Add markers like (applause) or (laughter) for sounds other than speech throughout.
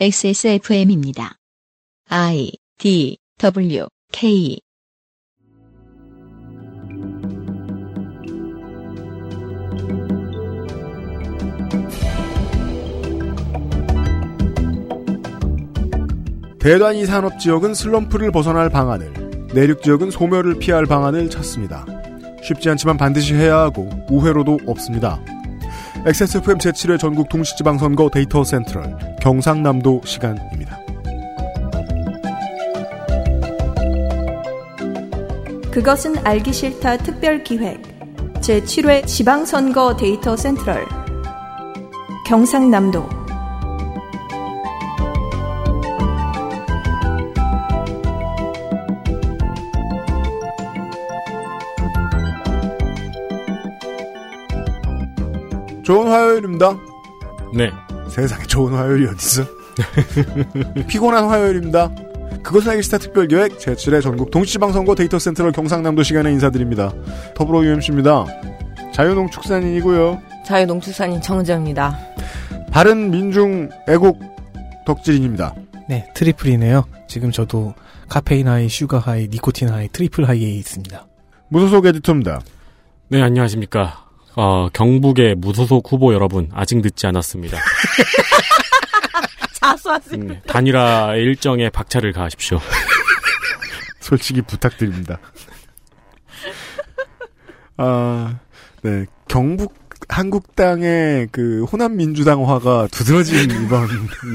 XSFM입니다. I D W K 대단위 산업 지역은 슬럼프를 벗어날 방안을, 내륙 지역은 소멸을 피할 방안을 찾습니다. 쉽지 않지만 반드시 해야 하고 우회로도 없습니다. XSFM 제7회 전국 동시지방선거 데이터 센트럴 경상남도 시간입니다. 그것은 알기 싫다 특별기획 제7회 지방선거 데이터 센트럴 경상남도 좋은 화요일입니다. 네. 세상에 좋은 화요일이 어딨어? (laughs) 피곤한 화요일입니다. 그것은 알기 싫다 특별기획 제7회 전국 동시지방선거 데이터 central 경상남도 시간에 인사드립니다. 더불어 UMC입니다. 자유농축산인이고요. 자유농축산인 정정입니다. 바른 민중 애국 덕질인입니다. 네, triple이네요. 지금 저도 카페인 high, sugar high, 니코틴 high, triple high에 있습니다. 무소속 에디터입니다. 네, 안녕하십니까. 어, 경북의 무소속 후보 여러분, 아직 늦지 않았습니다. (laughs) 자수하세요. 음, 단일화 일정에 박차를 가하십시오. (laughs) 솔직히 부탁드립니다. 아, 네. 경북 한국당의 그 호남 민주당화가 두드러진 (laughs) 이번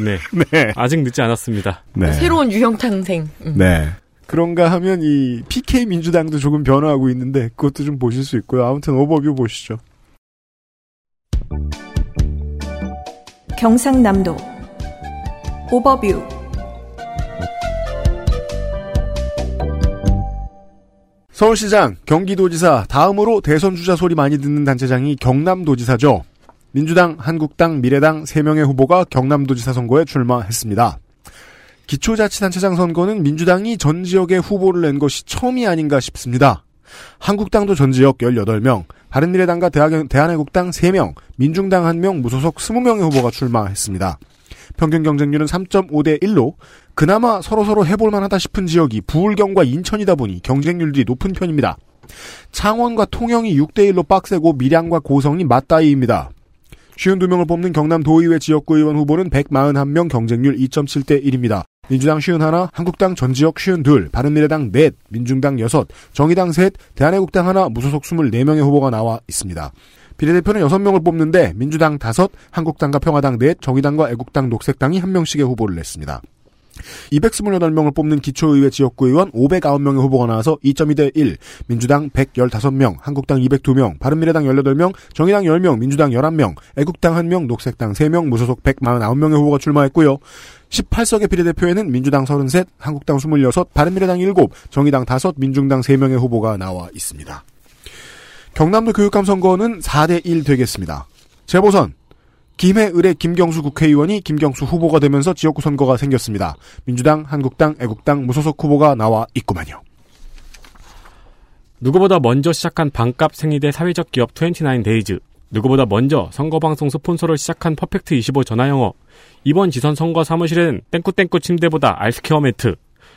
네. 네. 아직 늦지 않았습니다. 네. 새로운 유형 탄생. 음. 네. 그런가 하면 이 PK 민주당도 조금 변화하고 있는데 그것도 좀 보실 수 있고요. 아무튼 오버뷰 보시죠. 경상남도 오버뷰 서울시장, 경기도지사, 다음으로 대선 주자 소리 많이 듣는 단체장이 경남도지사죠. 민주당, 한국당, 미래당 3명의 후보가 경남도지사 선거에 출마했습니다. 기초자치단체장 선거는 민주당이 전 지역에 후보를 낸 것이 처음이 아닌가 싶습니다. 한국당도 전 지역 18명, 바른미래당과 대한, 대한 애국당 3명, 민중당 1명, 무소속 20명의 후보가 출마했습니다. 평균 경쟁률은 3.5대 1로 그나마 서로서로 해볼 만 하다 싶은 지역이 부울경과 인천이다 보니 경쟁률이 높은 편입니다. 창원과 통영이 6대 1로 빡세고 밀양과 고성이 맞다이입니다. 52명을 뽑는 경남 도의회 지역구 의원 후보는 141명 경쟁률 2.7대 1입니다. 민주당 51, 한국당 전 지역 52, 바른미래당 4, 민중당 6, 정의당 3, 대한애국당 1, 무소속 24명의 후보가 나와 있습니다. 비례대표는 6명을 뽑는데 민주당 5, 한국당과 평화당 4, 정의당과 애국당, 녹색당이 1명씩의 후보를 냈습니다. 228명을 뽑는 기초의회 지역구 의원 509명의 후보가 나와서 2.2대 1, 민주당 115명, 한국당 202명, 바른미래당 18명, 정의당 10명, 민주당 11명, 애국당 1명, 녹색당 3명, 무소속 149명의 후보가 출마했고요. 18석의 비례대표에는 민주당 33, 한국당 26, 바른미래당 7, 정의당 5, 민중당 3명의 후보가 나와 있습니다. 경남도 교육감 선거는 4대 1 되겠습니다. 재보선 김해을의 김경수 국회의원이 김경수 후보가 되면서 지역구 선거가 생겼습니다. 민주당, 한국당, 애국당, 무소속 후보가 나와 있구만요. 누구보다 먼저 시작한 반값 생리대 사회적 기업 29데이즈. 누구보다 먼저 선거방송 스폰서를 시작한 퍼펙트 25 전화영어. 이번 지선 선거 사무실은 땡꾸땡꾸 침대보다 알스케어 매트.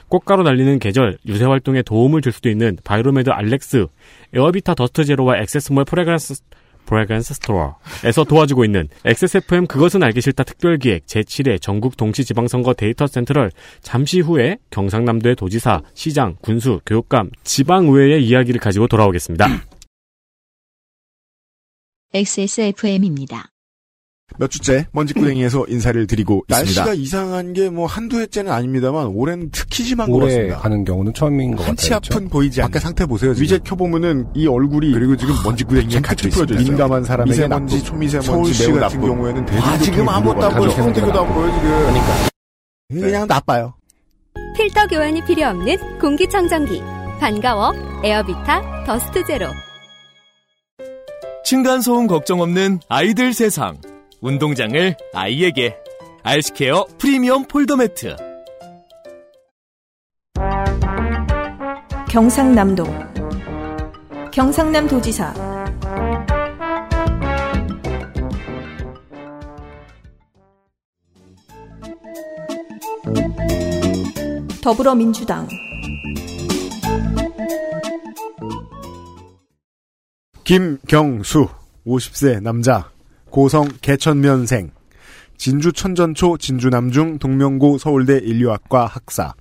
꽃가루 날리는 계절, 유세 활동에 도움을 줄 수도 있는 바이로메드 알렉스, 에어비타 더스트 제로와 액세스몰 프레그란스, 프레그란스 스토어에서 도와주고 있는 XSFM 그것은 알기 싫다 특별기획 제7회 전국 동시지방선거 데이터 central 잠시 후에 경상남도의 도지사, 시장, 군수, 교육감, 지방의회의 이야기를 가지고 돌아오겠습니다. XSFM입니다. 몇 주째 먼지구덩이에서 (laughs) 인사를 드리고 있습니다. 날씨가 이상한 게 뭐 한두 해째는 아닙니다만 올해는 특히 심한 것 올해 같습니다. 가는 경우는 처음인 것 한치 같아요. 앞은 보이지 않는. 밖에 상태 보세요. 위제 켜보면은 이 얼굴이 그리고 지금 먼지구덩이에 같이 풀어져 있어요. 민감한 사람에게 미세먼지. 초미세먼지 서울시 같은 나쁘고. 경우에는 아, 지금 아무것도 안 보여. 손대기도 안 보여 지금. 그러니까. 그냥 나빠요. 필터 교환이 필요 없는 공기청정기 반가워 에어비타 더스트 제로 층간소음 걱정 없는 아이들 세상. 운동장을 아이에게. 알스케어 프리미엄 폴더 매트. 경상남도 경상남 도지사 더불어민주당 김경수 50세 남자 고성 개천면생 진주 천전초 진주남중 동명고 서울대 인류학과 학사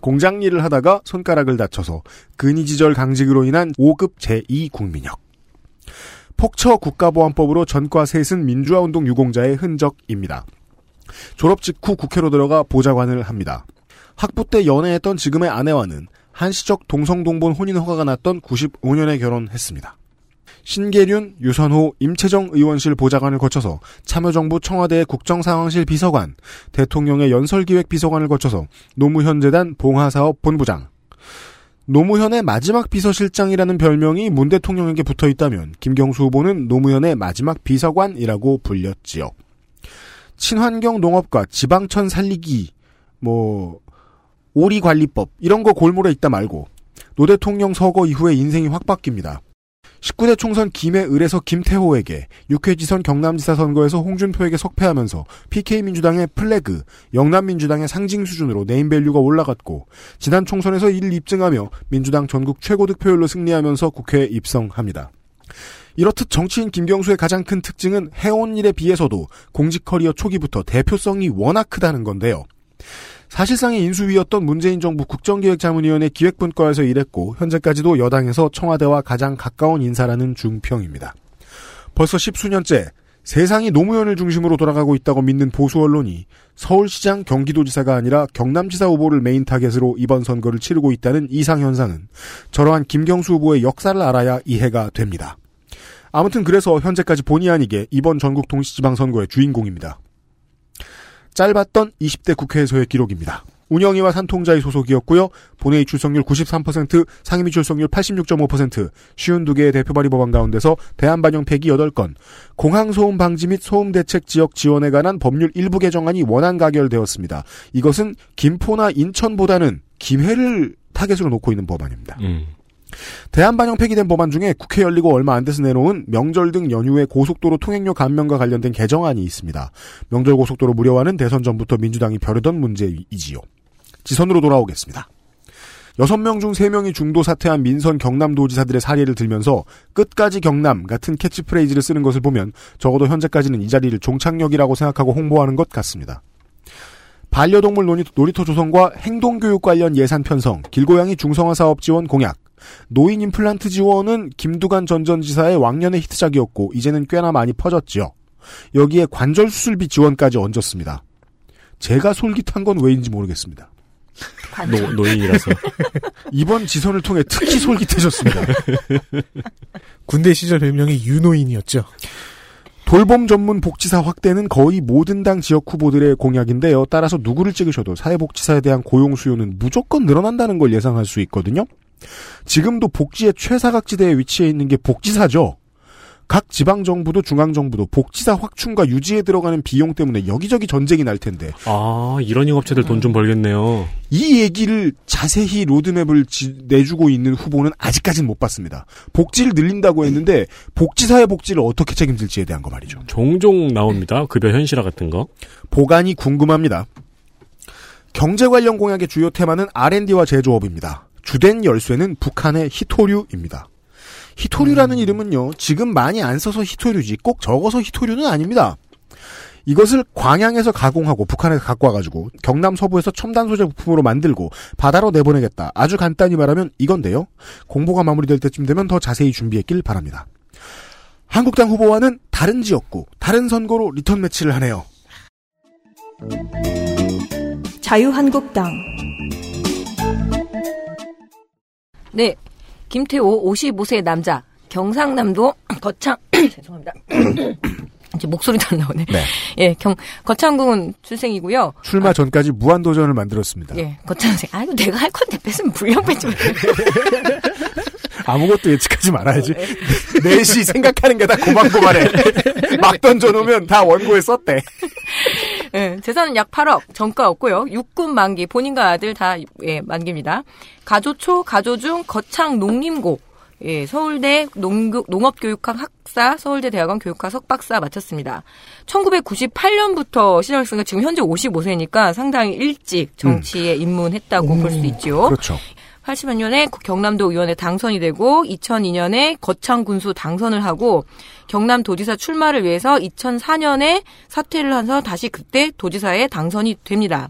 공장 일을 하다가 손가락을 다쳐서 근위지절 강직으로 인한 5급 제2 국민역 폭처 국가보안법으로 전과 셋은 민주화운동 유공자의 흔적입니다. 졸업 직후 국회로 들어가 보좌관을 합니다. 학부 때 연애했던 지금의 아내와는 한시적 동성동본 혼인 허가가 났던 95년에 결혼했습니다. 신계륜, 유선호, 임채정 의원실 보좌관을 거쳐서 참여정부 청와대 국정상황실 비서관, 대통령의 연설기획 비서관을 거쳐서 노무현 재단 봉화사업 본부장. 노무현의 마지막 비서실장이라는 별명이 문 대통령에게 붙어 있다면 김경수 후보는 노무현의 마지막 비서관이라고 불렸지요. 친환경 농업과 지방천 살리기, 뭐, 오리 관리법, 이런 거 골몰해 있다 말고, 노 대통령 서거 이후에 인생이 확 바뀝니다. 19대 총선 김해 을에서 김태호에게 6회 지선 경남지사 선거에서 홍준표에게 석패하면서 PK민주당의 flag, 영남민주당의 상징 수준으로 name value가 올라갔고 지난 총선에서 이를 입증하며 민주당 전국 최고 득표율로 승리하면서 국회에 입성합니다. 이렇듯 정치인 김경수의 가장 큰 특징은 해온 일에 비해서도 공직 커리어 초기부터 대표성이 워낙 크다는 건데요. 사실상의 인수위였던 문재인 정부 국정기획자문위원회 기획분과에서 일했고 현재까지도 여당에서 청와대와 가장 가까운 인사라는 중평입니다. 벌써 십수년째 세상이 노무현을 중심으로 돌아가고 있다고 믿는 보수 언론이 서울시장 경기도지사가 아니라 경남지사 후보를 main target으로 이번 선거를 치르고 있다는 이상 현상은 저러한 김경수 후보의 역사를 알아야 이해가 됩니다. 아무튼 그래서 현재까지 본의 아니게 이번 전국 동시지방선거의 주인공입니다. 짧았던 20대 국회에서의 기록입니다. 운영위와 산통자의 소속이었고요. 본회의 출석률 93%, 상임위 출석률 86.5%, 쉬운 두 개의 대표 발의 법안 가운데서 대한반영 폐기 8건, 공항 소음 방지 및 소음 대책 지역 지원에 관한 법률 일부 개정안이 원안 가결되었습니다. 이것은 김포나 인천보다는 김해를 target으로 놓고 있는 법안입니다. 음. 대안반영 폐기된 법안 중에 국회 열리고 얼마 안 돼서 내놓은 명절 등 연휴의 고속도로 통행료 감면과 관련된 개정안이 있습니다. 명절 고속도로 무료화는 대선 전부터 민주당이 벼르던 문제이지요. 지선으로 돌아오겠습니다. 6명 중 3명이 중도 사퇴한 민선 경남도지사들의 사례를 들면서 끝까지 경남 같은 캐치프레이즈를 쓰는 것을 보면 적어도 현재까지는 이 자리를 종착역이라고 생각하고 홍보하는 것 같습니다. 반려동물 놀이터 조성과 행동교육 관련 예산 편성, 길고양이 중성화 사업 지원 공약, 노인 임플란트 지원은 김두관 전 전지사의 왕년의 히트작이었고 이제는 꽤나 많이 퍼졌지요. 여기에 관절 수술비 지원까지 얹었습니다. 제가 솔깃한 건 왜인지 모르겠습니다. 노, 노인이라서. (laughs) 이번 지선을 통해 특히 솔깃해졌습니다. (laughs) 군대 시절 별명이 유노인이었죠. 돌봄 전문 복지사 확대는 거의 모든 당 지역 후보들의 공약인데요. 따라서 누구를 찍으셔도 사회복지사에 대한 고용 수요는 무조건 늘어난다는 걸 예상할 수 있거든요. 지금도 복지의 최사각지대에 위치해 있는 게 복지사죠. 각 지방 정부도 중앙 정부도 복지사 확충과 유지에 들어가는 비용 때문에 여기저기 전쟁이 날 텐데. 아, 이런 업체들 돈 좀 벌겠네요. 이 얘기를 자세히 로드맵을 지, 내주고 있는 후보는 아직까지는 못 봤습니다. 복지를 늘린다고 했는데 복지사의 복지를 어떻게 책임질지에 대한 거 말이죠. 종종 나옵니다. 급여 현실화 같은 거. 보관이 궁금합니다. 경제 관련 공약의 주요 테마는 R&D와 제조업입니다. 주된 열쇠는 북한의 히토류입니다. 히토류라는 이름은요, 지금 많이 안 써서 히토류지, 꼭 적어서 히토류는 아닙니다. 이것을 광양에서 가공하고 북한에서 갖고 와가지고 경남 서부에서 첨단 소재 부품으로 만들고 바다로 내보내겠다. 아주 간단히 말하면 이건데요. 공보가 마무리될 때쯤 되면 더 자세히 준비했길 바랍니다. 한국당 후보와는 다른 지역구, 다른 선거로 리턴 매치를 하네요. 자유한국당 네. 김태호 55세 남자 경상남도 (clears throat) 거창 (clears throat) 죄송합니다. (clears throat) 이제 목소리도 안 나오네. 네. 예, 경 거창군 출생이고요. 출마 전까지 무한 도전을 만들었습니다. 예, 거창생. 아이고 내가 할 건데 뺏으면 불량 뺏지 (laughs) (laughs) 아무것도 예측하지 말아야지. (laughs) 넷이 생각하는 게 다 고만고만해. (laughs) 막 던져놓으면 다 원고에 썼대. 예, 재산은 약 8억, 정가 없고요. 육군 만기, 본인과 아들 다 예, 만기입니다. 가조초, 가조중, 거창 농림고, 예, 서울대 농교, 농업교육학 학사, 서울대 대학원 교육학 석박사 마쳤습니다. 1998년부터 시작했으니까 지금 현재 55세니까 상당히 일찍 정치에 입문했다고 볼 수 있죠. 그렇죠. 80년에 경남도 의원에 당선이 되고 2002년에 거창 군수 당선을 하고 경남 도지사 출마를 위해서 2004년에 사퇴를 해서 다시 그때 도지사에 당선이 됩니다.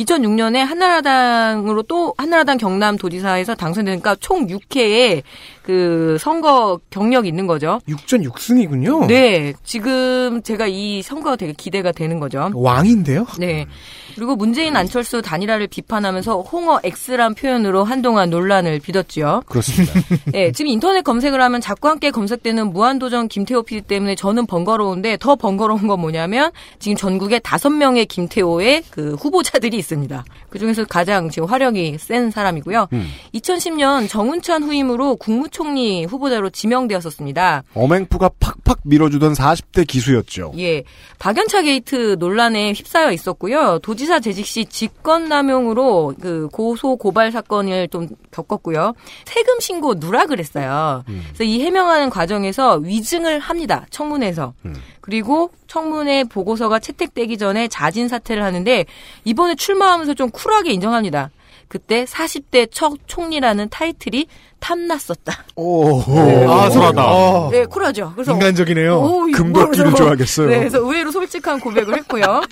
2006년에 한나라당으로 또 한나라당 경남 도지사에서 당선되니까 총 6회의 그 선거 경력이 있는 거죠. 6전 6승이군요. 네, 지금 제가 이 선거가 되게 기대가 되는 거죠. 왕인데요. 네. 그리고 문재인 안철수 단일화를 비판하면서 홍어 X란 표현으로 한동안 논란을 빚었지요. 그렇습니다. (laughs) 네, 지금 인터넷 검색을 하면 자꾸 함께 검색되는 무한도전 김태호 PD 때문에 저는 번거로운데 더 번거로운 건 뭐냐면 지금 전국에 다섯 명의 김태호의 그 후보자들이 있습니다. 그 중에서 가장 지금 화력이 센 사람이고요. 음. 2010년 정운찬 후임으로 국무총 리 후보자로 지명되었었습니다. 어맹푸가 팍팍 밀어주던 40대 기수였죠. 예, 박연차 게이트 논란에 휩싸여 있었고요. 도지사 재직 시 직권남용으로 그 고소 고발 사건을 좀 겪었고요. 세금 신고 누락을 했어요. 그래서 이 해명하는 과정에서 위증을 합니다. 청문회에서. 그리고 청문회 보고서가 채택되기 전에 자진 사퇴를 하는데 이번에 출마하면서 좀 쿨하게 인정합니다. 그때 40대 첫 총리라는 타이틀이 탐났었다. 오. 아, 쿨하다. 어, 네, 쿨하죠. 그래서 인간적이네요. 오, 이거 금도끼를. 좋아하겠어요. 네, 그래서 의외로 솔직한 고백을 했고요.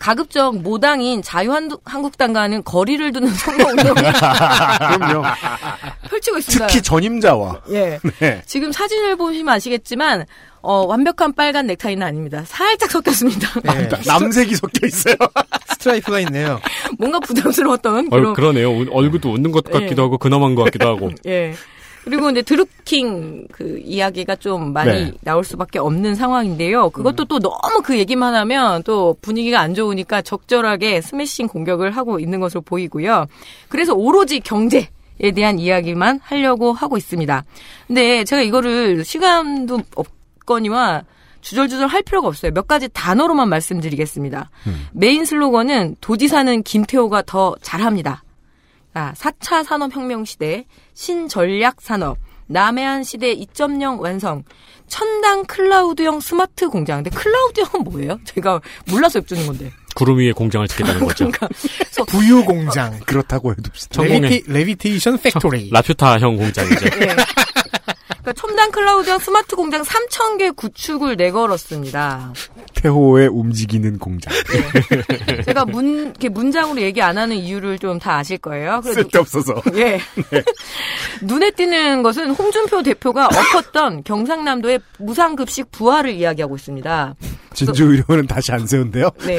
가급적 모당인 자유한국당과는 거리를 두는 선거 운동을 (laughs) 그럼요. 펼치고 있습니다. 특히 전임자와. 예. 네. 지금 사진을 보시면 아시겠지만 어, 완벽한 빨간 넥타이는 아닙니다. 살짝 섞였습니다. 네. 남색이 섞여 있어요. (laughs) 스트라이프가 있네요. 뭔가 부담스러웠던 얼, 그런 그러네요. 우- 얼굴도 웃는 것 같기도 예. 하고 근엄한 것 같기도 하고. (laughs) 예. 그리고 이제 드루킹 그 이야기가 좀 많이 네. 나올 수밖에 없는 상황인데요. 그것도 또 너무 그 얘기만 하면 또 분위기가 안 좋으니까 적절하게 스매싱 공격을 하고 있는 것으로 보이고요. 그래서 오로지 경제 에 대한 이야기만 하려고 하고 있습니다. 근데 제가 이거를 시간도 없 거니와 주절주절 할 필요가 없어요. 몇 가지 단어로만 말씀드리겠습니다. 메인 슬로건은 도지사는 김태호가 더 잘합니다. 아, 4차 산업혁명 시대, 신전략 산업, 남해안 시대 2.0 완성, 첨단 클라우드형 스마트 공장. 근데 클라우드형은 뭐예요? (laughs) 제가 몰라서 여쭈는 건데. 구름 위에 공장을 짓겠다는 거죠. 그러니까 (laughs) 부유 공장. 그렇다고 해둡시다. 천공의 levita, levitation factory. 라퓨타형 공장이죠. 예. 그러니까 첨단 클라우드형 스마트 공장 3,000개 구축을 내걸었습니다. 태호의 움직이는 공장. (laughs) 제가 문, 이렇게 문장으로 얘기 안 하는 이유를 좀 다 아실 거예요. 쓸데없어서. (laughs) 예. (laughs) 눈에 띄는 것은 홍준표 대표가 엎었던 경상남도의 무상급식 부활을 이야기하고 있습니다. 진주의료는 다시 안 세운대요. 네.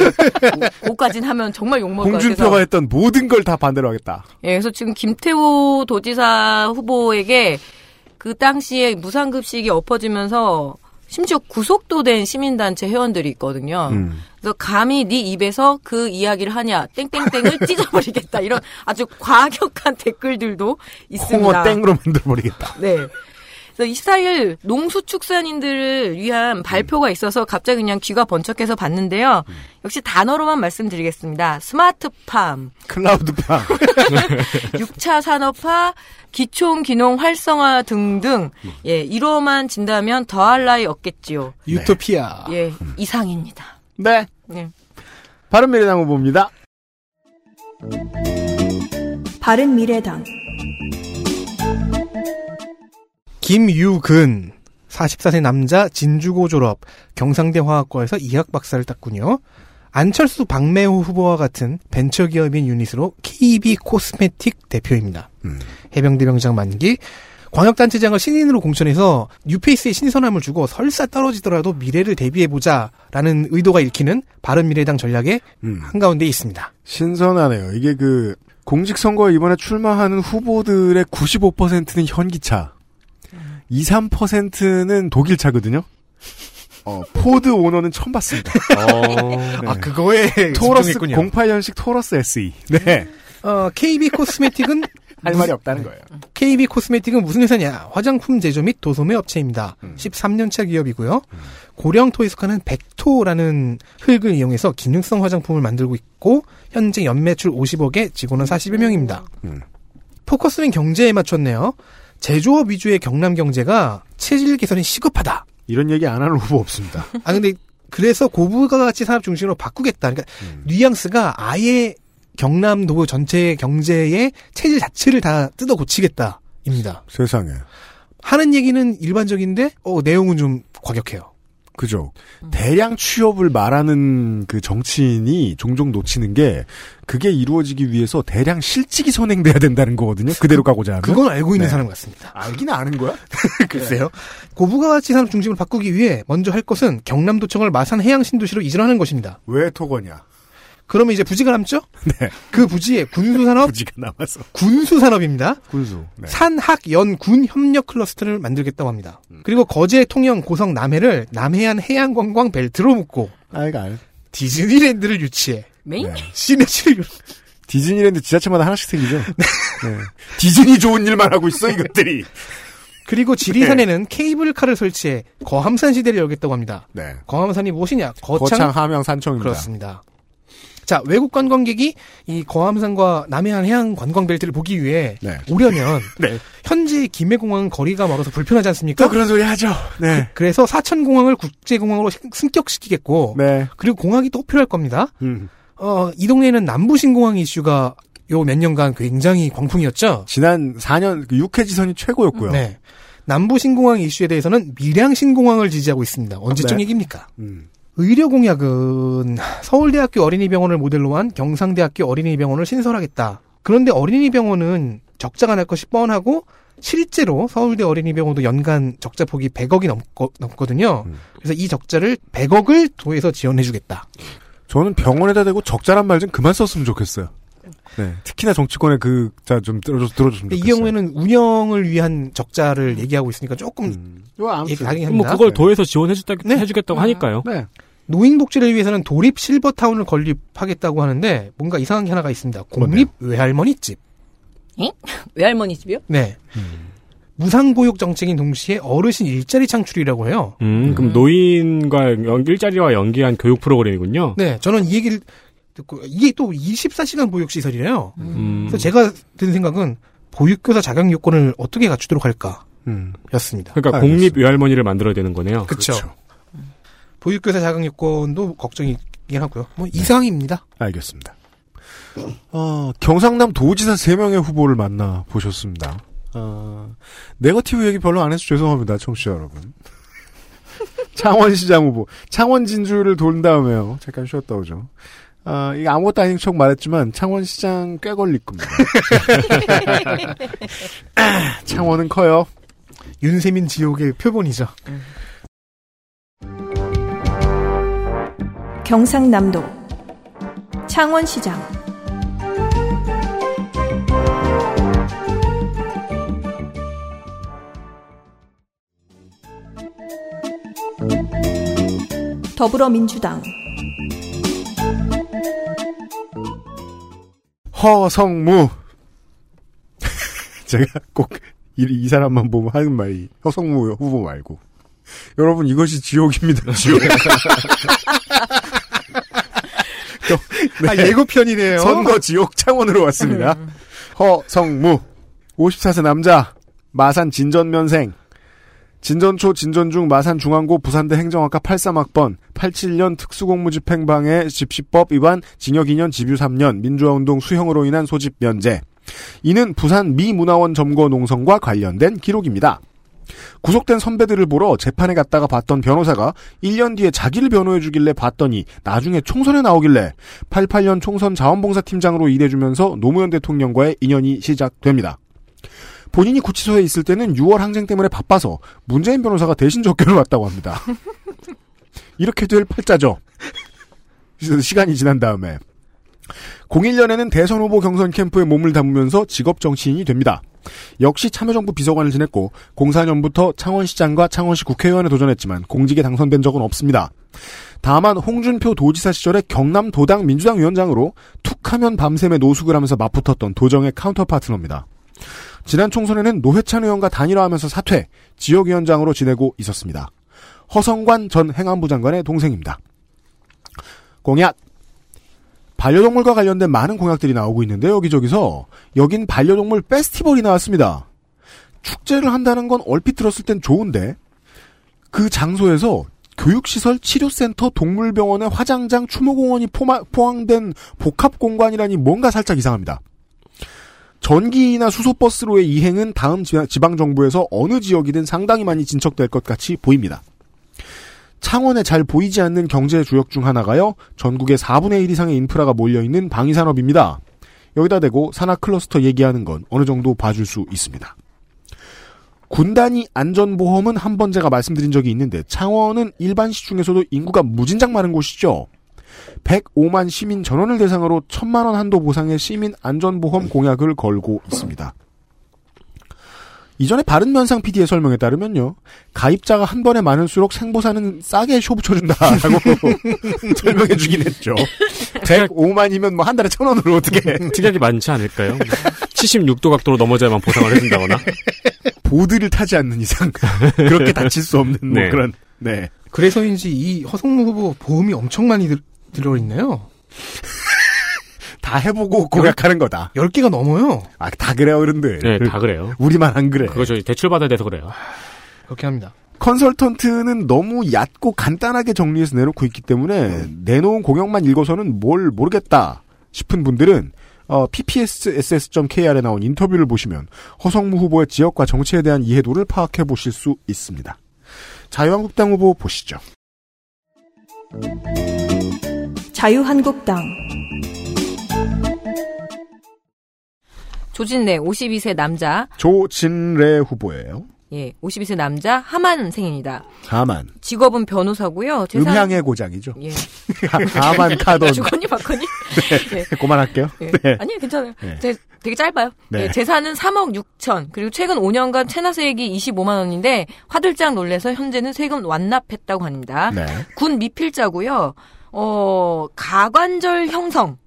그까진 하면 정말 욕먹을 것 홍준표가 같아서. 했던 모든 걸 다 반대로 하겠다. 예, 그래서 지금 김태호 도지사 후보에게 그 당시에 무상급식이 엎어지면서 심지어 구속도 된 시민단체 회원들이 있거든요. 음. 그래서 감히 네 입에서 그 이야기를 하냐 땡땡땡을 (laughs) 찢어버리겠다 이런 아주 과격한 댓글들도 있습니다. 홍어 땡으로 만들어버리겠다. 네. 그래서 24일 농수축산인들을 위한 발표가 있어서 갑자기 그냥 귀가 번쩍해서 봤는데요. 역시 단어로만 말씀드리겠습니다. 스마트팜, 클라우드팜. 6차 (laughs) 산업화, 기총 기농 활성화 등등 예, 이로만 진다면 더할 나위 없겠지요. 유토피아. 예, 이상입니다. 네. 네. 바른미래당 후보입니다. 바른 미래당 김유근. 44세 남자 진주고 졸업. 경상대 화학과에서 이학 박사를 땄군요. 안철수 박매호 후보와 같은 벤처기업인 유닛으로 KB 코스메틱 대표입니다. 음. 해병대 병장 만기. 광역단체장을 신인으로 공천해서 뉴페이스에 신선함을 주고 설사 떨어지더라도 미래를 대비해보자라는 의도가 읽히는 바른미래당 전략의 음. 한가운데 있습니다. 신선하네요. 이게 그 공직선거에 이번에 출마하는 후보들의 95%는 현기차. 2, 3%는 독일 차거든요. 어, 포드 오너는 처음 봤습니다. (laughs) 어, 네. 아, 그거에 토러스 집중했군요. 08년식 토러스 SE. 네. 어, KB 코스메틱은 (laughs) 할 말이 없다는 거예요. KB 코스메틱은 무슨 회사냐? 화장품 제조 및 도소매 업체입니다. 음. 13년차 기업이고요. 고령토에 속하는 백토라는 흙을 이용해서 기능성 화장품을 만들고 있고 현재 연매출 50억에 직원은 40여 명입니다. 음. 포커스는 경제에 맞췄네요. 제조업 위주의 경남 경제가 체질 개선이 시급하다. 이런 얘기 안 하는 후보 없습니다. 아 근데 그래서 고부가 가치 산업 중심으로 바꾸겠다. 그러니까 음. 뉘앙스가 아예 경남도 전체 경제의 체질 자체를 다 뜯어 고치겠다입니다. 세상에. 하는 얘기는 일반적인데 어 내용은 좀 과격해요. 그죠. 대량 취업을 말하는 그 정치인이 종종 놓치는 게 그게 이루어지기 위해서 대량 실직이 선행돼야 된다는 거거든요. 그대로 가고자 하면. 그건 알고 있는 네. 사람 같습니다. 알긴 아는 거야? (laughs) 글쎄요. 고부가 가치 산업 중심을 바꾸기 위해 먼저 할 것은 경남도청을 마산 해양 신도시로 이전하는 것입니다. 왜 토거냐? 그러면 이제 부지가 남죠? (laughs) 네. 그 부지에 군수산업, 부지가 남아서. 군수산업입니다. 군수. 네. 산학연군 협력 클러스터를 만들겠다고 합니다. 음. 그리고 거제, 통영, 고성, 남해를 남해안 해양관광 벨트로 묶고 알. 디즈니랜드를 유치해 메인? 네. 시내치를 유- 디즈니랜드 지자체마다 하나씩 생기죠. (laughs) 네. 디즈니 좋은 일만 하고 있어 이것들이. 그리고 지리산에는 케이블카를 설치해 거함산 시대를 열겠다고 합니다. 네. 거함산이 무엇이냐? 거창, 거창 함양 산청입니다. 그렇습니다. 자, 외국 관광객이 이 거함산과 남해안 해양 관광 벨트를 보기 위해 네. 오려면 네. 현재 김해공항은 거리가 멀어서 불편하지 않습니까? 또 그런 소리 하죠. 네. 그 래서 사천공항을 국제공항으로 신- 승격시키겠고 네. 그리고 공항이 또 필요할 겁니다. 음. 어, 이 동네에는 남부신공항 이슈가 요 몇 년간 굉장히 광풍이었죠. 지난 4년 그 육해지선이 최고였고요. 네. 남부신공항 이슈에 대해서는 밀양신공항을 지지하고 있습니다. 언제적 네. 얘기입니까? 음. 의료 공약은 서울대학교 어린이병원을 모델로 한 경상대학교 어린이병원을 신설하겠다. 그런데 어린이병원은 적자가 날 것이 뻔하고 실제로 서울대 어린이병원도 연간 적자 폭이 100억이 넘거, 넘거든요. 음. 그래서 이 적자를 100억을 도에서 지원해주겠다. 저는 병원에다 대고 적자란 말 좀 그만 썼으면 좋겠어요. 네. 특히나 정치권에 그, 자, 좀 들어줘, 들어줬으면 좋겠어요. 이 경우에는 운영을 위한 적자를 얘기하고 있으니까 조금 음. 아무튼. 얘기 뭐 합니다. 그걸 도에서 지원해주다, 네. 해주겠다고 하니까요. 네. 노인 복지를 위해서는 도립 실버타운을 건립하겠다고 하는데 뭔가 이상한 게 하나가 있습니다. 공립 외할머니 집. (laughs) 외할머니 집이요? 네. 무상보육 정책인 동시에 어르신 일자리 창출이라고 해요. 음, 그럼 노인과 연, 일자리와 연계한 교육 프로그램이군요. 네, 저는 이 얘기를 듣고 이게 또 24시간 보육 시설이래요. 음. 그래서 제가 든 생각은 보육교사 자격 요건을 어떻게 갖추도록 할까 였습니다. 음. 그러니까 알겠습니다. 공립 외할머니를 만들어야 되는 거네요. 그렇죠. 보육교사 자격 요건도 걱정이긴 하고요. 뭐 이상입니다. 알겠습니다. 어, 경상남 도지사 3명의 후보를 만나 보셨습니다. 어, 네거티브 얘기 별로 안 해서 죄송합니다, 청취자 여러분. (laughs) 창원시장 후보. 창원 진주를 돌린 다음에요. 잠깐 쉬었다 오죠. 아, 이게 아무것도 아닌 척 말했지만 창원시장 꽤 걸릴 겁니다. (laughs) (laughs) 창원은 커요. 윤세민 지옥의 표본이죠. 경상남도 창원시장 더불어민주당 허성무. (laughs) 제가 꼭 이, 이 사람만 보면 하는 말이 허성무 후보 말고. 여러분 이것이 지옥입니다. 지옥. (laughs) (laughs) 아, 예고편이네요. 선거 지옥 창원으로 왔습니다. 허성무. 54세 남자. 마산 진전면생. 진전초 진전중 마산중앙고 부산대 행정학과 83학번 87년 특수공무집행방해 집시법 위반 징역 2년 집유 3년 민주화운동 수형으로 인한 소집 면제. 이는 부산 미문화원 점거 농성과 관련된 기록입니다. 구속된 선배들을 보러 재판에 갔다가 봤던 변호사가 1년 뒤에 자기를 변호해 주길래 봤더니 나중에 총선에 나오길래 88년 총선 자원봉사팀장으로 일해주면서 노무현 대통령과의 인연이 시작됩니다. 본인이 구치소에 있을 때는 6월 항쟁 때문에 바빠서 문재인 변호사가 대신 접견을 왔다고 합니다. (laughs) 이렇게 될 팔자죠. 시간이 지난 다음에 01년에는 대선 후보 경선 캠프에 몸을 담으면서 직업 정치인이 됩니다. 역시 참여정부 비서관을 지냈고 04년부터 창원시장과 창원시 국회의원에 도전했지만 공직에 당선된 적은 없습니다. 다만 홍준표 도지사 시절에 경남도당 민주당 위원장으로 툭하면 밤샘에 노숙을 하면서 맞붙었던 도정의 카운터 파트너입니다. 지난 총선에는 노회찬 의원과 단일화하면서 사퇴, 지역위원장으로 지내고 있었습니다. 허성관 전 행안부 장관의 동생입니다. 공약. 반려동물과 관련된 많은 공약들이 나오고 있는데 여기저기서 여긴 반려동물 페스티벌이 나왔습니다. 축제를 한다는 건 얼핏 들었을 땐 좋은데 그 장소에서 교육시설, 치료센터, 동물병원의 화장장, 추모공원이 포마, 포함된 복합공간이라니 뭔가 살짝 이상합니다. 전기나 수소버스로의 이행은 다음 지- 지방정부에서 어느 지역이든 상당히 많이 진척될 것 같이 보입니다. 창원에 잘 보이지 않는 경제 주역 중 하나가요. 전국의 4분의 1 이상의 인프라가 몰려있는 방위산업입니다. 여기다 대고 산하 클러스터 얘기하는 건 어느 정도 봐줄 수 있습니다. 군단위 안전보험은 한 번 제가 말씀드린 적이 있는데 창원은 일반 시 중에서도 인구가 무진장 많은 곳이죠. 105만 시민 전원을 대상으로 1000만 원 한도 보상의 시민 안전보험 공약을 걸고 있습니다. 이전에 바른면상 PD의 설명에 따르면요. 가입자가 한 번에 많을수록 생보사는 싸게 쇼 붙여준다라고 (laughs) 설명해 주긴 했죠. 105만이면 뭐 한 달에 천 원으로 어떻게 특약이 많지 않을까요? 76도 각도로 넘어져야만 보상을 해준다거나. 보드를 타지 않는 이상 그렇게 다칠 수 없는 뭐 네. 그런 네. 그래서인지 이 허성무 후보 보험이 엄청 많이 들, 들어있네요. 다 해보고 고백하는 거다. 10개가 넘어요. 아, 다 그래요, 어른들. 네, 다 그래요. 우리만 안 그래. 그거 저희 대출받아야 돼서 그래요. 그렇게 합니다. 컨설턴트는 너무 얕고 간단하게 정리해서 내놓고 있기 때문에 내놓은 공약만 읽어서는 뭘 모르겠다 싶은 분들은 어, ppss.kr에 나온 인터뷰를 보시면 허성무 후보의 지역과 정치에 대한 이해도를 파악해 보실 수 있습니다. 자유한국당 후보 보시죠. 자유한국당 조진래 52세 남자, 조진래 후보예요. 예, 52세 남자 하만 생입니다. 하만. 직업은 변호사고요. 재산- 음향의 고장이죠. 예. (laughs) 하만 카돈. (laughs) 주거니 받거니. 예. 그만할게요. 예. 네. 아니요, 괜찮아요. 네. 제- 되게 짧아요. 네. 예, 재산은 3억 6천. 그리고 최근 5년간 체납세액이 25만 원인데 화들짝 놀래서 현재는 세금 완납했다고 합니다. 네. 군 미필자고요. 어, 가관절 형성.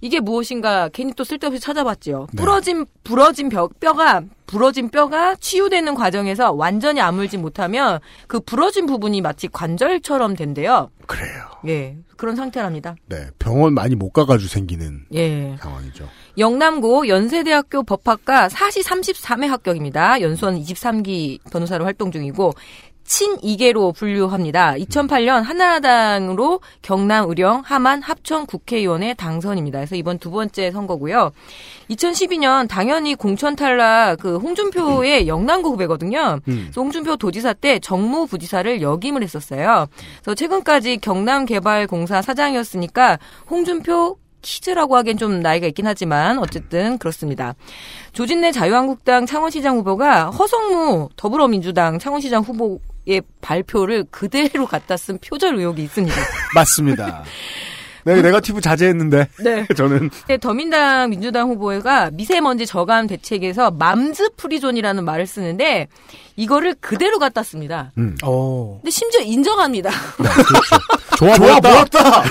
이게 무엇인가 괜히 또 쓸데없이 찾아봤지요. 네. 부러진 부러진 뼈, 뼈가 부러진 뼈가 치유되는 과정에서 완전히 아물지 못하면 그 부러진 부분이 마치 관절처럼 된대요. 그래요. 예. 그런 상태랍니다. 네. 병원 많이 못 가가지고 생기는 예. 상황이죠. 영남고 연세대학교 법학과 사시 33회 합격입니다. 연수원 23기 변호사로 활동 중이고 친이계로 분류합니다. 2008년 한나라당으로 경남 의령 함안 합천 국회의원에 당선입니다. 그래서 이번 두 번째 선거고요. 2012년 당연히 공천 탈락 그 홍준표의 영남고 후배거든요. 음. 그래서 홍준표 도지사 때 정무부지사를 역임을 했었어요. 그래서 최근까지 경남개발공사 사장이었으니까 홍준표 키즈라고 하기엔 좀 나이가 있긴 하지만 어쨌든 그렇습니다. 조진래 자유한국당 창원시장 후보가 허성무 더불어민주당 창원시장 후보 의 발표를 그대로 갖다 쓴 표절 의혹이 있습니다. (laughs) 맞습니다. 네, 네거티브 자제했는데. 네. (laughs) 저는 근데 더민당 민주당 후보가 미세먼지 저감 대책에서 Mom's Free Zone이라는 말을 쓰는데 이거를 그대로 갖다 씁니다. 음. 어. 근데 심지어 인정합니다. (laughs) 좋아 보였다.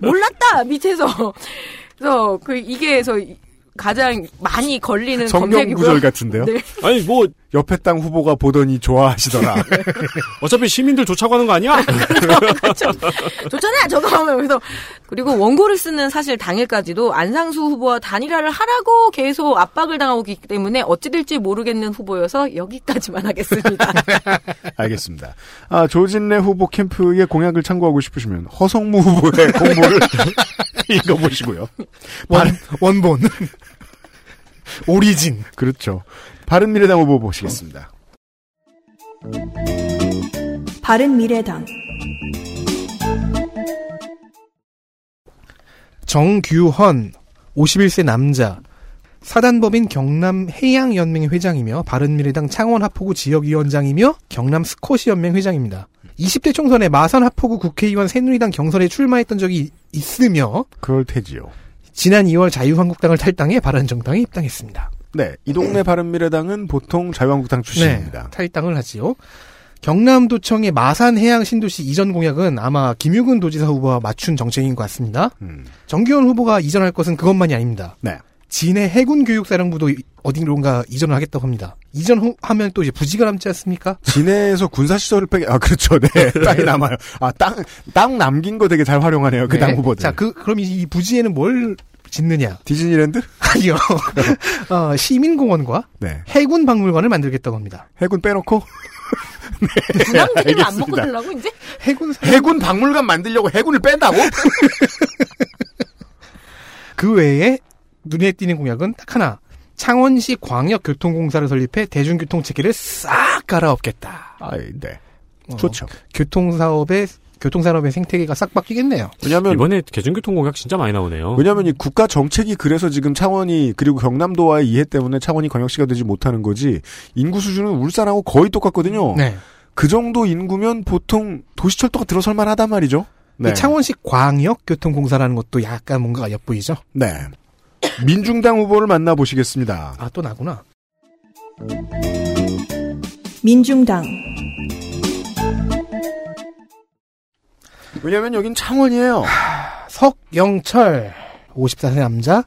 몰랐다 밑에서. 그래서 그 이게 그래서 가장 많이 걸리는 검색이고요. 구절 같은데요. 네. 아니 뭐 옆에 당 후보가 보더니 좋아하시더라. (laughs) 어차피 시민들 쫓아가는 거 아니야? (laughs) 좋잖아 저거 하면 그래서 그리고 원고를 쓰는 사실 당일까지도 안상수 후보와 단일화를 하라고 계속 압박을 당하고 있기 때문에 어찌 될지 모르겠는 후보여서 여기까지만 하겠습니다. (laughs) 알겠습니다. 아, 조진래 후보 캠프의 공약을 참고하고 싶으시면 허성무 후보의 공모를 읽어보시고요. 원, 원본. 오리진. 그렇죠. 바른미래당 후보 보시겠습니다. 바른미래당 정규헌 51세 남자 사단법인 경남 해양연맹 회장이며 바른미래당 창원 하포구 지역위원장이며 경남 스쿼시 연맹 회장입니다. 20대 총선에 마산 하포구 국회의원 새누리당 경선에 출마했던 적이 있으며 그럴 테지요. 지난 2월 자유한국당을 탈당해 바른정당에 입당했습니다. 네, 이 동네 바른미래당은 보통 자유한국당 출신입니다. 네, 탈당을 하지요. 경남도청의 마산 해양 신도시 이전 공약은 아마 김유근 도지사 후보와 맞춘 정책인 것 같습니다. 음, 정기현 후보가 이전할 것은 그것만이 아닙니다. 네. 진해 해군 교육사령부도 이- 어딘가 이전을 하겠다고 합니다. 이전하면 또 이제 부지가 남지 않습니까? 진해에서 군사시설을 빼게, 아, 그렇죠. 네. (laughs) 땅이 남아요. 아, 땅, 땅 남긴 거 되게 잘 활용하네요. 그당 네. 후보들. 자, 그, 그럼 이, 이 부지에는 뭘 짓느냐? 디즈니랜드? (laughs) 아니요. (laughs) 어, 시민공원과 네. 해군 박물관을 만들겠다고 합니다. 해군 빼놓고 (laughs) 군함기름 안 먹고. 들라고 이제? 해군 해군 박물관 만들려고 해군을 뺀다고? 그 외에 눈에 띄는 공약은 딱 하나. 창원시 광역교통공사를 설립해 대중교통 체계를 싹 갈아엎겠다. 아, 네. 어, 좋죠. 교통사업의 교통산업의 생태계가 싹 바뀌겠네요. 왜냐면 이번에 대중교통 공약 진짜 많이 나오네요. 왜냐면 이 국가 정책이 그래서 지금 창원이 그리고 경남도와의 이해 때문에 창원이 광역시가 되지 못하는 거지 인구 수준은 울산하고 거의 똑같거든요. 네. 그 정도 인구면 보통 도시철도가 들어설 만하단 말이죠. 네. 이 창원시 광역교통공사라는 것도 약간 뭔가가 엿보이죠? 네. 민중당 후보를 만나보시겠습니다. 아, 또 나구나. 민중당 왜냐면 여긴 창원이에요. 석영철 54세 남자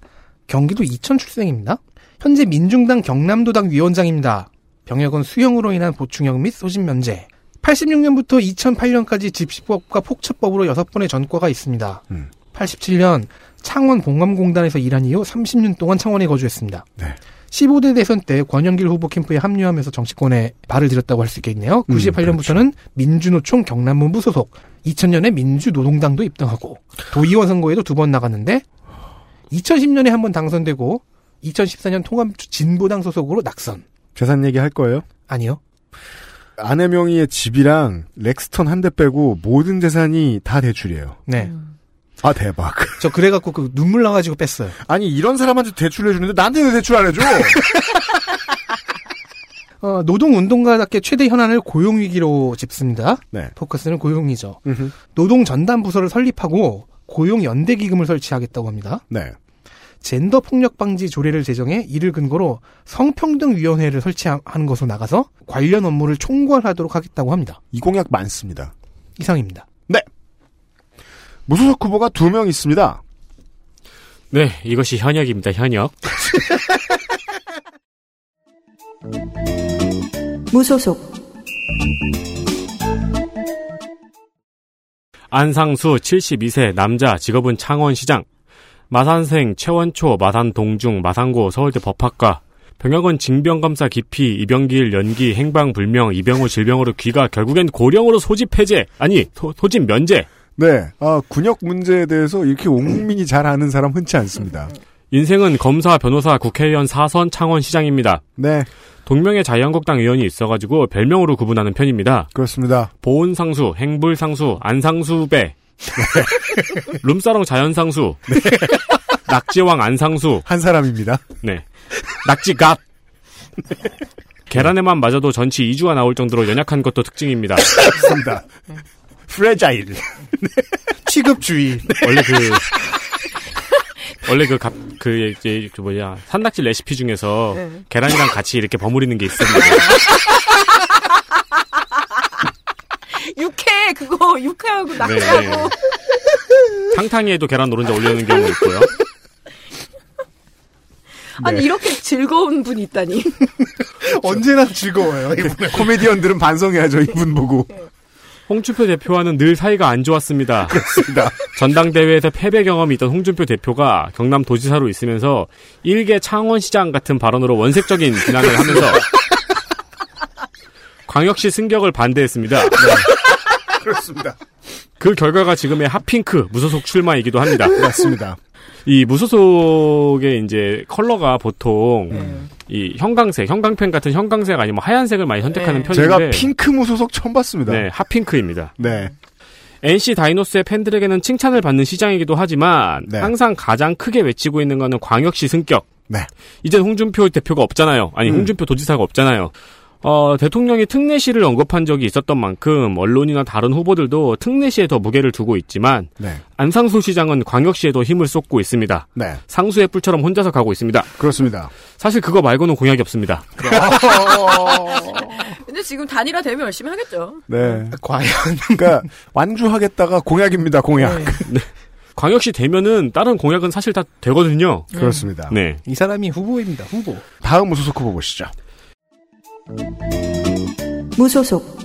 경기도 이천 출생입니다. 현재 민중당 경남도당 위원장입니다. 병역은 수형으로 인한 보충형 및 소집 면제. 86년부터 2008년까지 집시법과 폭처법으로 6번의 전과가 있습니다. 음. 87년 창원 봉감공단에서 일한 이후 30년 동안 창원에 거주했습니다. 네. 15대 대선 때 권영길 후보 캠프에 합류하면서 정치권에 발을 들였다고 할 수 있겠네요. 음, 98년부터는 민주노총 경남본부 소속, 2000년에 민주노동당도 입당하고 도의원 선거에도 두 번 나갔는데 2010년에 한 번 당선되고 2014년 통합 진보당 소속으로 낙선. 재산 얘기 할 거예요? 아니요. 아내 명의의 집이랑 렉스턴 한 대 빼고 모든 재산이 다 대출이에요. 네. 아 대박. (laughs) 저 그래갖고 그 눈물 나가지고 뺐어요. 아니 이런 사람한테 대출을 해주는데 나한테 왜 대출 안 해줘? (laughs) 어, 노동운동가답게 최대 현안을 고용위기로 짚습니다. 네. 포커스는 고용이죠. 노동전담부서를 설립하고 고용연대기금을 설치하겠다고 합니다. 네. 젠더 폭력 방지 조례를 제정해 이를 근거로 성평등위원회를 설치하는 것으로 나가서 관련 업무를 총괄하도록 하겠다고 합니다. 이 공약 많습니다. 이상입니다. 무소속 후보가 두 명 있습니다. 네, 이것이 현역입니다. 현역. (laughs) 무소속 안상수 72세 남자 직업은 창원시장. 마산생 최원초 마산동중 마산고 서울대 법학과. 병역은 징병검사 기피 입영기일 연기 행방불명 이병후 질병으로 귀가 결국엔 고령으로 소집 해제 아니 소, 소집 면제 네. 아, 군역 문제에 대해서 이렇게 온 국민이 잘 아는 사람 흔치 않습니다. 인생은 검사 변호사 국회의원 사선 창원시장입니다. 네. 동명의 자유한국당 의원이 있어가지고 별명으로 구분하는 편입니다. 그렇습니다. 보은상수, 행불상수, 안상수배, (laughs) 룸살롱 자연상수, 낙지왕 안상수, 한 사람입니다. 네, 낙지갑. 계란에만 맞아도 전치 2주가 나올 정도로 연약한 것도 특징입니다. (laughs) 그렇습니다. Fragile. (laughs) 취급주의. 원래 그 원래 그 갑, 그, 이제, 그 뭐냐, 산낙지 레시피 중에서 네. 계란이랑 같이 이렇게 버무리는 게 있습니다. (laughs) 육회 그거 육회하고 낙지하고 탕탕이에도 계란 노른자 올려놓는 경우 있고요. (laughs) 아니 네. 이렇게 즐거운 분이 있다니. 언제나 즐거워요. 이분. 코미디언들은 반성해야죠, 이분 보고. 홍준표 대표와는 늘 사이가 안 좋았습니다. (laughs) 그렇습니다. 전당대회에서 패배 경험이 있던 홍준표 대표가 경남 도지사로 있으면서 일개 창원시장 같은 발언으로 원색적인 비난을 하면서 광역시 승격을 반대했습니다. 그렇습니다. 그 결과가 지금의 핫핑크 무소속 출마이기도 합니다. 맞습니다. 이 무소속의 이제 컬러가 보통 음. 이 형광색, 형광펜 같은 형광색 아니면 하얀색을 많이 선택하는 네. 편인데 제가 핑크 무소속 처음 봤습니다. 네, 핫핑크입니다. 네. NC 다이노스의 팬들에게는 칭찬을 받는 시장이기도 하지만 네. 항상 가장 크게 외치고 있는 거는 광역시 승격. 네. 이젠 홍준표 대표가 없잖아요. 아니 음. 홍준표 도지사가 없잖아요. 어, 대통령이 특례시를 언급한 적이 있었던 만큼 언론이나 다른 후보들도 특례시에 더 무게를 두고 있지만 네. 안상수 시장은 광역시에도 힘을 쏟고 있습니다. 네. 상수의 뿔처럼 혼자서 가고 있습니다. 그렇습니다. 사실 그거 말고는 공약이 없습니다. (laughs) 근데 지금 단일화 되면 열심히 하겠죠. 네. 과연. 그러니까 완주하겠다가 공약입니다. 공약. 광역시 되면은 다른 공약은 사실 다 되거든요. 그렇습니다. 네. 이 사람이 후보입니다. 후보. 다음 무소속 후보 보시죠. 무소속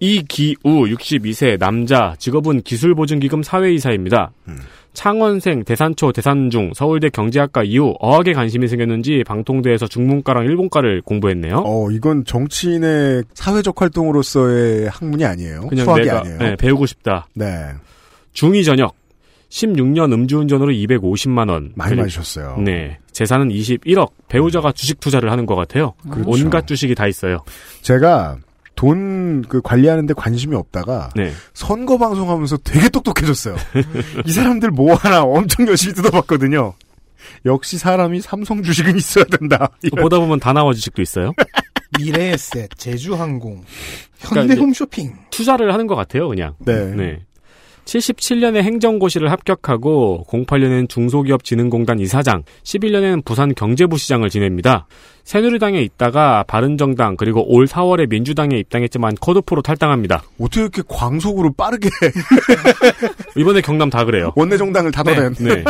이기우 62세 남자 직업은 기술보증기금 사회이사입니다. 창원생 대산초 대산중 서울대 경제학과 이후 어학에 관심이 생겼는지 방통대에서 중문과랑 일본과를 공부했네요. 어, 이건 정치인의 사회적 활동으로서의 학문이 아니에요. 그냥 수학이 내가 아니에요. 네, 배우고 싶다. 네. 중2 전역 16년 음주운전으로 250만 원. 많이 그리고- 마셨어요. 네. 재산은 21억. 배우자가 주식 투자를 하는 것 같아요. 그렇죠. 온갖 주식이 다 있어요. 제가 돈 그 관리하는데 관심이 없다가 네. 선거 방송하면서 되게 똑똑해졌어요. 이 사람들 뭐 하나 엄청 열심히 뜯어봤거든요. 역시 사람이 삼성 주식은 있어야 된다. 또 보다 보면 다나와 주식도 있어요. 미래에셋, 제주항공, 그러니까 현대홈쇼핑. 투자를 하는 것 같아요, 그냥. 네. 네. 77년에 행정고시를 합격하고 08년엔 중소기업진흥공단 이사장, 11년에는 부산 경제부시장을 지냅니다. 새누리당에 있다가 바른정당 그리고 올 4월에 민주당에 입당했지만 컷오프로 탈당합니다. 어떻게 이렇게 광속으로 빠르게 (laughs) 이번에 경남 다 그래요. 원내 정당을 닫아낸. 네.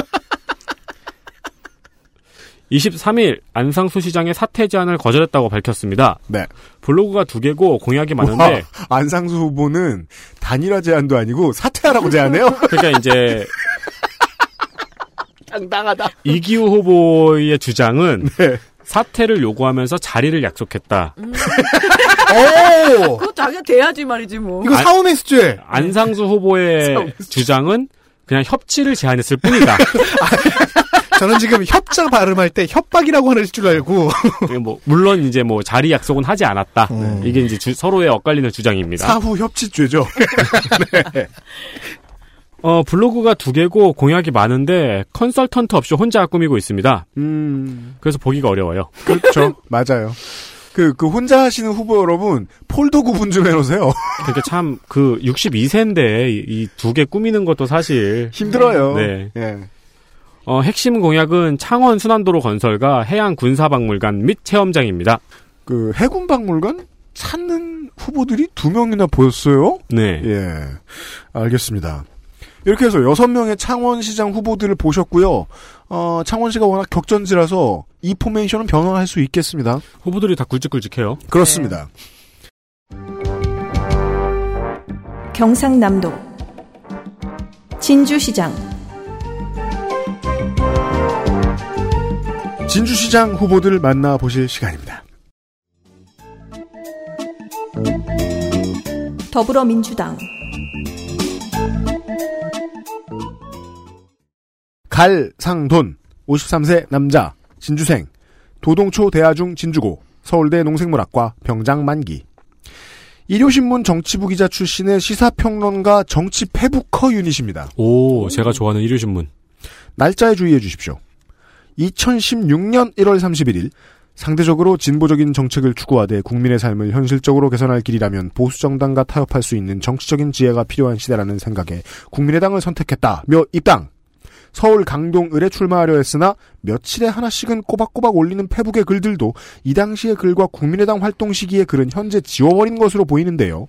23일 안상수 시장의 사퇴 제안을 거절했다고 밝혔습니다. 네. 블로그가 두 개고 공약이 와, 많은데 안상수 후보는 단일화 제안도 아니고 사퇴하라고 제안해요? (laughs) 그러니까 이제 당당하다. 이기우 후보의 주장은 네. 사퇴를 요구하면서 자리를 약속했다. 오! (laughs) 그거 자기가 돼야지 말이지 뭐. 이거 아- 사원의 수죄. 안상수 후보의 주장은 그냥 협치를 제안했을 뿐이다. (laughs) 저는 지금 협자 발음할 때 협박이라고 하는 줄 알고. 뭐 물론 이제 뭐 자리 약속은 하지 않았다. 음. 이게 이제 주- 서로의 엇갈리는 주장입니다. 사후 협치죄죠. (laughs) 어 블로그가 두 개고 공약이 많은데 컨설턴트 없이 혼자 꾸미고 있습니다. 음, 그래서 보기가 어려워요. 그렇죠. (laughs) 맞아요. 그, 그 혼자 하시는 후보 여러분, 폴더 구분 좀 해놓으세요. 그러니까 참그 62세인데 이 두 개 꾸미는 것도 사실 힘들어요. 네. 예. 어, 핵심 공약은 창원 순환도로 건설과 해양 군사박물관 및 체험장입니다. 그 해군 박물관 찾는 후보들이 두 명이나 보였어요. 네. 예, 알겠습니다. 이렇게 해서 여섯 명의 창원시장 후보들을 보셨고요. 어, 창원시가 워낙 격전지라서 이 포메이션은 변화할 수 있겠습니다. 후보들이 다 굵직굵직해요. 그렇습니다. 경상남도 진주시장 진주시장 후보들 만나보실 시간입니다. 더불어민주당 갈상돈 53세 남자 진주생 도동초 대하중 진주고 서울대 농생물학과 병장 만기 일요신문 정치부 기자 출신의 시사평론가 정치 페부커 유닛입니다. 오, 제가 좋아하는 일요신문. 날짜에 주의해 주십시오. 2016년 1월 31일 상대적으로 진보적인 정책을 추구하되 국민의 삶을 현실적으로 개선할 길이라면 보수 정당과 타협할 수 있는 정치적인 지혜가 필요한 시대라는 생각에 국민의당을 선택했다며 입당. 서울 강동을에 출마하려 했으나 며칠에 하나씩은 꼬박꼬박 올리는 페북의 글들도 이 당시의 글과 국민의당 활동 시기의 글은 현재 지워버린 것으로 보이는데요.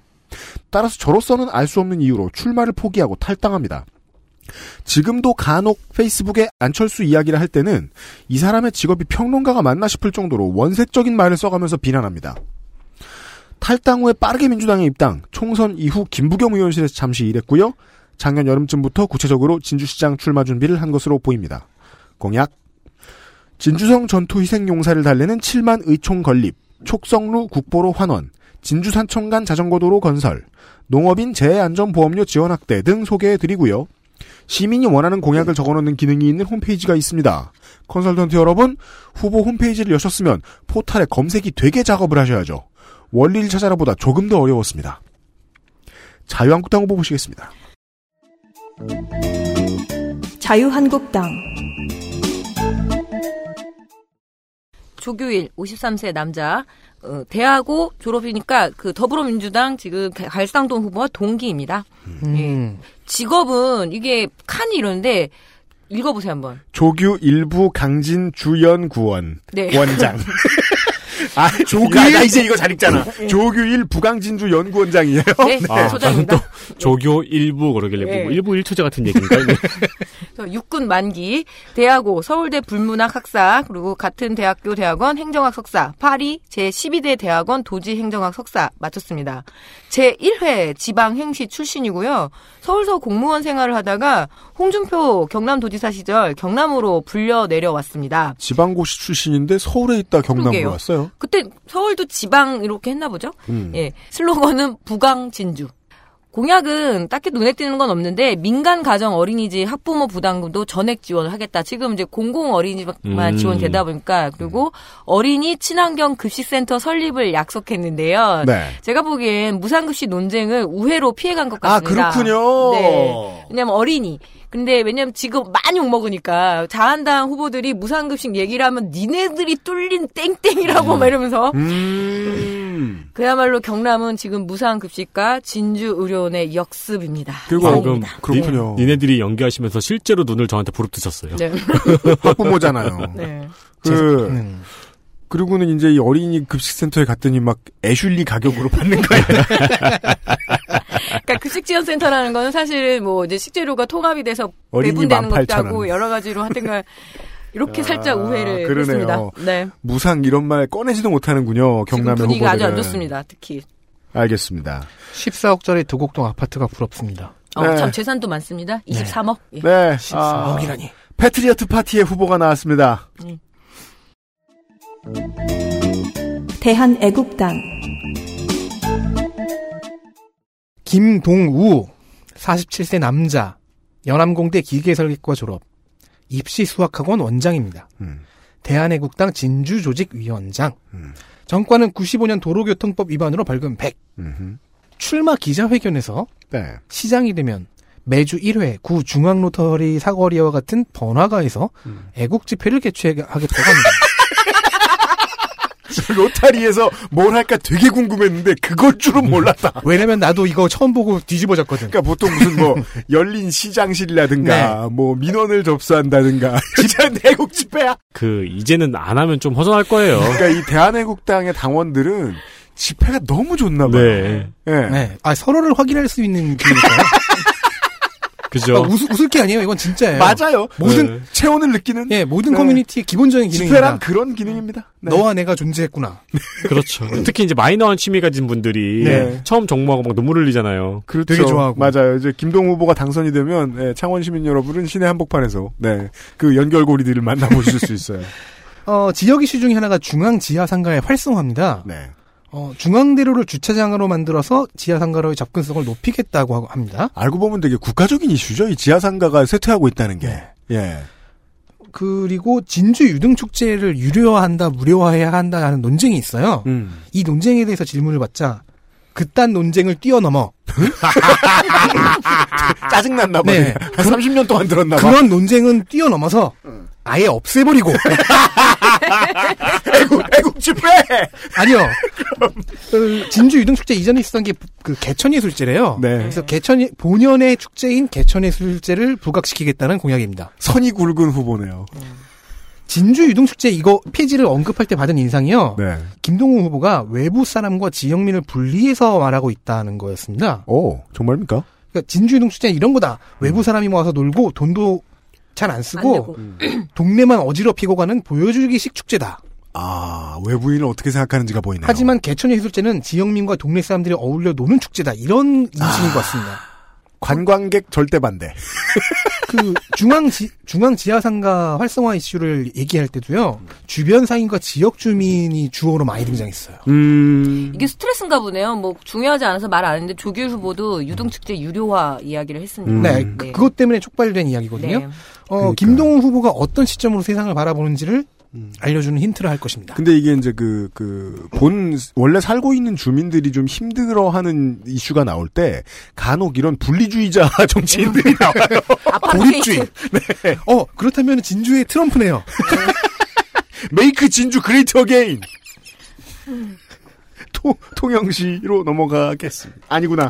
따라서 저로서는 알 수 없는 이유로 출마를 포기하고 탈당합니다. 지금도 간혹 페이스북에 안철수 이야기를 할 때는 이 사람의 직업이 평론가가 맞나 싶을 정도로 원색적인 말을 써가면서 비난합니다. 탈당 후에 빠르게 민주당에 입당, 총선 이후 김부겸 의원실에서 잠시 일했고요. 작년 여름쯤부터 구체적으로 진주시장 출마 준비를 한 것으로 보입니다. 공약 진주성 전투 희생 용사를 달래는 7만 의총 건립, 촉성루 국보로 환원, 진주산청 간 자전거도로 건설, 농업인 재해안전보험료 지원 확대 등 소개해드리고요. 시민이 원하는 공약을 적어놓는 기능이 있는 홈페이지가 있습니다. 컨설턴트 여러분, 후보 홈페이지를 여셨으면 포탈에 검색이 되게 작업을 하셔야죠. 원리를 찾아라보다 조금 더 어려웠습니다. 자유한국당 후보 보시겠습니다. 자유한국당 조규일 53세 남자 어, 대하고 졸업이니까 그 더불어민주당 지금 갈상동 후보와 동기입니다. 음. 직업은 이게 칸이 이러는데 읽어보세요 한번. 조규 일부 강진 주연 구원 네. 원장. (laughs) 아, 조규일. 나 이제 이거 잘 읽잖아. 조규일 부강진주 연구원장이에요. 네, 아, 소장입니다. 나는 또 조교 일부 그러길래 네. 뭐 일부 일투제 같은 얘기인가? 네. (laughs) 그래서 육군 만기, 대학오, 서울대 불문학 학사, 그리고 같은 대학교 대학원 행정학 석사, 파리 제12대 대학원 도지 행정학 석사 마쳤습니다. 제1회 지방 행시 출신이고요. 서울서 공무원 생활을 하다가 홍준표 경남도지사 시절 경남으로 불려 내려왔습니다. 지방고시 출신인데 서울에 있다 경남으로 그러게요. 왔어요. 그때 서울도 지방 이렇게 했나 보죠? 음. 예. 슬로건은 부강 진주. 공약은 딱히 눈에 띄는 건 없는데 민간 가정 어린이집 학부모 부담금도 전액 지원을 하겠다. 지금 이제 공공 어린이집만 음. 지원되다 보니까 그리고 어린이 친환경 급식센터 설립을 약속했는데요. 네. 제가 보기엔 무상급식 논쟁을 우회로 피해간 것 아, 같습니다. 그렇군요. 네. 왜냐면 어린이. 근데 왜냐면 지금 많이 욕먹으니까 자한당 후보들이 무상급식 얘기를 하면 니네들이 뚫린 땡땡이라고 막 이러면서 음. 그야말로 경남은 지금 무상급식과 진주 의료원의 역습입니다. 그리고 다행입니다. 그렇군요. 니, 네들이 연기하시면서 실제로 눈을 저한테 부릅뜨셨어요. 네. (laughs) 학부모잖아요. (laughs) 네. 그, 음. 그리고는 이제 이 어린이 급식센터에 갔더니 막 애슐리 가격으로 받는 거예요. (laughs) 그러니까 급식지원센터라는 거는 사실 뭐 이제 식재료가 통합이 돼서 배분되는 것도 18,000원. 하고 여러 가지로 하여튼간 이렇게 살짝 아, 우회를 그러네요. 했습니다. 네. 무상 이런 말 꺼내지도 못하는군요. 경남의 분위기가 아주 안 후보들은. 좋습니다. 특히. 알겠습니다. 14억짜리 도곡동 아파트가 부럽습니다. 어, 네. 참 재산도 많습니다. 23억. 예. 네. 14억이라니. 패트리어트 파티의 후보가 나왔습니다. 대한애국당 김동우 47세 남자 연암공대 기계설계과 졸업 입시 수학학원 원장입니다. 음. 대한애국당 진주조직위원장 음. 정과는 95년 도로교통법 위반으로 벌금 100 음흠. 출마 기자회견에서 네. 시장이 되면 매주 1회 구 중앙로터리 사거리와 같은 번화가에서 음. 애국 집회를 개최하겠다고 합니다. (laughs) 로타리에서 뭘 할까 되게 궁금했는데 그걸 줄은 몰랐다. 왜냐면 나도 이거 처음 보고 뒤집어졌거든. 그러니까 보통 무슨 뭐 (laughs) 열린 시장실이라든가 뭐 민원을 접수한다든가 진짜 (laughs) 내국 집회야. 그 이제는 안 하면 좀 허전할 거예요. 그러니까 이 대한애국당의 당원들은 집회가 너무 좋나 봐요. 네. 예. 네. 아, 서로를 확인할 수 있는 기회니까요. (laughs) 그죠? 아, 웃, 웃을 게 아니에요. 이건 진짜예요. 맞아요. 모든 네. 체온을 느끼는 예, 모든 네. 커뮤니티의 기본적인 기능입니다. 집회란 그런 기능입니다. 네. 너와 내가 존재했구나. 그렇죠. 특히 이제 마이너한 취미 가진 분들이 네. 처음 정모하고 막 눈물 흘리잖아요. 그렇죠. 되게 좋아하고. 맞아요. 이제 김동 후보가 당선이 되면 예, 창원 시민 여러분은 시내 한복판에서 네, 그 연결고리들을 만나보실 수 있어요. (laughs) 어, 지역 이슈 중에 하나가 중앙 지하 상가의 활성화입니다. 네. 어, 중앙대로를 주차장으로 만들어서 지하 상가로의 접근성을 높이겠다고 합니다. 알고 보면 되게 국가적인 이슈죠. 이 지하상가가 쇠퇴하고 있다는 게. 네. 예. 그리고 진주 유등 축제를 유료화한다, 무료화해야 한다는 논쟁이 있어요. 음. 이 논쟁에 대해서 질문을 받자 그딴 논쟁을 뛰어넘어 (laughs) 짜증났나 봐요. 네. 한 30년 동안 들었나 봐. 그런 논쟁은 뛰어넘어서 아예 없애버리고 (laughs) 애국, 애국 집회! 아니요. (laughs) 그 진주 유등축제 이전에 있었던 게 그 개천예술제래요. 네. 그래서 개천 본연의 축제인 개천예술제를 부각시키겠다는 공약입니다. 선이 굵은 후보네요. 진주 유등축제 이거 폐지를 언급할 때 받은 인상이요. 네. 김동우 후보가 외부 사람과 지역민을 분리해서 말하고 있다는 거였습니다. 오, 정말입니까? 그러니까 진주 유등축제 이런 거다. 외부 사람이 모아서 놀고 돈도 잘안안 쓰고 되고. (clears throat) 동네만 어지럽히고 가는 보여주기식 축제다. 아, 외부인은 어떻게 생각하는지가 보이네요. 하지만 개천예술제는 지역민과 동네 사람들이 어울려 노는 축제다. 이런 인식인 것 같습니다. 관광객 절대 반대. (laughs) 그 중앙 지, 중앙 지하상가 활성화 이슈를 얘기할 때도요. 주변 상인과 지역 주민이 주어로 많이 등장했어요. 음. 이게 스트레스인가 보네요. 뭐 중요하지 않아서 말 안 했는데 조규 후보도 유등축제 유료화 이야기를 했습니다. 음. 네, 그- 그것 때문에 촉발된 이야기거든요. 네. 어, 그러니까요. 김동우 후보가 어떤 시점으로 세상을 바라보는지를 알려주는 힌트를 할 것입니다. 근데 이게 이제 그, 그, 본, 원래 살고 있는 주민들이 좀 힘들어 하는 이슈가 나올 때, 간혹 이런 분리주의자 (laughs) 정치인들이 나와요. (laughs) 고립주의. (laughs) 네. 어, 그렇다면 진주의 트럼프네요. Make 진주 Great Again! 통, 통영시로 넘어가겠습니다. 아니구나.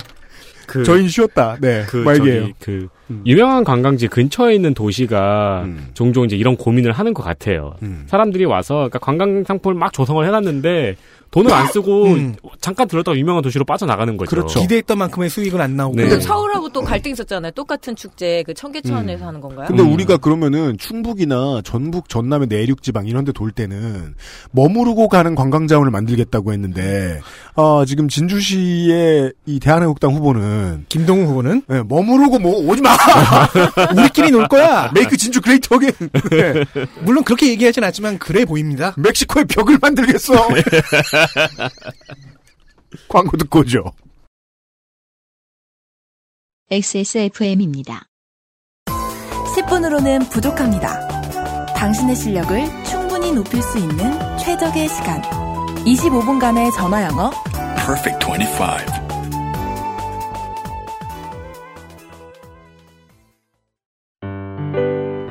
그, 저희 쉬었다. 네. 그. 저기, 그, 유명한 관광지 근처에 있는 도시가 음. 종종 이제 이런 고민을 하는 것 같아요. 음. 사람들이 와서, 그러니까 관광 상품을 막 조성을 해놨는데, 돈을 안 쓰고, 음. 잠깐 들렀다가 유명한 도시로 빠져나가는 거죠. 그렇죠. 기대했던 만큼의 수익은 안 나오고. 네. 근데 서울하고 또 갈등 있었잖아요. 똑같은 축제 그 청계천에서 하는 건가요? 근데 음. 우리가 그러면은 충북이나 전북, 전남의 내륙 지방 이런 데 돌 때는 머무르고 가는 관광 자원을 만들겠다고 했는데 아, 지금 진주시의 이 대한애국당 후보는 김동우 후보는 네, 머무르고 뭐 오지 마. (laughs) 우리끼리 놀 거야. Make 진주 great again. 네. 물론 그렇게 얘기하진 않지만 그래 보입니다. 멕시코에 벽을 만들겠어. (laughs) (laughs) 광고 듣고 오죠. XSFM입니다. 10분으로는 부족합니다. 당신의 실력을 충분히 높일 수 있는 최적의 시간. 25분간의 전화 영어. Perfect 25.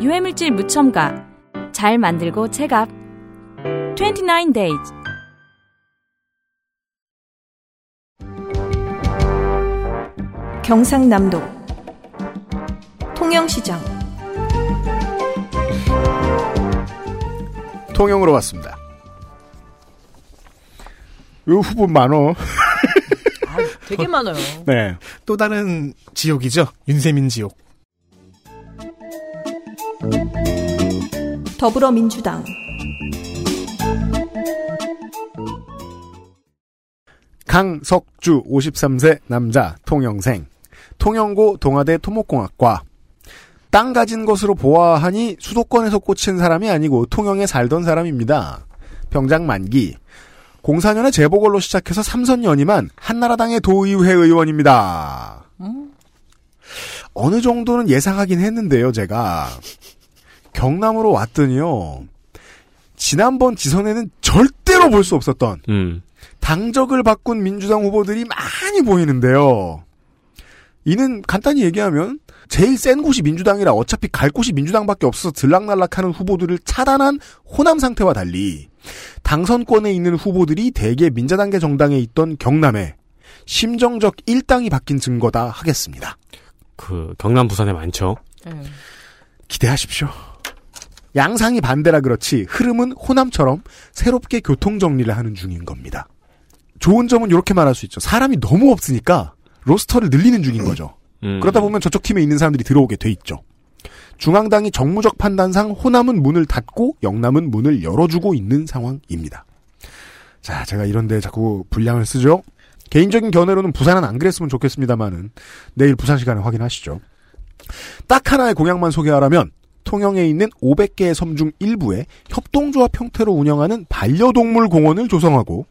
유해물질 무첨가. 잘 만들고 체갑. 29 days. 경상남도 통영시장 통영으로 왔습니다. 요 후보 많어. 아, 되게 (laughs) 많아요. 네. 또 다른 지옥이죠. 윤세민 지옥. 더불어민주당 강석주 53세 남자 통영생 통영고 동아대 토목공학과 땅 가진 것으로 보아하니 수도권에서 꽂힌 사람이 아니고 통영에 살던 사람입니다. 병장 만기 04년에 재보궐로 시작해서 삼선 연임한 한나라당의 도의회 의원입니다. 어느 정도는 예상하긴 했는데요, 제가. 경남으로 왔더니요. 지난번 지선에는 절대로 볼 수 없었던 음. 당적을 바꾼 민주당 후보들이 많이 보이는데요. 이는 간단히 얘기하면 제일 센 곳이 민주당이라 어차피 갈 곳이 민주당밖에 없어서 들락날락하는 후보들을 차단한 호남 상태와 달리 당선권에 있는 후보들이 대개 민자당계 정당에 있던 경남에 심정적 일당이 바뀐 증거다 하겠습니다. 그, 경남, 부산에 많죠. 네. 기대하십시오. 양상이 반대라 그렇지 흐름은 호남처럼 새롭게 교통 정리를 하는 중인 겁니다. 좋은 점은 이렇게 말할 수 있죠. 사람이 너무 없으니까 로스터를 늘리는 중인 거죠. 음. 그러다 보면 저쪽 팀에 있는 사람들이 들어오게 돼 있죠. 중앙당이 정무적 판단상 호남은 문을 닫고 영남은 문을 열어주고 있는 상황입니다. 자, 제가 이런데 자꾸 분량을 쓰죠. 개인적인 견해로는 부산은 안 그랬으면 좋겠습니다만은 내일 부산 시간에 확인하시죠. 딱 하나의 공약만 소개하라면 통영에 있는 500개의 섬 중 일부에 협동조합 형태로 운영하는 반려동물 공원을 조성하고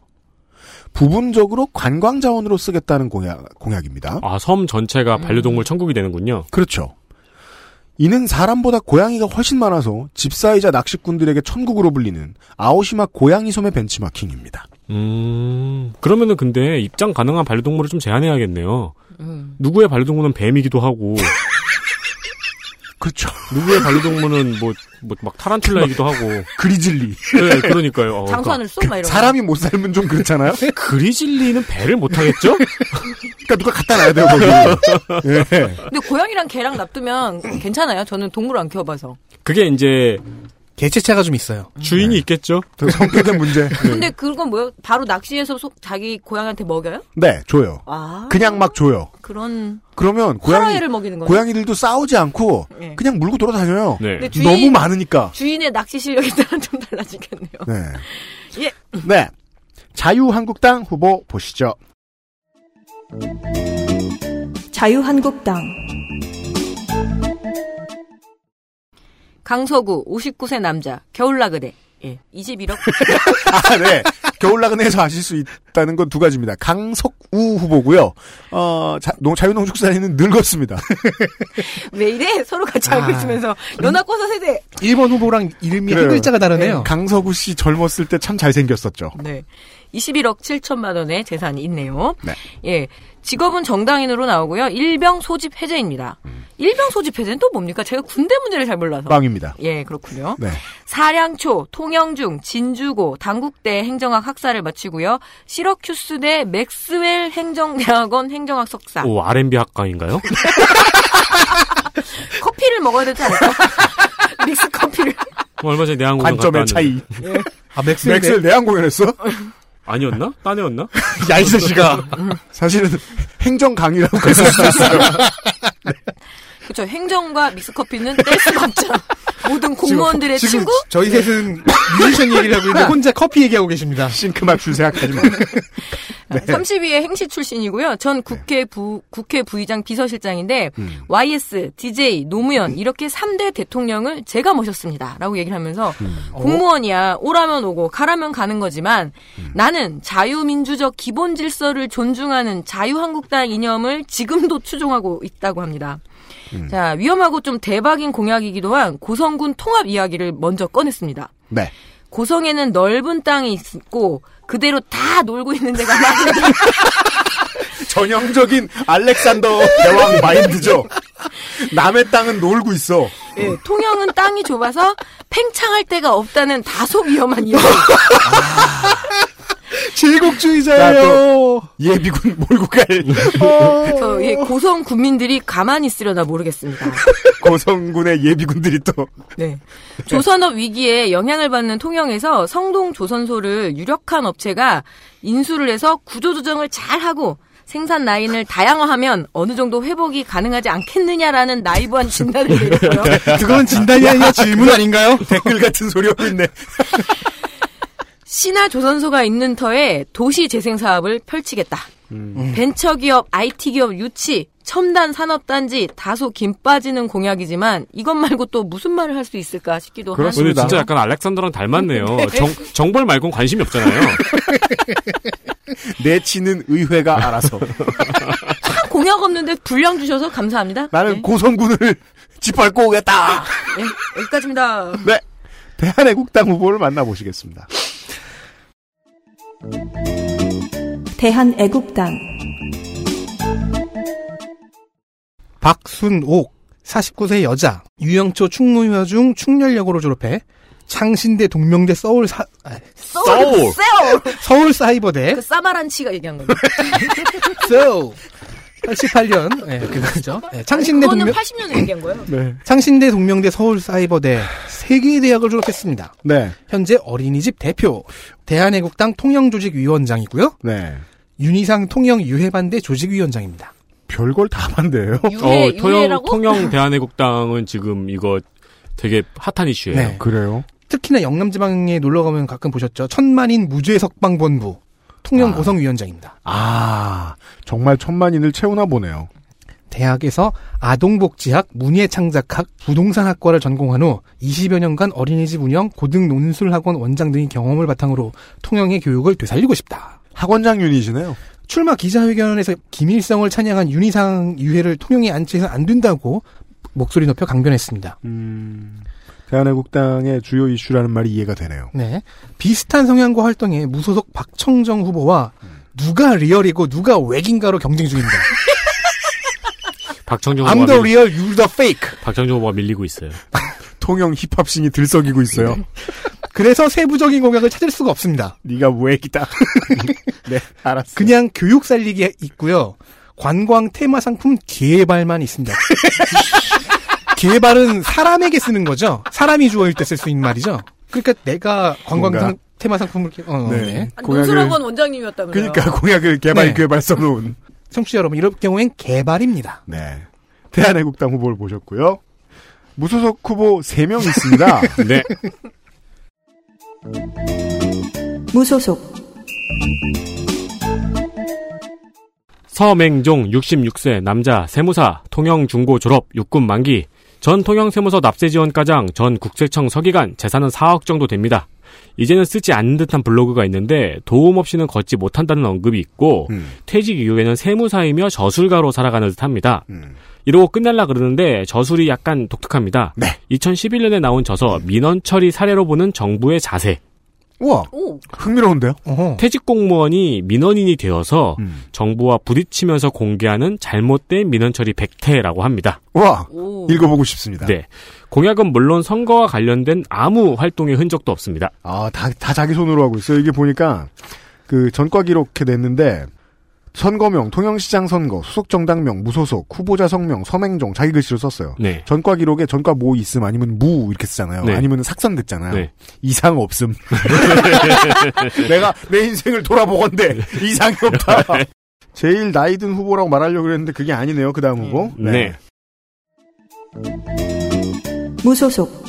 부분적으로 관광 자원으로 쓰겠다는 공약, 공약입니다. 아, 섬 전체가 반려동물 천국이 되는군요. 그렇죠. 이는 사람보다 고양이가 훨씬 많아서 집사이자 낚시꾼들에게 천국으로 불리는 아오시마 고양이 섬의 벤치마킹입니다. 음, 그러면은 근데 입장 가능한 반려동물을 좀 제한해야겠네요. 음. 누구의 반려동물은 뱀이기도 하고, (laughs) 그렇죠. 누구의 반려동물은 뭐, 뭐, 막 타란툴라이기도 하고. 그리즐리. 네, 그러니까요. 어, 장수하늘 쏘? 막 거. 사람이 못 살면 좀 그렇잖아요? 그러니까 그리즐리는 배를 못 하겠죠? 그러니까 누가 갖다 놔야 돼요, 거기. (laughs) 예. 근데 고양이랑 개랑 놔두면 괜찮아요. 저는 동물 안 키워봐서. 그게 이제 개체차가 좀 있어요. 주인이 있겠죠? 그 성격의 문제. (laughs) 근데 그건 뭐요? 바로 낚시해서 속- 자기 고양이한테 먹여요? 네, 줘요. 아. 그냥 막 줘요. 그런 그러면 고양이, 먹이는 거예요. 고양이들도 싸우지 않고 네. 그냥 물고 돌아다녀요. 네. 근데 주인- 너무 많으니까. 주인의 낚시 실력에 따라 (laughs) 좀 달라지겠네요. 네. 예. 네. 자유한국당 후보 보시죠. 자유한국당 강서구 59세 남자 겨울나그네. 예. 21억. (laughs) 아, 네. 겨울나그네에서 아실 수 있다는 건 두 가지입니다. 강석우 후보고요. 어, 자, 농- 자유농축산인은 늙었습니다. (laughs) 왜 이래? 서로 같이 알고 아. 있으면서 연합고사 세대. 1번 후보랑 이름이 그래요. 한 글자가 다르네요. 강석우 씨 젊었을 때 참 잘생겼었죠. 네. 21억 7천만 원의 재산이 있네요. 네. 예. 직업은 정당인으로 나오고요. 일병 소집 해제입니다. 일병 소집 해제는 또 뭡니까? 제가 군대 문제를 잘 몰라서. 빵입니다. 예, 그렇군요. 네. 사량초, 통영중, 진주고, 당국대 행정학 학사를 마치고요. 시러큐스대 맥스웰 행정대학원 행정학 석사. 오, R&B 학과인가요? (laughs) 커피를 먹어야 되지 않을까? (laughs) 믹스 커피를. 뭐 얼마 전에 내한 공연 관점의 갔다 차이. 왔는데. 아, 맥스웰 맥스웰 내한 공연했어? (laughs) 아니었나? 딴 애였나? (laughs) 야, 이 자식아. (laughs) 사실은 행정 강의라고 있어요. (laughs) 그렇죠. 행정과 믹스 커피는 뗄 수가 없죠. 모든 공무원들의 지금 친구? 저희 셋은 뮤지션 얘기를 하고 있는데 혼자 커피 얘기하고 계십니다. 싱크 맞출 생각하지 마. 네. 32회 행시 출신이고요. 전 국회 부, 국회 부의장 비서실장인데, 음. YS, DJ, 노무현, 이렇게 3대 대통령을 제가 모셨습니다. 라고 얘기를 하면서, 음. 공무원이야, 오라면 오고, 가라면 가는 거지만, 음. 나는 자유민주적 기본 질서를 존중하는 자유한국당 이념을 지금도 추종하고 있다고 합니다. 음. 자, 위험하고 좀 대박인 공약이기도 한 고성군 통합 이야기를 먼저 꺼냈습니다. 네. 고성에는 넓은 땅이 있고 그대로 다 놀고 있는 데가 많은데 (laughs) 전형적인 알렉산더 대왕 마인드죠. 남의 땅은 놀고 있어. 예, 통영은 땅이 좁아서 팽창할 데가 없다는 다소 위험한 이야기. (laughs) 제국주의자예요. 예비군 몰고 갈 그래서 예, 고성 군민들이 가만히 있으려나 모르겠습니다. (laughs) 고성군의 예비군들이 또 네. 조선업 위기에 영향을 받는 통영에서 성동 조선소를 유력한 업체가 인수를 해서 구조조정을 잘 하고 생산 라인을 다양화하면 어느 정도 회복이 가능하지 않겠느냐라는 나이브한 진단을 내렸고요. 그건 진단이 아니라 질문 아닌가요? 댓글 같은 소리 하고 있네. (laughs) 신화 조선소가 있는 터에 도시 재생 사업을 펼치겠다. 벤처기업, IT기업 유치, 첨단 산업단지 다소 김 빠지는 공약이지만 이것 말고 또 무슨 말을 할 수 있을까 싶기도 오늘 그렇습니다. 진짜 약간 알렉산더랑 닮았네요. 정, 정벌 말고는 관심이 없잖아요. (laughs) 내치는 의회가 알아서. 한 (laughs) 공약 없는데 분량 주셔서 감사합니다. 나는 네. 고성군을 짓밟고 오겠다. 네, 여기까지입니다. 네. 대한애국당 후보를 만나보시겠습니다. 대한애국당 박순옥, 49세 여자, 유영초 충무여 중 충렬여고로 졸업해 창신대 동명대 서울 사, 아, 서울! 서울! 서울 사이버대 그 싸마란치가 얘기한 겁니다. (laughs) 서울 88년 네, 그거죠. 네, 창신대 그거는 동명 80년에 얘기한 거예요. 네. 창신대 동명대 서울 사이버대 세 개의 대학을 졸업했습니다. 네. 현재 어린이집 대표, 대한애국당 통영조직위원장이고요. 네. 윤희상 통영 유해반대 조직위원장입니다. 별걸 다 만대요. 어, 통영, 통영 (laughs) 대한애국당은 지금 이거 되게 핫한 이슈예요. 네. 그래요? 특히나 영남지방에 놀러 가면 가끔 보셨죠. 천만인 무죄 석방본부 통영 아. 고성위원장입니다. 아, 정말 천만인을 채우나 보네요. 대학에서 아동복지학, 문예창작학, 부동산학과를 전공한 후 20여 년간 어린이집 운영, 고등 논술학원 원장 등의 경험을 바탕으로 통영의 교육을 되살리고 싶다. 학원장 유닛이네요. 출마 기자회견에서 김일성을 찬양한 윤희상 유해를 통영에 안치해서 안 된다고 목소리 높여 강변했습니다. 음, 대한애국당의 주요 이슈라는 말이 이해가 되네요. 네. 비슷한 성향과 활동에 무소속 박청정 후보와 누가 리얼이고 누가 외긴가로 경쟁 중입니다. (laughs) I'm 후보가 the 밀, real, you're the fake. 박정종 후보가 밀리고 있어요. (laughs) 통영 힙합신이 들썩이고 있어요. 그래서 세부적인 공약을 찾을 수가 없습니다. 네가 왜기다. (laughs) 네, 알았어. 그냥 교육 살리기 있고요. 관광 테마 상품 개발만 있습니다. 개발은 사람에게 쓰는 거죠. 사람이 주어일 때 쓸 수 있는 말이죠. 그러니까 내가 관광 뭔가. 상- 테마 상품을 개- 어, 네. 네. 아, 공약을- 논술학원 원장님이었다면서요. 그러니까 공약을 개발 네. 개발 써놓은. 청취자 여러분 이럴 경우엔 개발입니다. 네. 대한애국당 후보를 보셨고요. 무소속 후보 3명 있습니다. (laughs) 네. 무소속 서맹종 66세 남자 세무사 통영 중고 졸업 육군 만기 전 통영 세무서 납세 지원과장 전 국세청 서기관 재산은 4억 정도 됩니다. 이제는 쓰지 않는 듯한 블로그가 있는데 도움 없이는 걷지 못한다는 언급이 있고 음, 퇴직 이후에는 세무사이며 저술가로 살아가는 듯합니다. 음. 이러고 끝날라 그러는데 저술이 약간 독특합니다. 네. 2011년에 나온 저서 민원 처리 사례로 보는 정부의 자세 우와. 오. 흥미로운데요? 퇴직 공무원이 민원인이 되어서 음. 정부와 부딪히면서 공개하는 잘못된 민원 처리 백태라고 합니다. 와. 오. 읽어보고 싶습니다. 네. 공약은 물론 선거와 관련된 아무 활동의 흔적도 없습니다. 아, 다, 다 자기 손으로 하고 있어요. 이게 보니까, 그, 전과 기록해 냈는데, 선거명, 통영시장 선거, 수속정당명, 무소속, 후보자 성명, 서맹종, 자기 글씨로 썼어요. 네. 전과 기록에 전과 뭐 있음, 아니면 무, 이렇게 쓰잖아요. 네. 아니면 삭선됐잖아요. 네. 이상 없음. (laughs) 내가 내 인생을 돌아보건데, 이상이 없다. 제일 나이 든 후보라고 말하려고 그랬는데, 그게 아니네요, 그 다음 후보. 네. 무소속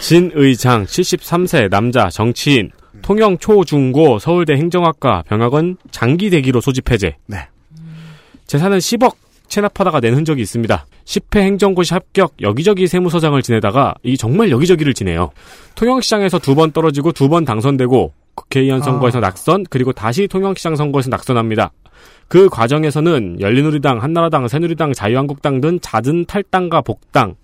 진 의장 73세 남자 정치인 통영 초중고 서울대 행정학과 병학원 장기 대기로 소집 해제. 네. 재산은 10억 체납하다가 낸 흔적이 있습니다. 10회 행정고시 합격 여기저기 세무서장을 지내다가 이 정말 여기저기를 지내요. 통영시장에서 두 번 떨어지고 두 번 당선되고 국회의원 선거에서 낙선 그리고 다시 통영시장 선거에서 낙선합니다. 그 과정에서는 열린우리당, 한나라당, 새누리당, 자유한국당 등 잦은 탈당과 복당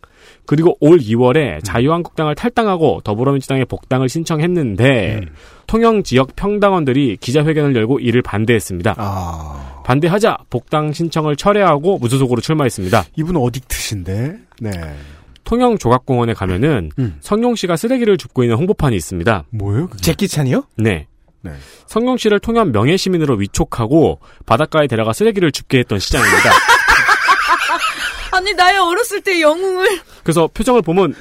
그리고 올 2월에 자유한국당을 탈당하고 더불어민주당에 복당을 신청했는데 통영 지역 평당원들이 기자회견을 열고 이를 반대했습니다. 아, 반대하자 복당 신청을 철회하고 무소속으로 출마했습니다. 이분 어딕트신데, 네. 통영 조각공원에 가면은 음. 성룡 씨가 쓰레기를 줍고 있는 홍보판이 있습니다. 뭐예요? 그게? 제키찬이요? 네. 네. 성룡 씨를 통영 명예시민으로 위촉하고 바닷가에 데려가 쓰레기를 줍게 했던 시장입니다. (laughs) 아니 나의 어렸을 때 영웅을 그래서 표정을 보면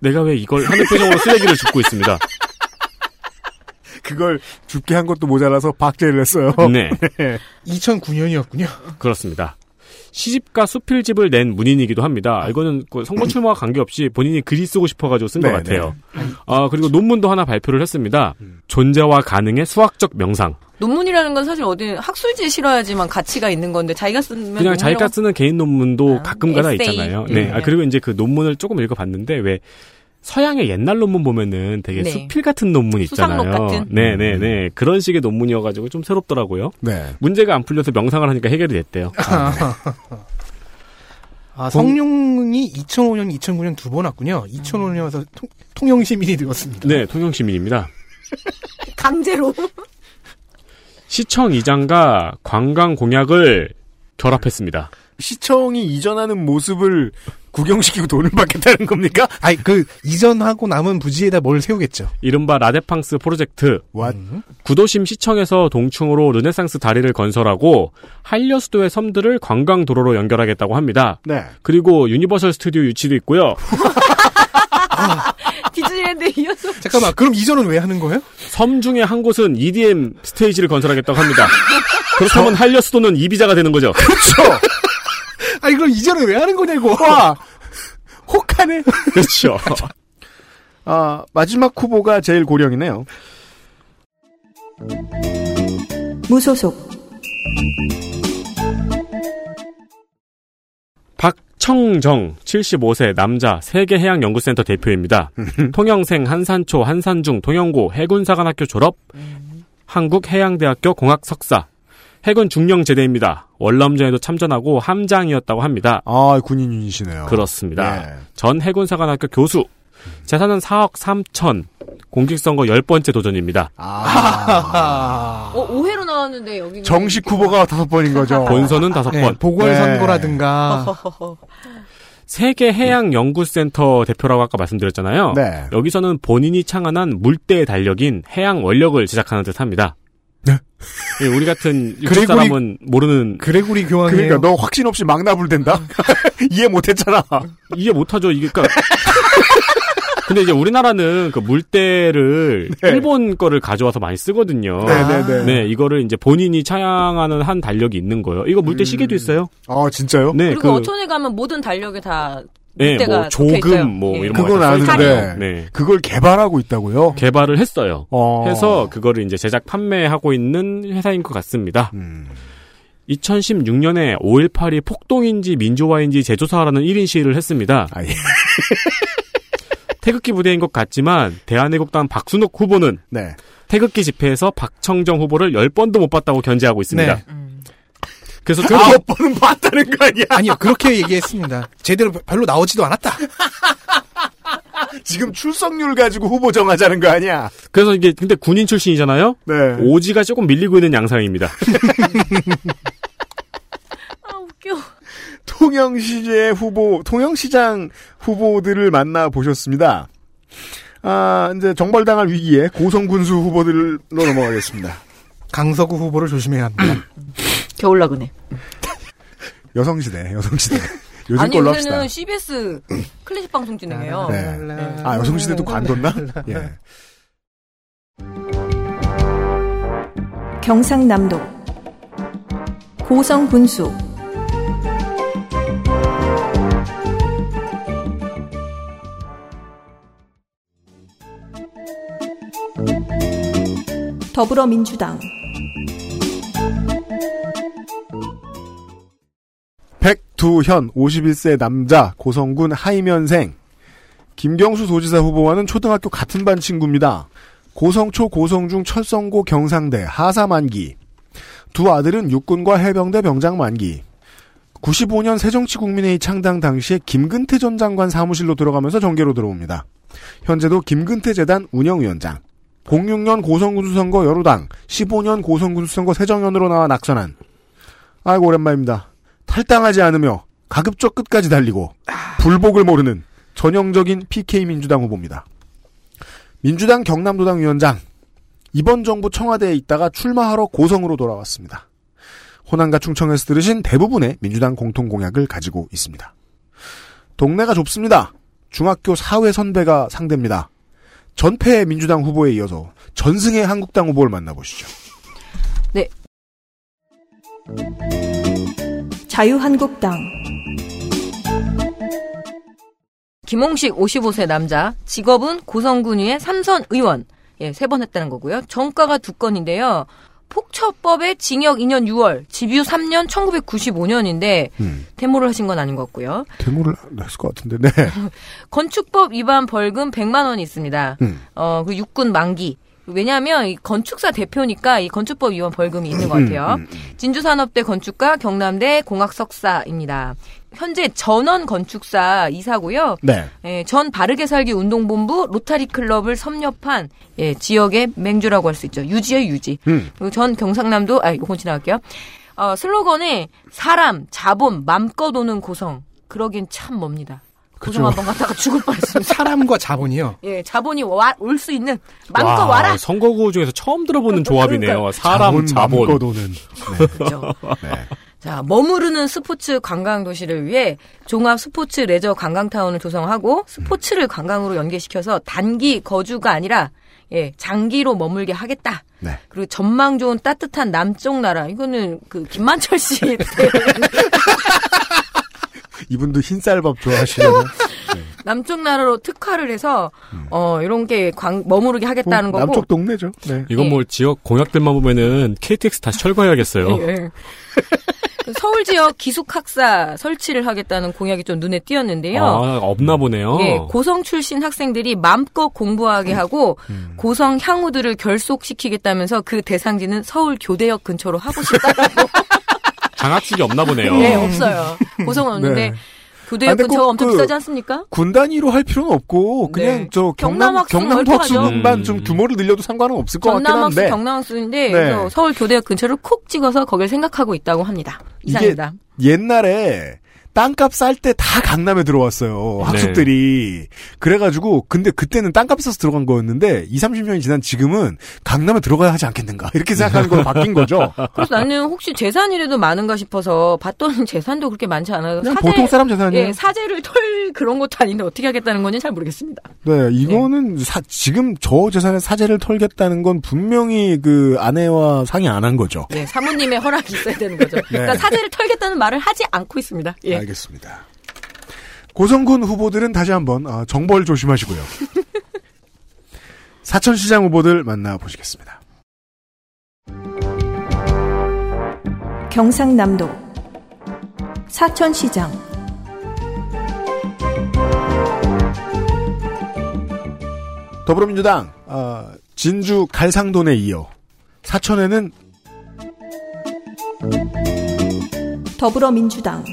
내가 왜 이걸 하는 표정으로 쓰레기를 줍고 있습니다. 그걸 줍게 한 것도 모자라서 박제를 했어요. 네. (laughs) 2009년이었군요. 그렇습니다. 시집가 수필집을 낸 문인이기도 합니다. 이거는 그 선거 출마와 관계없이 본인이 글이 쓰고 싶어가지고 쓴것 네, 같아요. 아, 그리고 논문도 하나 발표를 했습니다. 존재와 가능의 수학적 명상. 논문이라는 건 사실 어디 학술지에 실어야지만 가치가 있는 건데 자기가 쓰면 그냥 자기가 쓰는 개인 논문도 아, 가끔가다 에세이. 있잖아요. 네. 아, 네. 그리고 이제 그 논문을 조금 읽어봤는데 왜 서양의 옛날 논문 보면은 되게 네. 수필 같은 논문 있잖아요. 수상록 같은? 네 네 네. 그런 식의 논문이어가지고 좀 새롭더라고요. 네. 문제가 안 풀려서 명상을 하니까 해결이 됐대요. 아, (laughs) 성룡이 2005년, 2009년 두 번 왔군요. 2005년에 와서 통, 통영 시민이 되었습니다. 네, 통영 시민입니다. (laughs) 강제로 시청 이장과 관광 공약을 결합했습니다. 시청이 이전하는 모습을 구경시키고 돈을 받겠다는 겁니까? 아니, 그, 이전하고 남은 부지에다 뭘 세우겠죠. 이른바 라데팡스 프로젝트. 왓? 구도심 시청에서 동충으로 르네상스 다리를 건설하고 한려수도의 섬들을 관광 도로로 연결하겠다고 합니다. 네. 그리고 유니버설 스튜디오 유치도 있고요. (laughs) 디즈니랜드에 이어서 잠깐만, 그럼 이전은 왜 하는 거예요? 섬 중에 한 곳은 EDM 스테이지를 건설하겠다고 합니다. 그렇다면 한려수도는 이비자가 되는 거죠. 그렇죠. (laughs) 아니, 그럼 이전은 왜 하는 거냐고. 와, 혹하네. 그렇죠. (laughs) 아, 마지막 후보가 제일 고령이네요. 무소속 박청정 75세 남자 세계해양연구센터 대표입니다. 통영생 한산초 한산중 통영고 해군사관학교 졸업 한국해양대학교 공학 석사 해군 중령 제대입니다. 월남전에도 참전하고 함장이었다고 합니다. 아, 군인이시네요. 그렇습니다. 네. 전 해군사관학교 교수 재산은 4억 3천 공직선거 10번째 도전입니다. 아. 어, 5회로 나왔는데 여기 정식 후보가 다섯 번인 거죠. (laughs) 본선은 다섯 네, 번. 보궐선거라든가. 세계해양연구센터 대표라고 아까 말씀드렸잖아요. 네. 여기서는 본인이 창안한 물대의 달력인 해양 원력을 제작하는 듯 합니다. 네. 예, 우리 같은 (laughs) 그레고리- 사람은 모르는 그레고리 교황이에요. 그러니까 너 확신 없이 망나불댄다? (laughs) 이해 못 했잖아. 이해 못 하죠. 이게 그러니까 (laughs) 근데 이제 우리나라는 그 물대를 네. 일본 거를 가져와서 많이 쓰거든요. 네네네. 네, 이거를 이제 본인이 차양하는 한 달력이 있는 거예요. 이거 물대 음. 시계도 있어요. 아, 진짜요? 네, 그리고 그 어촌에 가면 모든 달력에 다 네, 뭐 적혀 있어요. 조금 뭐 예. 이런 그건 거 아는데. 네. 그걸 개발하고 있다고요? 개발을 했어요. 어. 해서 그거를 이제 제작 판매하고 있는 회사인 것 같습니다. 음. 2016년에 5.18이 폭동인지 민주화인지 재조사하라는 1인 시위를 했습니다. 아, 예. (laughs) 태극기 부대인 것 같지만 대한애국당 박순옥 후보는 네. 태극기 집회에서 박청정 후보를 10번도 못 봤다고 견제하고 있습니다. 네. 그래서 그 특히 아홉 번은 봤다는 거 아니야? 아니요, 그렇게 얘기했습니다. 제대로 별로 나오지도 않았다. 지금 출석률 가지고 후보 정하자는 거 아니야? 그래서 이게 근데 군인 출신이잖아요. 네. 오지가 조금 밀리고 있는 양상입니다. 아 웃겨. 통영시제 후보, 통영시장 후보들을 만나 보셨습니다. 아, 이제 정벌당할 위기에 고성군수 후보들로 넘어가겠습니다. 강서구 후보를 조심해야 합니다. (laughs) 겨울나그네. 여성시대, 여성시대. (laughs) 요즘 아니 걸로 합시다. 요새는 CBS 클래식 방송 진행해요. 네. 아, 여성시대도 관뒀나? 예. 경상남도 고성군수 더불어민주당 백두현 51세 남자 고성군 하이면생 김경수 도지사 후보와는 초등학교 같은 반 친구입니다. 고성초 고성중 철성고 경상대 하사 만기 두 아들은 육군과 해병대 병장 만기 95년 새정치국민회의 창당 당시에 김근태 전 장관 사무실로 들어가면서 정계로 들어옵니다. 현재도 김근태 재단 운영위원장 06년 고성군수 선거 여루당 15년 고성군수 선거 세정연으로 나와 낙선한 아이고 오랜만입니다. 탈당하지 않으며 가급적 끝까지 달리고 불복을 모르는 전형적인 PK 민주당 후보입니다. 민주당 경남도당 위원장 이번 정부 청와대에 있다가 출마하러 고성으로 돌아왔습니다. 호남과 충청에서 들으신 대부분의 민주당 공통 공약을 가지고 있습니다. 동네가 좁습니다. 중학교 사회 선배가 상대입니다. 전패의 민주당 후보에 이어서 전승의 한국당 후보를 만나보시죠. 네. 자유한국당 김홍식 55세 남자, 직업은 고성군위의 삼선 의원. 예, 세 번 했다는 거고요. 정가가 두 건인데요. 폭처법의 징역 2년 6월, 집유 3년 1995년인데 음, 데모를 하신 건 아닌 것 같고요. 대모를 했을 것 같은데, 네. (laughs) 건축법 위반 벌금 100만 원이 있습니다. 음. 어, 그 육군 만기. 왜냐하면 이 건축사 대표니까 이 건축법 위반 벌금이 있는 것 같아요. 음, 진주산업대 건축가, 경남대 공학석사입니다. 현재 전원 건축사 이사고요. 네. 예, 전 바르게 살기 운동본부 로타리 클럽을 섭렵한 예, 지역의 맹주라고 할 수 있죠. 유지의 유지. 음. 그리고 전 경상남도 아 이건 지나갈게요. 어, 슬로건에 사람, 자본, 맘껏 오는 고성. 그러긴 참 멉니다. 그죠. 한번 갔다가 죽을 뻔했습니다. 사람과 자본이요. (laughs) 예, 자본이 올 수 있는 맘껏 와, 라 선거구 중에서 처음 들어보는 조합이네요. 그러니까요. 사람, 자본. 맘껏 오는. 그렇죠. (laughs) 자, 머무르는 스포츠 관광 도시를 위해 종합 스포츠 레저 관광타운을 조성하고 스포츠를 관광으로 연계시켜서 단기 거주가 아니라 예, 장기로 머물게 하겠다. 네. 그리고 전망 좋은 따뜻한 남쪽 나라. 이거는 그 김만철 씨 (laughs) 때 이분도 흰쌀밥 좋아하시려나? (laughs) 남쪽 나라로 특화를 해서 어 이런 게 광, 머무르게 하겠다는 거고. 남쪽 동네죠. 네. 이건 뭐 지역 공약들만 보면은 KTX 다시 철거해야겠어요. 예. (laughs) 서울 지역 기숙학사 설치를 하겠다는 공약이 좀 눈에 띄었는데요. 아, 없나 보네요. 예, 고성 출신 학생들이 마음껏 공부하게 하고 음. 고성 향후들을 결속시키겠다면서 그 대상지는 서울 교대역 근처로 하고 싶다고. (laughs) 장학식이 없나 보네요. 네, 없어요. 고성은 없는데 네. 교대역 아, 근데 근처가 꼭 엄청 그- 비싸지 않습니까? 군 단위로 할 필요는 없고 그냥 네. 저 경남 멀쩡하죠. 학수만 좀 규모를 늘려도 상관은 없을 것 같긴 전남학수 한데 경남 학수인데 네. 그래서 서울 교대역 근처를 콕 찍어서 거길 생각하고 있다고 합니다. 이상입니다. 옛날에 땅값 쌀 때 다 강남에 들어왔어요. 학습들이. 그래가지고, 근데 그때는 땅값이 싸서 들어간 거였는데, 2, 30년이 지난 지금은 강남에 들어가야 하지 않겠는가. 이렇게 생각하는 걸로 바뀐 거죠. 그래서 나는 혹시 재산이라도 많은가 싶어서 봤더니 (laughs) 재산도 그렇게 많지 않아요. 그냥 보통 사람 재산이에요. 예, 사재를 털 그런 것도 아닌데 어떻게 하겠다는 건지 잘 모르겠습니다. 네, 이거는 사- 지금 저 재산의 사재를 털겠다는 건 분명히 그 아내와 상의 안 한 거죠. 예, 사모님의 허락이 있어야 되는 거죠. (laughs) 그러니까 사재를 털겠다는 말을 하지 않고 있습니다. 예. 알겠습니다. 고성군 후보들은 다시 한번 어, 정벌 조심하시고요. (laughs) 사천시장 후보들 만나보시겠습니다. 경상남도 사천시장 더불어민주당 어, 진주 갈상돈에 이어 사천에는 더불어민주당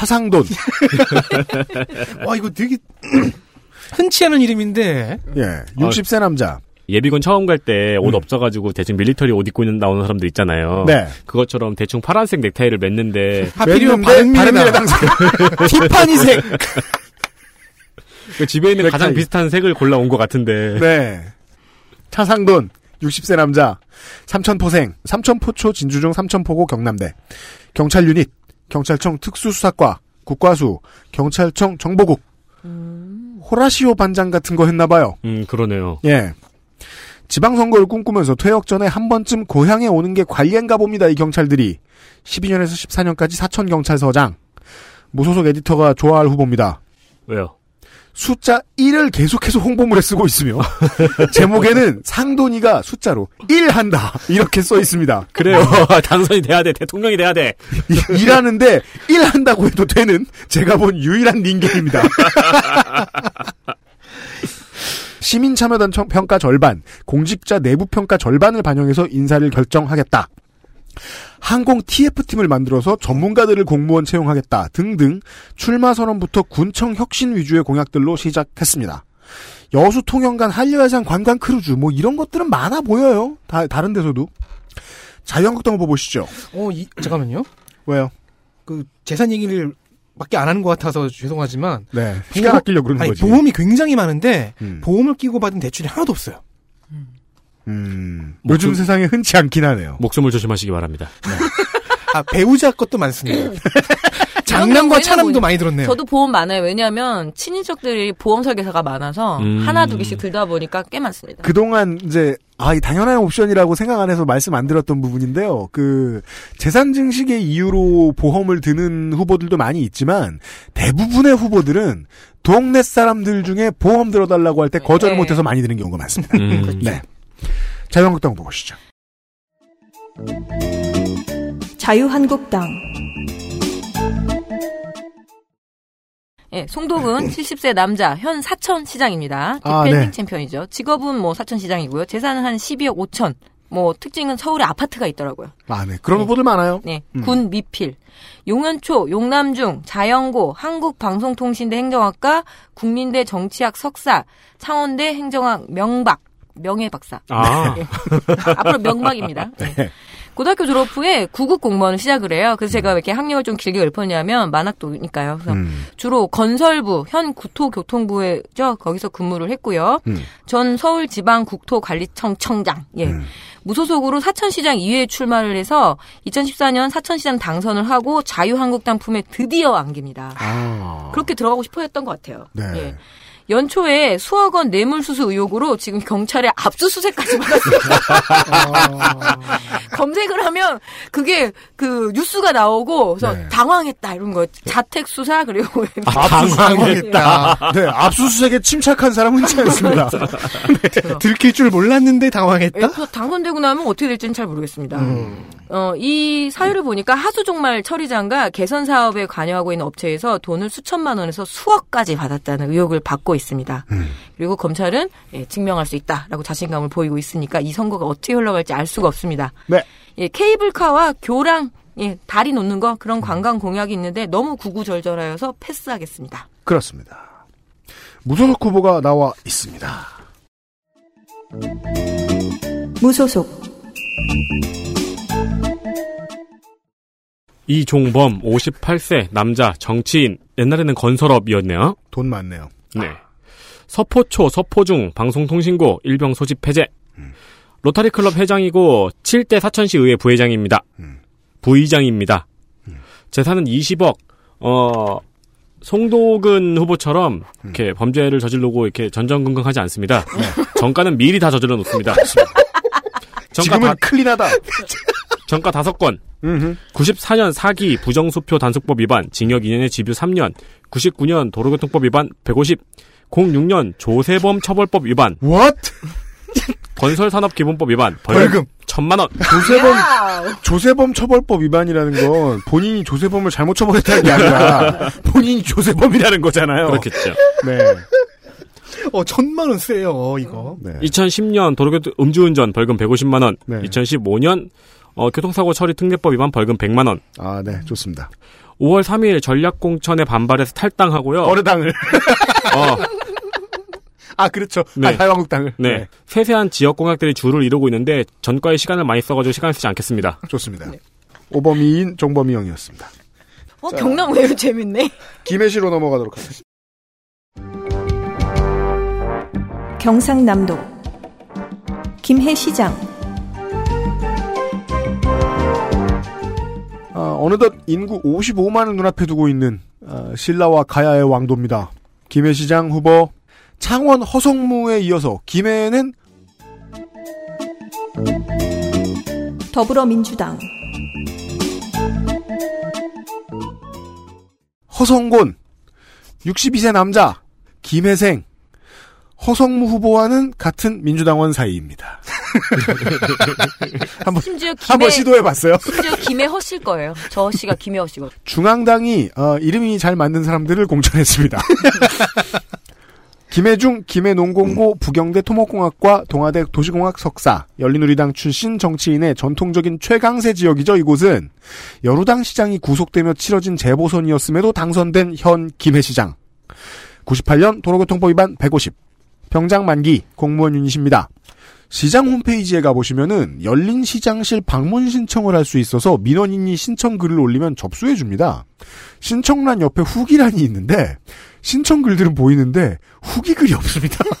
차상돈. (laughs) 와 이거 되게 (clears throat) 흔치 않은 이름인데. 예. 60세 남자. 예비군 처음 갈 때옷 음. 없어가지고 대충 밀리터리 옷 입고 있는 나오는 사람들 있잖아요. 네. 그것처럼 대충 파란색 넥타이를 맸는데 하필이면 바른미래당. 티파니색. 그 집에 있는 가장 넥타이. 비슷한 색을 골라온 것 같은데. 네. 차상돈. 60세 남자. 삼천포생. 삼천포초 진주중 삼천포고 경남대. 경찰 유닛. 경찰청 특수수사과. 국과수. 경찰청 정보국. 호라시오 반장 같은 거 했나 봐요. 음 그러네요. 예. 지방선거를 꿈꾸면서 퇴역 전에 한 번쯤 고향에 오는 게 관리인가 봅니다, 이 경찰들이. 12년에서 14년까지 사천경찰서장. 무소속 에디터가 좋아할 후보입니다. 왜요? 숫자 1을 계속해서 홍보물에 쓰고 있으며, (laughs) 제목에는 상돈이가 숫자로 1 한다. 이렇게 써 있습니다. 그래요. (laughs) 당선이 돼야 돼. 대통령이 돼야 돼. 이- 일하는데 1 한다고 해도 되는 제가 본 유일한 닌겐입니다. (laughs) 시민 참여단 청- 평가 절반, 공직자 내부 평가 절반을 반영해서 인사를 결정하겠다. 항공 TF팀을 만들어서 전문가들을 공무원 채용하겠다 등등 출마 선언부터 군청 혁신 위주의 공약들로 시작했습니다. 여수 통영간 한려해상 관광 크루즈 뭐 이런 것들은 많아 보여요. 다 다른 데서도. 자유한국당 후보 보시죠. 어, 이, 잠깐만요. 왜요? 그 재산 얘기를 밖에 안 하는 것 같아서 죄송하지만 네. 시간 아끼려고 그러는 아니, 거지. 보험이 굉장히 많은데 음. 보험을 끼고 받은 대출이 하나도 없어요. 음, 목숨- 요즘 세상에 흔치 않긴 하네요. 목숨을 조심하시기 바랍니다. (laughs) 아 배우자 것도 많습니다. (laughs) 장난과 경우에는 차남도 뭐- 많이 들었네요. 저도 보험 많아요. 왜냐하면 친인척들이 보험 설계사가 많아서 음. 하나 두 개씩 들다 보니까 꽤 많습니다. 그동안 이제 아, 이 당연한 옵션이라고 생각 안 해서 말씀 안 드렸던 부분인데요. 그 재산 증식의 이유로 보험을 드는 후보들도 많이 있지만 대부분의 후보들은 동네 사람들 중에 보험 들어달라고 할 때 거절을 네. 못해서 많이 드는 경우가 많습니다. 음. 네. 자유한국당 후보 보시죠. 자유한국당 예, 송도근 70세 (clears throat) 남자 현 사천 시장입니다. 아, defending 네. 챔피언이죠. 직업은 뭐 사천 시장이고요. 재산은 한 12억 5천. 뭐 특징은 서울에 아파트가 있더라고요. 아, 네. 그런 네. 후보들 많아요. 네, 음. 군 미필, 용현초, 용남중, 자연고, 한국방송통신대 행정학과, 국민대 정치학 석사, 창원대 행정학 명박, 명예 박사. 아. 예. (laughs) 앞으로 명박입니다. 네. 고등학교 졸업 후에 구급 공무원을 시작을 해요. 그래서 제가 왜 이렇게 학력을 좀 길게 읊었냐면 만학도니까요. 그래서 음. 주로 건설부, 현 국토교통부에죠. 거기서 근무를 했고요. 음. 전 서울지방국토관리청 청장. 예. 음. 무소속으로 사천시장 2회에 출마를 해서 2014년 사천시장 당선을 하고 자유한국당 품에 드디어 안깁니다. 아. 그렇게 들어가고 싶어 했던 것 같아요. 네. 예. 연초에 수억 원 뇌물수수 의혹으로 지금 경찰에 압수수색까지 받았습니다. (laughs) 검색을 하면 그게 그 뉴스가 나오고 그래서 네. 당황했다 이런 거 자택 수사 그리고 아, 당황했다. 네, 압수수색에 침착한 사람은 흔치 않습니다. (laughs) 들킬 줄 몰랐는데 당황했다. 그래서 당선되고 나면 어떻게 될지는 잘 모르겠습니다. 음. 어, 이 사유를 보니까 하수종말 처리장과 개선 사업에 관여하고 있는 업체에서 돈을 수천만 원에서 수억까지 받았다는 의혹을 받고 있습니다. 음. 그리고 검찰은 예, 증명할 수 있다라고 자신감을 보이고 있으니까 이 선거가 어떻게 흘러갈지 알 수가 없습니다. 네. 예, 케이블카와 교랑 예, 다리 놓는 거 그런 관광 공약이 있는데 너무 구구절절하여서 패스하겠습니다. 그렇습니다. 무소속 후보가 나와 있습니다. 무소속 이종범 58세 남자 정치인 옛날에는 건설업이었네요. 돈 많네요. 네. 서포초 서포중 방송통신고 일병 소집 해제. 로타리 클럽 회장이고 7대 사천시 의회 부회장입니다. 음. 부의장입니다. 재산은 20억. 어 송도근 후보처럼 이렇게 범죄를 저지르고 이렇게 전전긍긍하지 않습니다. 정가는 미리 다 저질러 놓습니다. (laughs) 정가 지금은 다, 클린하다. 정가 다섯 건. 94년 사기 부정수표 단속법 위반 징역 2년에 집유 3년 99년 도로교통법 위반 150 06년 조세범 처벌법 위반 What? 건설산업기본법 위반 벌금. 천만 원 조세범 조세범 처벌법 위반이라는 건 본인이 조세범을 잘못 처벌했다는 게 아니라 (laughs) 본인이 조세범이라는 거잖아요. 그렇겠죠. 네. 어 천만 원 세요 이거. 네. 2010년 도로교통 음주운전 벌금 150만 원 네. 2015년 어, 교통사고 처리 특례법 위반 벌금 100만 원 아, 네, 좋습니다. 5월 3일 전략공천에 반발해서 탈당하고요. 어르당을. 어, 아, 그렇죠. 네. 아, 자유한국당을. 네. 세세한 지역 공약들이 줄을 이루고 있는데 전과의 시간을 많이 써가지고 시간 쓰지 않겠습니다. 좋습니다. 오범이인 정범이 형이었습니다. 어, 경남 왜 재밌네. (laughs) 김해시로 넘어가도록 하겠습니다. 경상남도 김해시장 아, 어느덧 인구 55만을 눈앞에 두고 있는 아, 신라와 가야의 왕도입니다. 김해시장 후보 창원 허성무에 이어서 김해에는 더불어민주당 허성곤 62세 남자 김혜생 허성무 후보와는 같은 민주당원 사이입니다. (laughs) 한번 심지어 김해 한번 시도해봤어요. 심지어 김해 허실 거예요. 저 씨가 김해 허씨거든. 중앙당이 어, 이름이 잘 맞는 사람들을 공천했습니다. (laughs) 김해중, 김해농공고, 부경대 토목공학과, 동아대 도시공학 석사, 열린우리당 출신 정치인의 전통적인 최강세 지역이죠. 이곳은 여루당 시장이 구속되며 치러진 재보선이었음에도 당선된 현 김해시장. 98년 도로교통법 위반 150. 병장 만기 공무원 유닛입니다. 시장 홈페이지에 가보시면은 열린 시장실 방문 신청을 할 수 있어서 민원인이 신청 글을 올리면 접수해 줍니다. 신청란 옆에 후기란이 있는데 신청 글들은 보이는데 후기 글이 없습니다. (laughs)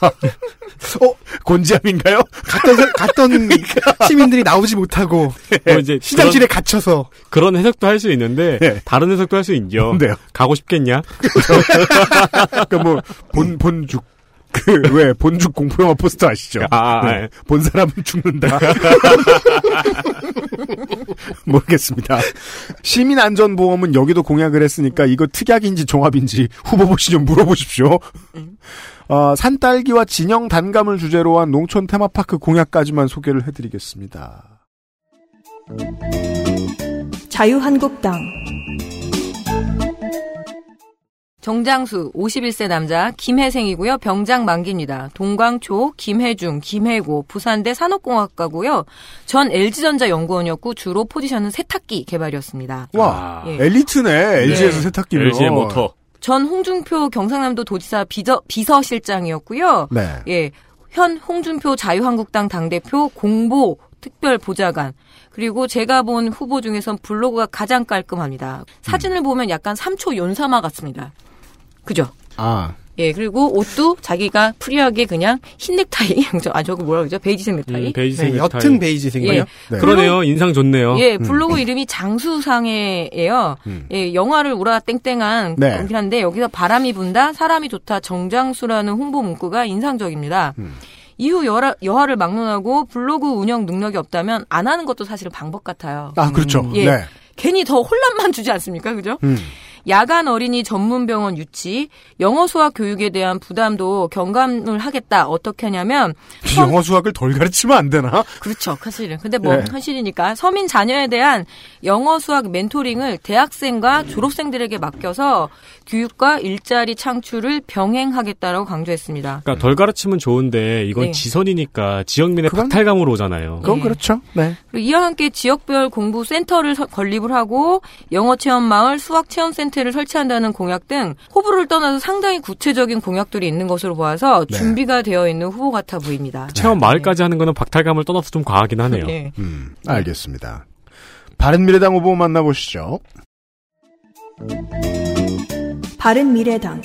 어 곤지암인가요? 갔던 사- 갔던 (laughs) 시민들이 나오지 못하고 뭐 이제 시장실에 갇혀서 그런 해석도 할 수 있는데 네. 다른 해석도 할 수 있죠. 뭔데요? (laughs) 가고 싶겠냐? 그러니까 뭐 본 본죽 그 왜 본죽 공포영화 포스터 아시죠? 아, 네. 네. 본 사람은 죽는다. (laughs) 모르겠습니다. 시민안전보험은 여기도 공약을 했으니까 이거 특약인지 종합인지 후보 보시 좀 물어보십시오. 어, 산딸기와 진영 단감을 주제로 한 농촌 테마파크 공약까지만 소개를 해드리겠습니다. 자유한국당 정장수 51세 남자 김혜생이고요. 병장 만기입니다. 동광초, 김해중, 김해고, 부산대 산업공학과고요. 전 LG전자 연구원이었고 주로 포지션은 세탁기 개발이었습니다. 와, 예. 엘리트네, LG에서 네. 세탁기면. LG의 모터. 전 홍준표 경상남도 도지사 비저, 비서실장이었고요. 네. 예. 현 홍준표 자유한국당 당대표 공보 특별 보좌관. 그리고 제가 본 후보 중에선 블로그가 가장 깔끔합니다. 사진을 보면 약간 삼초 연사마 같습니다. 그죠? 아, 예, 그리고 옷도 자기가 free하게 그냥 흰 넥타이, (laughs) 저- 아, 저거 뭐라 그러죠? 베이지색 넥타이? 음, 베이지색 네, 넥타이. 옅은 베이지색이에요. 예. 네. 그러네요. 인상 좋네요. 예, 블로그 이름이 장수상해예요. 음. 예, 영화를 우라 땡땡한 네. 거긴 한데 여기서 바람이 분다, 사람이 좋다, 정장수라는 홍보 문구가 인상적입니다. 음. 이후 여하, 여하를 막론하고 블로그 운영 능력이 없다면 안 하는 것도 사실은 방법 같아요. 아, 그렇죠. 예. 네. 괜히 더 혼란만 주지 않습니까? 그죠? 음. 야간 어린이 전문 병원 유치, 영어 수학 교육에 대한 부담도 경감을 하겠다. 어떻게 하냐면 영어 수학을 덜 가르치면 안 되나? 그렇죠, 사실은. 근데 뭐 네. 현실이니까 서민 자녀에 대한 영어 수학 멘토링을 대학생과 졸업생들에게 맡겨서 교육과 일자리 창출을 병행하겠다라고 강조했습니다. 그러니까 덜 가르치면 좋은데 이건 네. 지선이니까 지역민의 그건- 박탈감으로 오잖아요. 그건 예. 그렇죠. 네. 그리고 이와 함께 지역별 공부 센터를 서- 건립을 하고 영어 체험 마을, 수학 체험 센터 를 설치한다는 공약 등 호불호를 떠나서 상당히 구체적인 공약들이 있는 것으로 보아서 네. 준비가 되어 있는 후보 같아 보입니다. 체험 마을까지 하는 거는 박탈감을 떠나서 좀 과하긴 하네요. 예. 음, 알겠습니다. 바른미래당 후보 만나보시죠. 바른미래당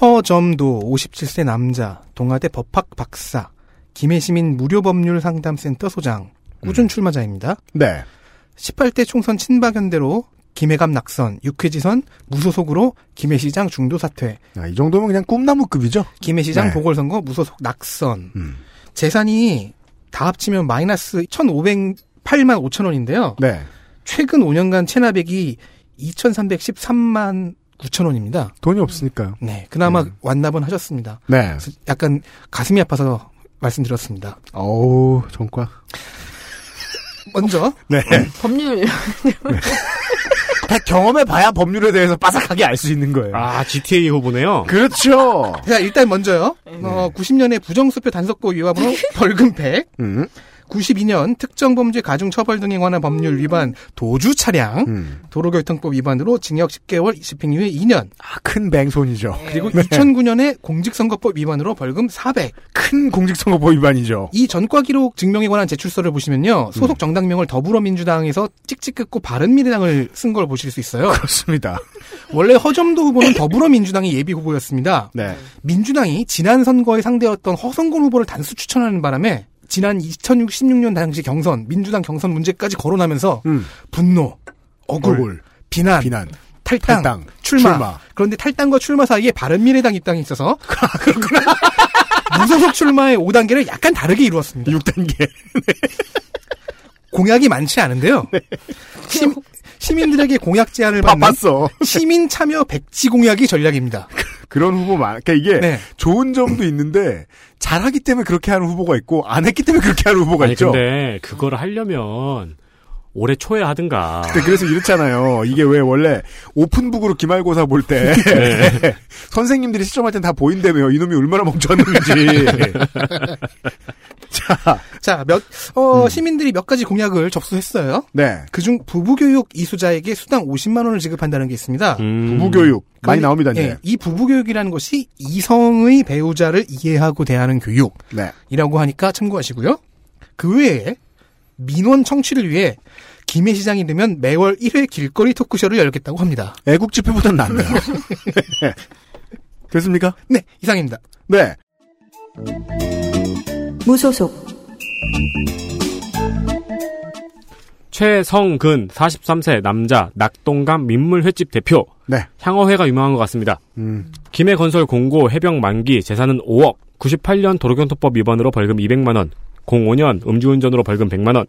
허점도 57세 남자, 동아대 법학 박사, 김해시민 무료법률 상담센터 소장, 꾸준 출마자입니다. 네. 18대 총선 친박연대로 김해감 낙선, 육회지선 무소속으로 김해시장 중도 사퇴, 아, 이 정도면 그냥 꿈나무급이죠. 김해시장 네. 보궐선거 무소속 낙선. 음. 재산이 다 합치면 마이너스 1,508만 5천 원인데요. 네. 최근 5년간 체납액이 2,313만 9천 원입니다. 돈이 없으니까요. 네, 그나마 음. 완납은 하셨습니다. 네. 약간 가슴이 아파서 말씀드렸습니다. 어우, 전과. 먼저 네. 법률 다 경험해봐야 법률에 대해서 빠삭하게 알 수 있는 거예요. 아, GTA 후보네요. 그렇죠. 자 일단 먼저요. 어, 90년에 부정수표 단속법 위반으로 (laughs) 벌금 100, 음. 92년 특정 범죄 가중 처벌 등에 관한 법률 위반 도주 차량 음. 도로교통법 위반으로 징역 10개월 집행유예 2년 아, 큰 뱅손이죠. 그리고 네. 2009년에 공직선거법 위반으로 벌금 400. 큰 공직선거법 위반이죠. 이 전과 기록 증명에 관한 제출서를 보시면요. 소속 정당명을 더불어민주당에서 찍찍 끊고 바른미래당을 쓴 걸 보실 수 있어요. 그렇습니다. 원래 허점도 후보는 더불어민주당의 예비 후보였습니다. 네. 민주당이 지난 선거에 상대였던 허성곤 후보를 단수 추천하는 바람에 지난 2016년 당시 경선, 민주당 경선 문제까지 거론하면서 음. 분노, 억울, 억울, 비난, 비난, 탈당, 탈당, 출마. 출마. 그런데 탈당과 출마 사이에 바른미래당 입당이 있어서 (laughs) 그렇구나. (laughs) 무소속 출마의 5단계를 약간 다르게 이루었습니다. 6단계. 공약이 많지 않은데요. 시, 시민들에게 공약 제안을 받는 바빴어. 시민 참여 백지 공약이 전략입니다. 그런 후보 많, 그러니까 이게 네. 좋은 점도 있는데 잘하기 때문에 그렇게 하는 후보가 있고 안 했기 때문에 그렇게 하는 후보가 아니 있죠. 근데 그거를 하려면 올해 초에 하든가. 근데 그래서 이렇잖아요. 이게 왜 원래 오픈북으로 기말고사 볼 때 (laughs) 네. (laughs) 선생님들이 시점할 땐 다 보인다며요. 이놈이 얼마나 멍청한 놈인지. (laughs) 자, 자, 몇, 어, 시민들이 몇 가지 공약을 접수했어요. 네. 그중 부부교육 이수자에게 수당 50만 원을 지급한다는 게 있습니다. 음. 부부교육 많이 그런데, 나옵니다. 예, 이 부부교육이라는 것이 이성의 배우자를 이해하고 대하는 교육이라고 네. 하니까 참고하시고요. 그 외에 민원 청취를 위해 김해 시장이 되면 매월 1회 길거리 토크쇼를 열겠다고 합니다. 애국 집회보단 낫네요. 네. (laughs) 됐습니까? 네, 이상입니다. 네. 무소속 최성근 43세 남자 낙동강 민물 횟집 대표. 네. 향어회가 유명한 것 같습니다. 음. 김해 건설 공고 해병 만기 재산은 5억. 98년 도로교통법 위반으로 벌금 200만 원. 05년 음주운전으로 벌금 100만 원.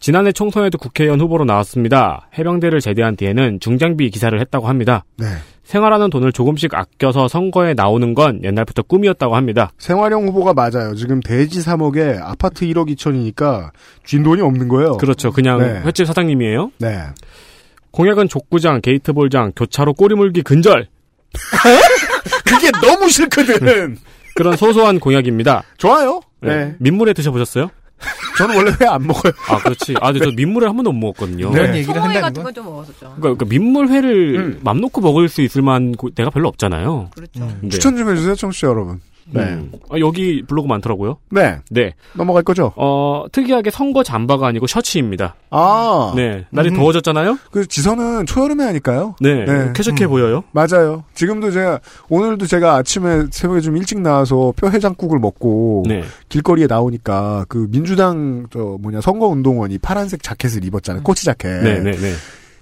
지난해 총선에도 국회의원 후보로 나왔습니다. 해병대를 제대한 뒤에는 중장비 기사를 했다고 합니다. 네. 생활하는 돈을 조금씩 아껴서 선거에 나오는 건 옛날부터 꿈이었다고 합니다. 생활형 후보가 맞아요. 지금 대지 3억에 아파트 1억 2천이니까 쥔 돈이 없는 거예요. 그렇죠. 그냥 네. 횟집 사장님이에요. 네. 공약은 족구장, 게이트볼장, 교차로 꼬리물기 근절. (laughs) 그게 너무 싫거든. 그런 소소한 공약입니다. 좋아요. 네. 네. 민물회 드셔보셨어요? 저는 원래 회 안 먹어요. 아, 그렇지. 아, 근데 저 민물회 한 번도 못 먹었거든요. 그런 네. 얘기를 소고기 한다는 같은 건건좀 먹었었죠. 그러니까, 그러니까 민물회를 음. 맘 놓고 먹을 수 있을 만한 곳- 데가 별로 없잖아요. 그렇죠. 근데, 추천 좀 해주세요, 청취자 여러분. 네. 음. 아, 여기 블로그 많더라고요. 네. 네. 넘어갈 거죠? 어, 특이하게 선거 잠바가 아니고 셔츠입니다. 아. 네. 날이 음. 더워졌잖아요? 그 지선은 초여름에 하니까요. 네. 네. 쾌적해 음. 보여요. 맞아요. 지금도 제가 오늘도 제가 아침에 새벽에 좀 일찍 나와서 뼈 해장국을 먹고 네. 길거리에 나오니까 그 민주당 저 뭐냐 선거 운동원이 파란색 자켓을 입었잖아요. 코치 자켓. 네, 네, 네.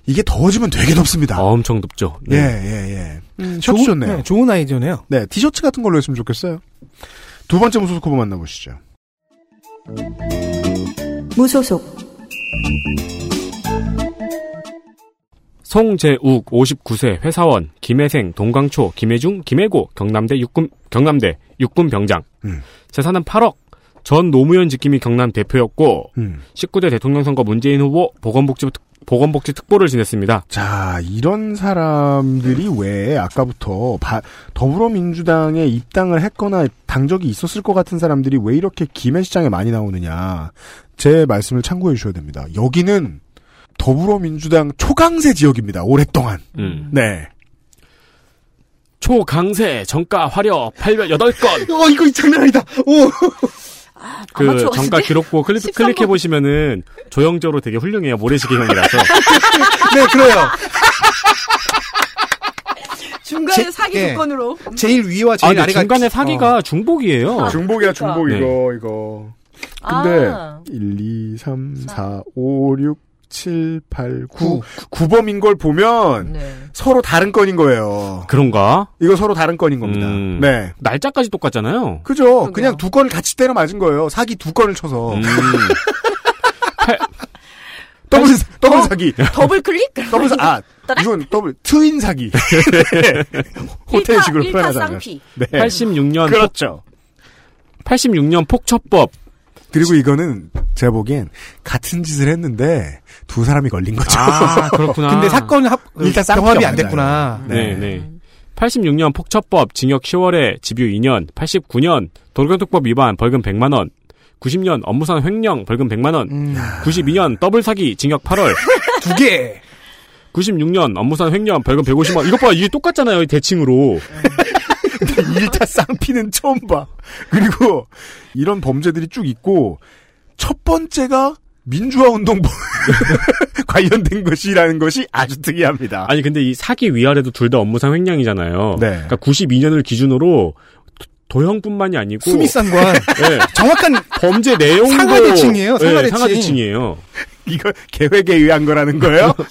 이게 더워지면 되게 덥습니다. 엄청 덥죠. 예, 네. 예, 예. 음, 셔츠 좋은, 좋네요. 네, 좋은 아이디어네요. 네, 티셔츠 같은 걸로 했으면 좋겠어요. 두 번째 무소속 후보 만나보시죠. 무소속 송재욱 59세 회사원 김혜생 동강초 김혜중 김해고 경남대 육군 경남대 육군 병장 음. 재산은 8억 전 노무현 직김이 경남 대표였고 음. 19대 대통령 선거 문재인 후보 보건복지 보건복지 특보를 지냈습니다. 자, 이런 사람들이 왜 아까부터 바- 더불어민주당에 입당을 했거나 당적이 있었을 것 같은 사람들이 왜 이렇게 김해시장에 많이 나오느냐. 제 말씀을 참고해 주셔야 됩니다. 여기는 더불어민주당 초강세 지역입니다. 오랫동안. 음. 네. 초강세 정가 화려 808건 (laughs) 어, 이거 장난 아니다. 오. 그 정가? 기록부 클릭, 13번. 클릭해 보시면은 조형적으로 되게 훌륭해요. 모래시계형이라서. (laughs) 네, 그래요. 중간에 제- 사기 예. 조건으로. 제일 위와 아, 제일 근데 아래가 중간에 어. 사기가 중복이에요. 중복이야, 중복, 네. 이거, 이거. 근데, 아. 1, 2, 3, 4, 5, 6, 7, 8, 9. 9 범인 걸 보면, 네. 서로 다른 건인 거예요. 그런가? 이거 서로 다른 건인 겁니다. 음. 네. 날짜까지 똑같잖아요. 그죠. 그냥두 건을 같이 때려 맞은 거예요. 사기 두 건을 쳐서. 음. (laughs) 더블, 더블 사기. 더블 클릭? 더블 사, 아? 이건 더블, twin 사기. (laughs) 호텔식으로 표현하자면. 네. 86년 그렇죠. 86년 폭처법. 그리고 이거는 제가 보기엔 같은 짓을 했는데 두 사람이 걸린 거죠. 아, 그렇구나. 근데 사건 합 일단 쌍피가 병합이 안. 됐구나. 네, 네. 86년 폭처법 징역 10월에 집유 2년, 89년 도로교통법 위반 벌금 100만 원, 90년 업무상 횡령 벌금 100만 원. 음. 92년 더블 사기 징역 8월. (laughs) 두 개. 96년 업무상 횡령 벌금 150만 원. 이것 봐 이게 똑같잖아요 이 대칭으로. (laughs) 일타 쌍피는 처음 봐. 그리고 이런 범죄들이 쭉 있고 첫 번째가 민주화 운동 (laughs) 관련된 것이라는 것이 아주 특이합니다. 아니 근데 이 사기 위아래도 둘 다 업무상 횡령이잖아요. 네. 그러니까 92년을 기준으로 도- 도형뿐만이 아니고 수미상관. 네, 정확한 범죄 내용도 상하대칭이에요, 네, 상하대칭. 상하대칭이에요. 이거 계획에 의한 거라는 거예요? (laughs)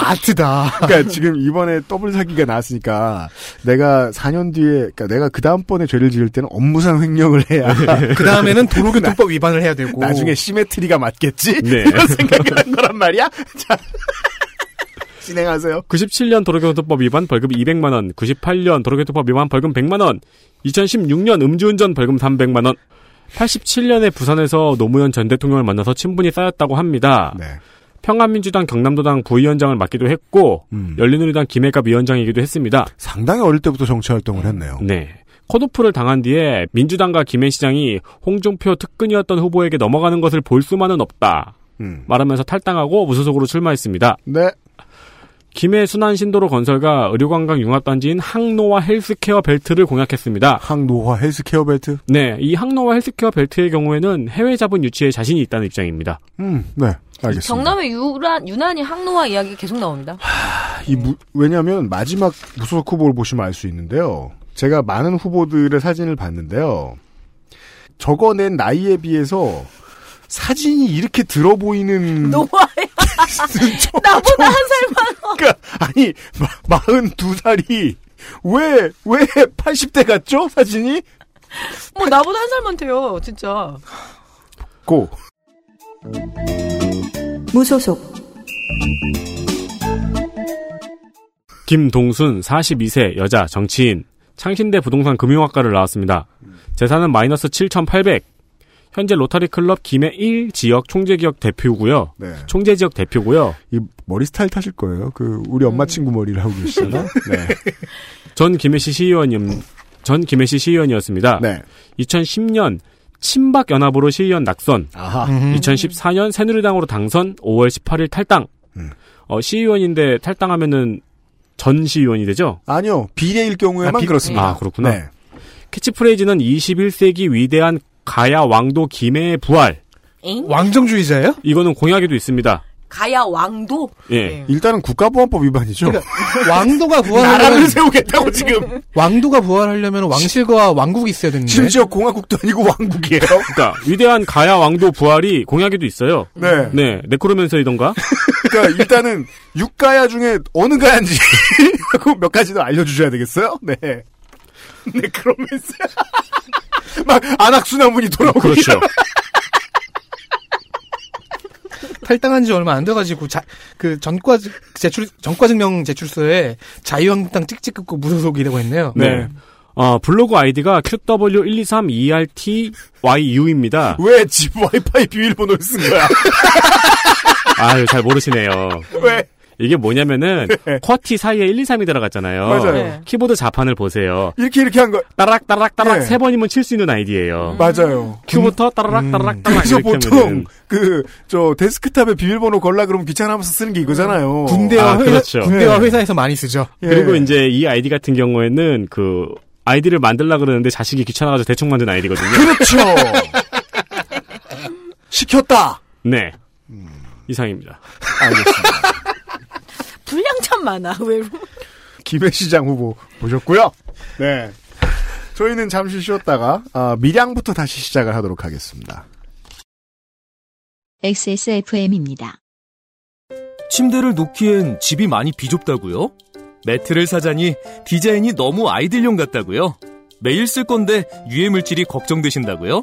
아트다. 그러니까 지금 이번에 더블 사기가 나왔으니까 내가 4년 뒤에 그러니까 내가 그 다음번에 죄를 지을 때는 업무상 횡령을 해야 (laughs) 그 다음에는 도로교통법 위반을 해야 되고. 나중에 시메트리가 맞겠지? 네. (laughs) 이런 생각을 한 거란 말이야? (laughs) 자, 진행하세요. 97년 도로교통법 위반 벌금 200만 원, 98년 도로교통법 위반 벌금 100만 원, 2016년 음주운전 벌금 300만 원, 87년에 부산에서 노무현 전 대통령을 만나서 친분이 쌓였다고 합니다. 네. 평안민주당 경남도당 부위원장을 맡기도 했고 음. 열린우리당 김혜갑 위원장이기도 했습니다. 상당히 어릴 때부터 정치 활동을 했네요. 네. 컷오프를 당한 뒤에 민주당과 김해 시장이 홍준표 특근이었던 후보에게 넘어가는 것을 볼 수만은 없다. 음. 말하면서 탈당하고 무소속으로 출마했습니다. 네. 김해 순환 신도로 건설과 의료관광 융합단지인 항노화 헬스케어 벨트를 공약했습니다. 항노화 헬스케어 벨트? 네, 이 항노화 헬스케어 벨트의 경우에는 해외 자본 유치에 자신이 있다는 입장입니다. 음, 네. 알겠습니다. 경남의 유란, 유난히 항노화 이야기가 계속 나옵니다. 이 무- 왜냐하면 마지막 무소속 후보를 보시면 알 수 있는데요. 제가 많은 후보들의 사진을 봤는데요. 적어낸 나이에 비해서 사진이 이렇게 들어 보이는. (laughs) (laughs) 나보다 한 살만. 그러니까 아니 마, 42살이 왜 왜 80대 같죠? 사진이? 뭐 나보다 한 살만 돼요, 진짜. 고. 무소속 김동순 42세 여자 정치인 창신대 부동산 금융학과를 나왔습니다. 재산은 마이너스 7,800. 현재 로타리 클럽 김해 1 지역 총재 지역 대표고요. 네. 총재 지역 대표고요. 이 머리 스타일 타실 거예요. 그 우리 엄마 친구 머리를 하고 계시잖아. (laughs) 네. 전 김해시 시의원님 전 김해시 시의원이었습니다. 네. 2010년 친박 연합으로 시의원 낙선. 아하. 2014년 새누리당으로 당선. 5월 18일 탈당. 음. 어, 시의원인데 탈당하면은 전 시의원이 되죠? 아니요. 비례일 경우에만 아, 비- 그렇습니다. 아, 그렇구나. 네. 캐치프레이즈는 21세기 위대한 가야 왕도 김해의 부활. 엥? 왕정주의자예요? 이거는 공약에도 있습니다. 가야 왕도? 예. 일단은 국가보안법 위반이죠. 그러니까 왕도가 (laughs) 나라를 부활하려면 세우겠다고 지금. 왕도가 부활하려면 왕실과 왕국이 있어야 되는데. 심지어 공화국도 아니고 왕국이에요. 그러니까 위대한 가야 왕도 부활이 공약에도 있어요. 네. 네, 네크로맨서이던가. (laughs) 그러니까 일단은 육가야 중에 어느 가야인지 (laughs) 몇 가지 더 알려주셔야 되겠어요? 네. 네, 그러면서 (laughs) 막 안악수나문이 돌아오고 그렇죠. (laughs) 탈당한 지 얼마 안 돼가지고 자, 그 전과 제출 전과 증명 제출서에 자유한국당 찍찍 긋고 무소속이라고 했네요. 네. 어, 블로그 아이디가 QW123ERTYU입니다. 왜 집 와이파이 비밀번호를 쓴 거야? (laughs) 아유, 잘 모르시네요. 왜? 이게 뭐냐면은, (laughs) QWERTY 사이에 1, 2, 3이 들어갔잖아요. 맞아요. 네. 키보드 자판을 보세요. 이렇게 이렇게 한 거. 따락, 따락, 따락, 네. 세 번이면 칠 수 있는 아이디예요 맞아요. Q부터 따라락, 따라락, 따락. 그래서 이렇게 보통. 그 저 데스크탑에 비밀번호 걸라 그러면 귀찮아하면서 쓰는 게 이거잖아요. 군대와 아, 회사 그렇죠. 군대와 네. 회사에서 많이 쓰죠. 예. 그리고 이제 이 아이디 같은 경우에는 그, 아이디를 만들라 그러는데 자식이 귀찮아가지고 대충 만든 아이디거든요. 그렇죠. (laughs) 시켰다. 네. 이상입니다. 알겠습니다. 분량 참 많아, 왜. 김해시장 후보 보셨고요. 네. 저희는 잠시 쉬었다가 아, 밀양부터 다시 시작을 하도록 하겠습니다. XSFM입니다. 침대를 놓기엔 집이 많이 비좁다고요? 매트를 사자니 디자인이 너무 아이들용 같다고요? 매일 쓸 건데 유해 물질이 걱정되신다고요?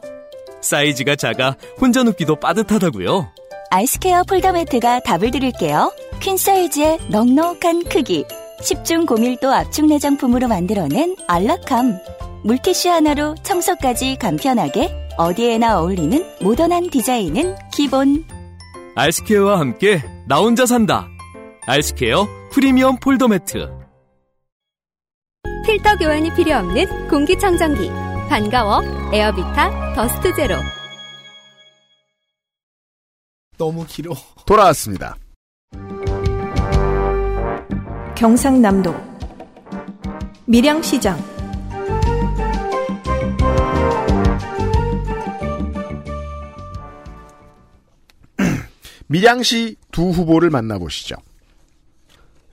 사이즈가 작아 혼자 눕기도 빠듯하다고요? 알스케어 폴더 매트가 답을 드릴게요. 퀸 사이즈의 넉넉한 크기, 10중 고밀도 압축 내장품으로 만들어낸 안락함. 물티슈 하나로 청소까지 간편하게 어디에나 어울리는 모던한 디자인은 기본. 알스케어와 함께 나 혼자 산다. 알스케어 프리미엄 폴더 매트. 필터 교환이 필요 없는 공기청정기 반가워 에어비타 더스트 제로 너무 길어. 돌아왔습니다. 경상남도 밀양시장 (clears throat) 밀양시 두 후보를 만나보시죠.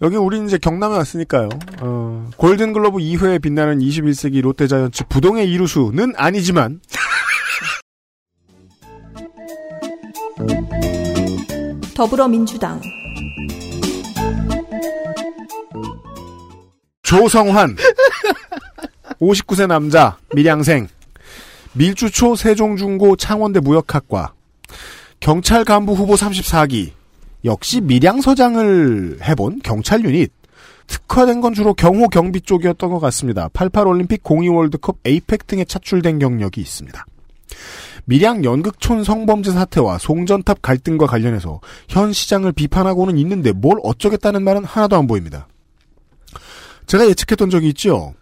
여기 우리 이제 경남에 왔으니까요. 어, 골든글러브 2회에 빛나는 21세기 롯데자이언츠 부동의 이루수는 아니지만 (laughs) 더불어민주당. 조성환. (laughs) 59세 남자 밀양생. 밀주초 세종중고 창원대 무역학과. 경찰 간부 후보 34기. 역시 밀양서장을 해본 경찰 유닛. 특화된 건 주로 경호 경비 쪽이었던 것 같습니다. 88 올림픽 02 월드컵 에이펙 등에 차출된 경력이 있습니다. 밀양 연극촌 성범죄 사태와 송전탑 갈등과 관련해서 현 시장을 비판하고는 있는데 뭘 어쩌겠다는 말은 하나도 안 보입니다. 제가 예측했던 적이 있죠.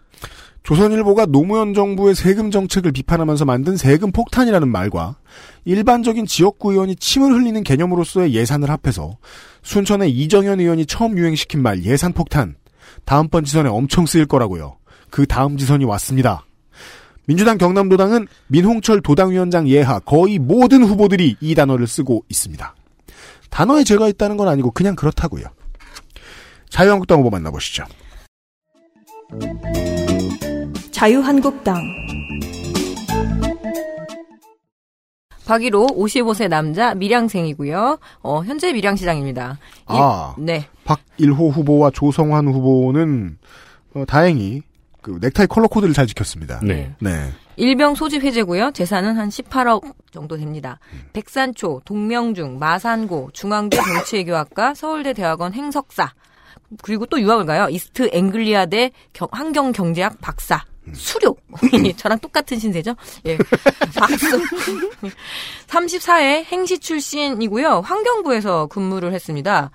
조선일보가 노무현 정부의 세금 정책을 비판하면서 만든 세금 폭탄이라는 말과 일반적인 지역구 의원이 침을 흘리는 개념으로서의 예산을 합해서 순천의 이정현 의원이 처음 유행시킨 말 예산 폭탄 다음번 지선에 엄청 쓰일 거라고요. 그 다음 지선이 왔습니다. 민주당 경남도당은 민홍철 도당위원장 예하 거의 모든 후보들이 이 단어를 쓰고 있습니다. 단어에 죄가 있다는 건 아니고 그냥 그렇다고요. 자유한국당 후보 만나보시죠. 자유한국당 박일호 55세 남자 밀양생이고요. 어, 현재 밀양시장입니다. 이- 아. 네. 박일호 후보와 조성환 후보는 어, 다행히 그 넥타이 컬러 코드를 잘 지켰습니다. 네. 네. 일병 소집 해제고요. 재산은 한 18억 정도 됩니다. 백산초, 동명중, 마산고, 중앙대 (coughs) 정치외교학과, 서울대 대학원 행석사, 그리고 또 유학을 가요. 이스트 앵글리아대 경- 환경경제학 박사. 수료. (laughs) (coughs) 저랑 똑같은 신세죠? 예. (laughs) 박수. (laughs) 34회 행시 출신이고요. 환경부에서 근무를 했습니다.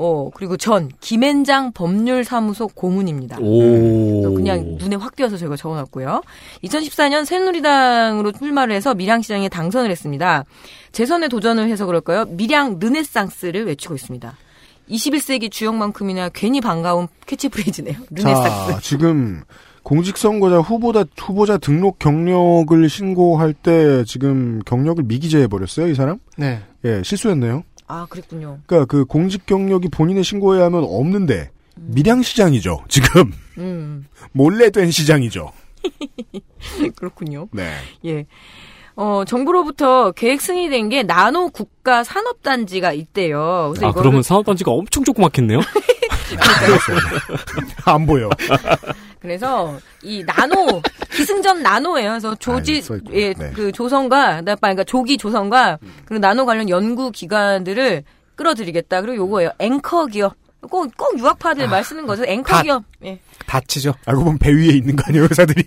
어, 그리고 전 김앤장 법률사무소 고문입니다. 오. 그냥 눈에 확 띄어서 저희가 적어놨고요. 2014년 새누리당으로 출마를 해서 밀양시장에 당선을 했습니다. 재선에 도전을 해서 그럴까요? 밀양 르네상스를 외치고 있습니다. 21세기 주역만큼이나 괜히 반가운 캐치프레이즈네요. 르네상스. 자, 지금 공직선거자 후보자 후보자 등록 경력을 신고할 때 지금 경력을 미기재해 버렸어요, 이 사람? 네. 예, 실수했네요. 아, 그랬군요. 그러니까 그 공직 경력이 본인의 신고해야 하면 없는데 밀양 시장이죠. 지금 음, 몰래 된 시장이죠. (laughs) 그렇군요. 네. 예. 어, 정부로부터 계획 승인된 게 나노 국가 산업단지가 있대요. 그래서 아, 이거를- 그러면 산업단지가 엄청 조그맣겠네요? (laughs) (laughs) 안 보여. 그래서 이 나노 기승전 나노예요. 그래서 조지 아. 예, 네. 그 조선과 그러니까 조기 조선과 그리고 나노 관련 연구 기관들을 끌어들이겠다. 그리고 요거예요. 앵커 기업. 꼭, 꼭 유학파들 말 쓰는 거죠. 앵커 다- 기업. 예. 다치죠. 알고 보면 배 위에 있는 거 아니에요, 회사들이.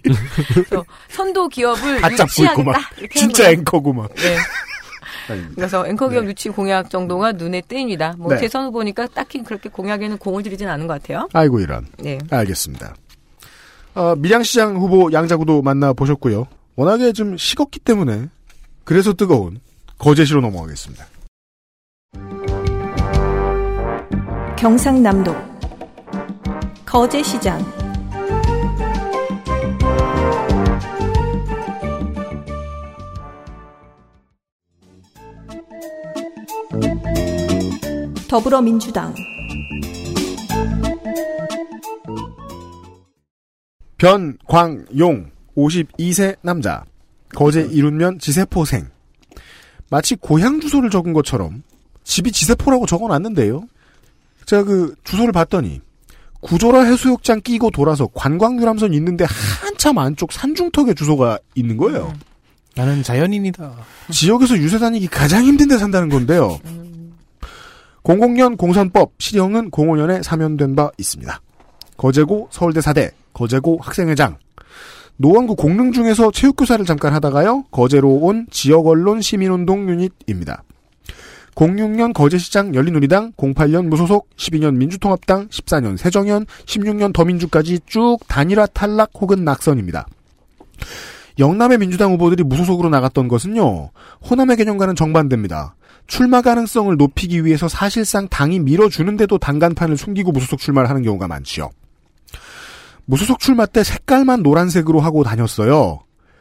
그래서 선도 기업을 다 잡고 있고. 막. 진짜. 앵커고 막. 네. (laughs) 아닙니다. 그래서 앵커 기업 네. 유치 공약 정도가 눈에 띄입니다. 뭐 네. 대선 후보니까 딱히 그렇게 공약에는 공을 들이진 않은 것 같아요. 아이고 이런. 네. 알겠습니다. 어, 밀양시장 후보 양자구도 만나보셨고요. 워낙에 좀 식었기 때문에 그래서 뜨거운 거제시로 넘어가겠습니다. 경상남도 거제시장 더불어민주당 변광용 52세 남자 거제 이룬면 지세포생 마치 고향 주소를 적은 것처럼 집이 지세포라고 적어놨는데요. 제가 그 주소를 봤더니 구조라 해수욕장 끼고 돌아서 관광유람선 있는데 한참 안쪽 산중턱에 주소가 있는 거예요. 나는 자연인이다. 지역에서 유세 다니기 가장 힘든 데 산다는 건데요. 00년 공선법 시령은 05년에 사면된 바 있습니다. 거제고 서울대 사대, 거제고 학생회장, 노원구 공릉 중에서 체육교사를 잠깐 하다가요, 거제로 온 지역언론 시민운동 유닛입니다. 06년 거제시장 열린우리당, 08년 무소속, 12년 민주통합당, 14년 새정연, 16년 더민주까지 쭉 단일화 탈락 혹은 낙선입니다. 영남의 민주당 후보들이 무소속으로 나갔던 것은요. 호남의 개념과는 정반대입니다. 출마 가능성을 높이기 위해서 사실상 당이 밀어주는데도 당간판을 숨기고 무소속 출마를 하는 경우가 많지요. 무소속 출마 때 색깔만 노란색으로 하고 다녔어요.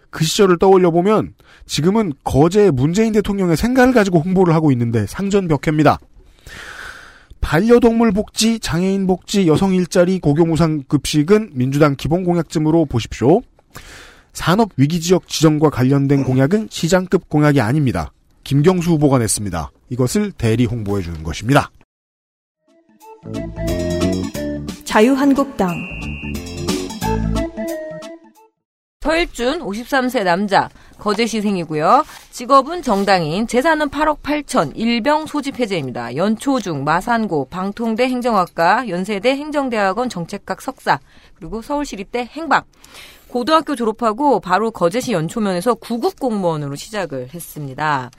그 시절을 떠올려 보면 지금은 거제 문재인 대통령의 생각을 가지고 홍보를 하고 있는데 상전 벽해입니다. 반려동물 복지, 장애인 복지, 여성 일자리, 고교무상 급식은 민주당 기본 공약쯤으로 보십시오. 산업 위기 지역 지정과 관련된 공약은 시장급 공약이 아닙니다. 김경수 후보가 냈습니다. 이것을 대리 홍보해 주는 것입니다. 자유한국당 서일준 53세 남자 거제 시생이고요. 직업은 정당인 재산은 8억 8천 일병 소집 해제입니다. 연초 중 마산고 방통대 행정학과 연세대 행정대학원 정책학 석사 그리고 서울시립대 행박 고등학교 졸업하고 바로 거제시 연초면에서 구급 공무원으로 시작을 했습니다.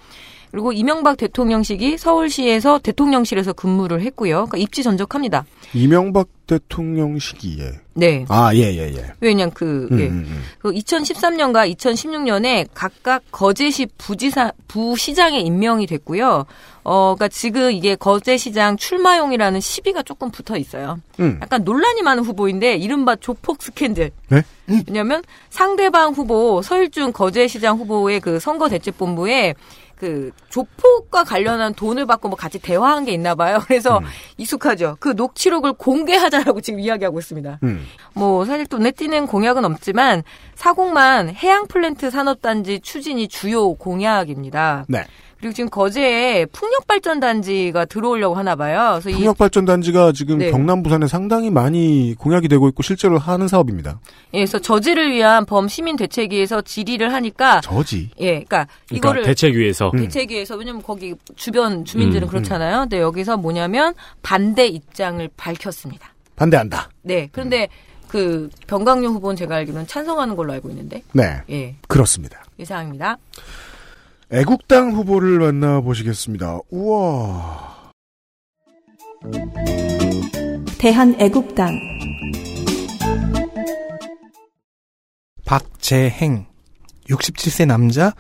그리고 이명박 대통령 시기 서울시에서 대통령실에서 근무를 했고요. 그러니까 입지 전적합니다. 이명박 대통령 시기에. 네. 아, 예, 예, 예. 왜냐면 그, 음, 예. 음, 음. 그 2013년과 2016년에 각각 거제시 부지사, 부시장에 임명이 됐고요. 어, 그니까 지금 이게 거제시장 출마용이라는 시비가 조금 붙어 있어요. 음. 약간 논란이 많은 후보인데, 이른바 조폭 스캔들. 네? 왜냐면 상대방 후보, 서일준 거제시장 후보의 그 선거대책본부에 그 조폭과 관련한 돈을 받고 뭐 같이 대화한 게 있나 봐요. (laughs) 그래서 음. 익숙하죠. 그 녹취록을 공개하자라고 지금 이야기하고 있습니다. 음. 뭐 사실 눈에 띄는 공약은 없지만 사공만 해양 플랜트 산업단지 추진이 주요 공약입니다. 네. 그리고 지금 거제에 풍력 발전 단지가 들어오려고 하나 봐요. 그래서 이 풍력발전단지가 지금 네. 경남 부산에 상당히 많이 공약이 되고 있고 실제로 하는 사업입니다. 예, 그래서 저지를 위한 범시민 대책위에서 질의를 하니까 저지. 예, 그러니까 그러니까 이거를 대책위에서 음. 대책위에서 왜냐면 거기 주변 주민들은 음, 그렇잖아요. 근데 여기서 뭐냐면 반대 입장을 밝혔습니다. 반대한다. 네. 그런데 그 병강용 후보는 제가 알기로는 찬성하는 걸로 알고 있는데 네. 예, 그렇습니다. 이상입니다. 애국당 후보를 만나보시겠습니다. 우와. 대한애국당 박재행 67세 남자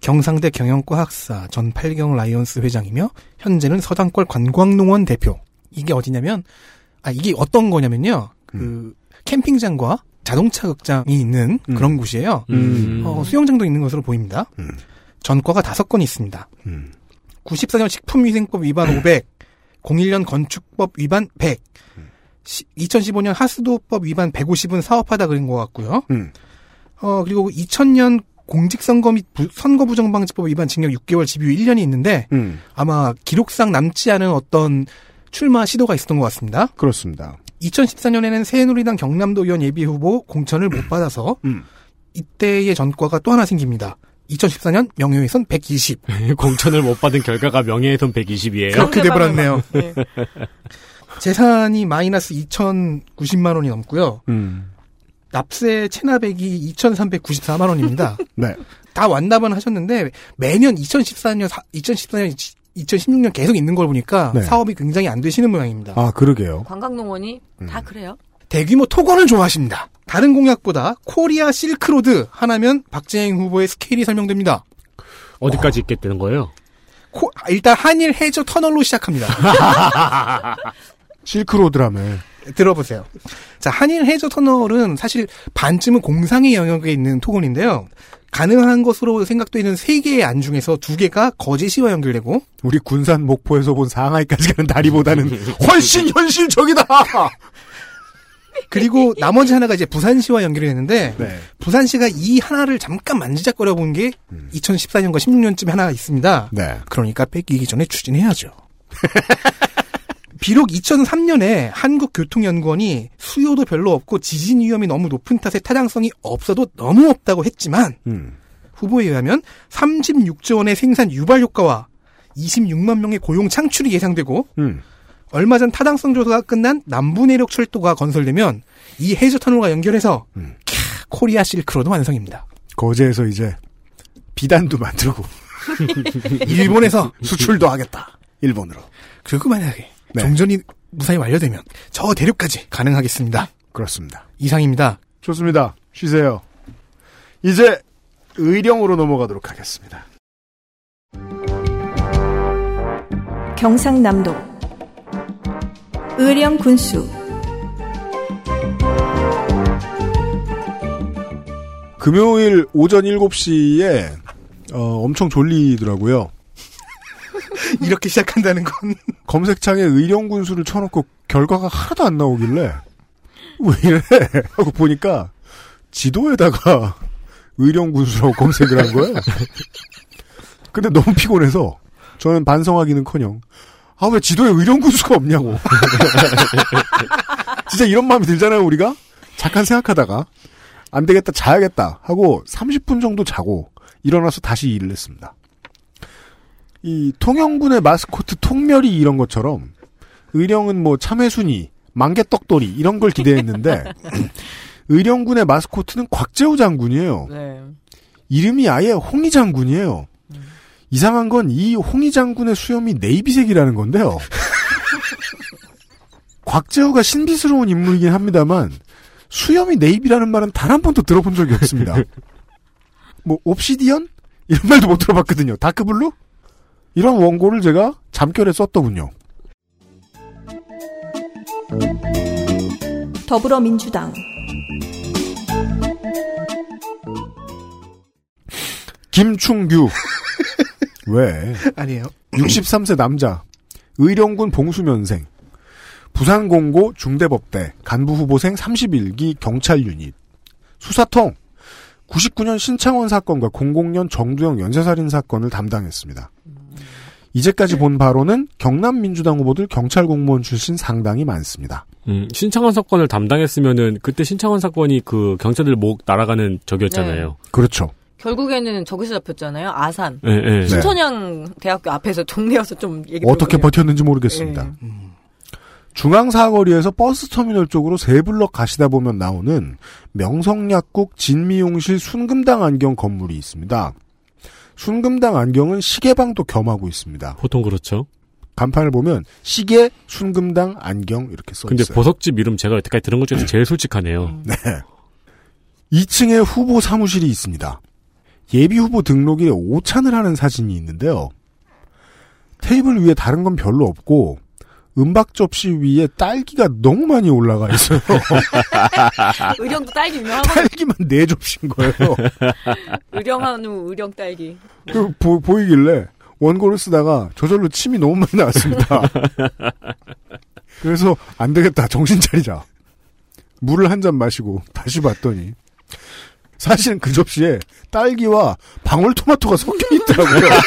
경상대 경영과 학사 전 8경 라이온스 회장이며 현재는 서당골 관광농원 대표. 이게 어디냐면 아 이게 어떤 거냐면요. 그 캠핑장과 자동차 극장이 있는 음. 그런 곳이에요. 음. 어, 수영장도 있는 것으로 보입니다. 음. 전과가 다섯 건 있습니다. 음. 94년 식품위생법 위반 500, 01년 (clears throat) 건축법 위반 100, 2015년 하수도법 위반 150은 사업하다 그린 것 같고요. 음. 어, 그리고 2000년 공직선거 및 부- 선거부정방지법 위반 징역 6개월 집유 1년이 있는데 음. 아마 기록상 남지 않은 어떤 출마 시도가 있었던 것 같습니다. 그렇습니다. 2014년에는 새누리당 경남도 의원 예비 후보 공천을 못 (clears throat) 받아서 음. 이때의 전과가 또 하나 생깁니다. 2014년 명예훼손 120. (laughs) 공천을 못 받은 결과가 명예훼손 120이에요. 그렇게 돼버렸네요. 네. (laughs) 재산이 마이너스 2,090만 원이 넘고요. 음. 납세 체납액이 2,394만 원입니다. (laughs) 네. 다 완납은 하셨는데 매년 2014년, 2014년, 2016년 계속 있는 걸 보니까 네. 사업이 굉장히 안 되시는 모양입니다. 아, 그러게요. 관광농원이 음. 다 그래요. 대규모 토건을 좋아하십니다. 다른 공약보다 코리아 실크로드 하나면 박재행 후보의 스케일이 설명됩니다. 어디까지 있겠다는 거예요? 코- 아, 일단 한일 해저 터널로 시작합니다. (laughs) 실크로드라며. 들어보세요. 자, 한일 해저 터널은 사실 반쯤은 공상의 영역에 있는 토건인데요. 가능한 것으로 생각되는 세 개의 안 중에서 두 개가 거제시와 연결되고 우리 군산 목포에서 본 상하이까지 가는 다리보다는 훨씬 현실적이다! (laughs) 그리고 (laughs) 나머지 하나가 이제 부산시와 연결이 되는데 네. 부산시가 이 하나를 잠깐 만지작거려 본 게 2014년과 16년쯤에 하나가 있습니다. 네. 그러니까 뺏기기 전에 추진해야죠. (laughs) 비록 2003년에 한국교통연구원이 수요도 별로 없고 지진 위험이 너무 높은 탓에 타당성이 없어도 너무 없다고 했지만 음. 후보에 의하면 36조 원의 생산 유발 효과와 26만 명의 고용 창출이 예상되고 음. 얼마 전 타당성 조사가 끝난 남부내륙 철도가 건설되면 이 해저 터널과 연결해서 음. 캬, 코리아 실크로드 완성입니다. 거제에서 이제 비단도 만들고 (laughs) 일본에서 수출도 하겠다. 일본으로. 그리고 만약에 네. 종전이 무사히 완료되면 저 대륙까지 가능하겠습니다. 그렇습니다. 이상입니다. 좋습니다. 쉬세요. 이제 의령으로 넘어가도록 하겠습니다. 경상남도 의령 군수 금요일 오전 7시에 어, 엄청 졸리더라고요. (laughs) 이렇게 시작한다는 건 검색창에 의령 군수를 쳐놓고 결과가 하나도 안 나오길래 왜 이래 (laughs) 하고 보니까 지도에다가 의령 군수라고 검색을 한 거예요. 근데 너무 피곤해서 저는 반성하기는커녕 아 왜 지도에 의령 군수가 없냐고. (laughs) 진짜 이런 마음이 들잖아요 우리가 잠깐 생각하다가 안 되겠다 자야겠다 하고 30분 정도 자고 일어나서 다시 일을 했습니다. 이 통영군의 마스코트 통멸이 이런 것처럼 의령은 뭐 참외순이, 만개떡돌이 이런 걸 기대했는데 (laughs) 의령군의 마스코트는 곽재우 장군이에요. 네. 이름이 아예 홍희 장군이에요. 이상한 건 이 홍희 장군의 수염이 네이비색이라는 건데요. 곽재우가 신비스러운 인물이긴 합니다만 수염이 네이비라는 말은 단 한 번도 들어본 적이 없습니다. 뭐 옵시디언 이런 말도 못 들어봤거든요. 다크블루 이런 원고를 제가 잠결에 썼더군요. 더불어민주당 김충규 왜 (laughs) 아니에요. 63세 남자 의령군 봉수면생 부산공고 중대법대 간부후보생 31기 경찰 유닛 수사통 99년 신창원 사건과 00년 정두영 연쇄살인 사건을 담당했습니다. 이제까지 본 바로는 경남 민주당 후보들 경찰 공무원 출신 상당히 많습니다. 음, 신창원 사건을 담당했으면은 그때 신창원 사건이 그 경찰들 목 날아가는 적이었잖아요. 그렇죠. 결국에는 저기서 잡혔잖아요. 아산. 네, 네. 신촌양 대학교 앞에서 동네여서 좀 얘기 어떻게 들어보네요. 버텼는지 모르겠습니다. 네. 중앙 사거리에서 버스 터미널 쪽으로 세 블럭 가시다 보면 나오는 명성약국 진미용실 순금당 안경 건물이 있습니다. 순금당 안경은 시계방도 겸하고 있습니다. 보통 그렇죠. 간판을 보면 시계 순금당 안경 이렇게 써 근데 있어요. 보석집 이름 제가 여태까지 들은 것 중에서 제일 솔직하네요. 네. 2층에 후보 사무실이 있습니다. 예비 후보 등록일에 오찬을 하는 사진이 있는데요. 테이블 위에 다른 건 별로 없고 은박 접시 위에 딸기가 너무 많이 올라가 있어요. (laughs) 의령도 딸기 유명하거든요. 딸기만 네 접시인 거예요. (laughs) 의령한우 의령 딸기. 그 보, 보이길래 원고를 쓰다가 저절로 침이 너무 많이 나왔습니다. (laughs) 그래서 안 되겠다. 정신 차리자. 물을 한 잔 마시고 다시 봤더니 사실은 그 접시에 딸기와 방울토마토가 섞여 있더라고요. (laughs)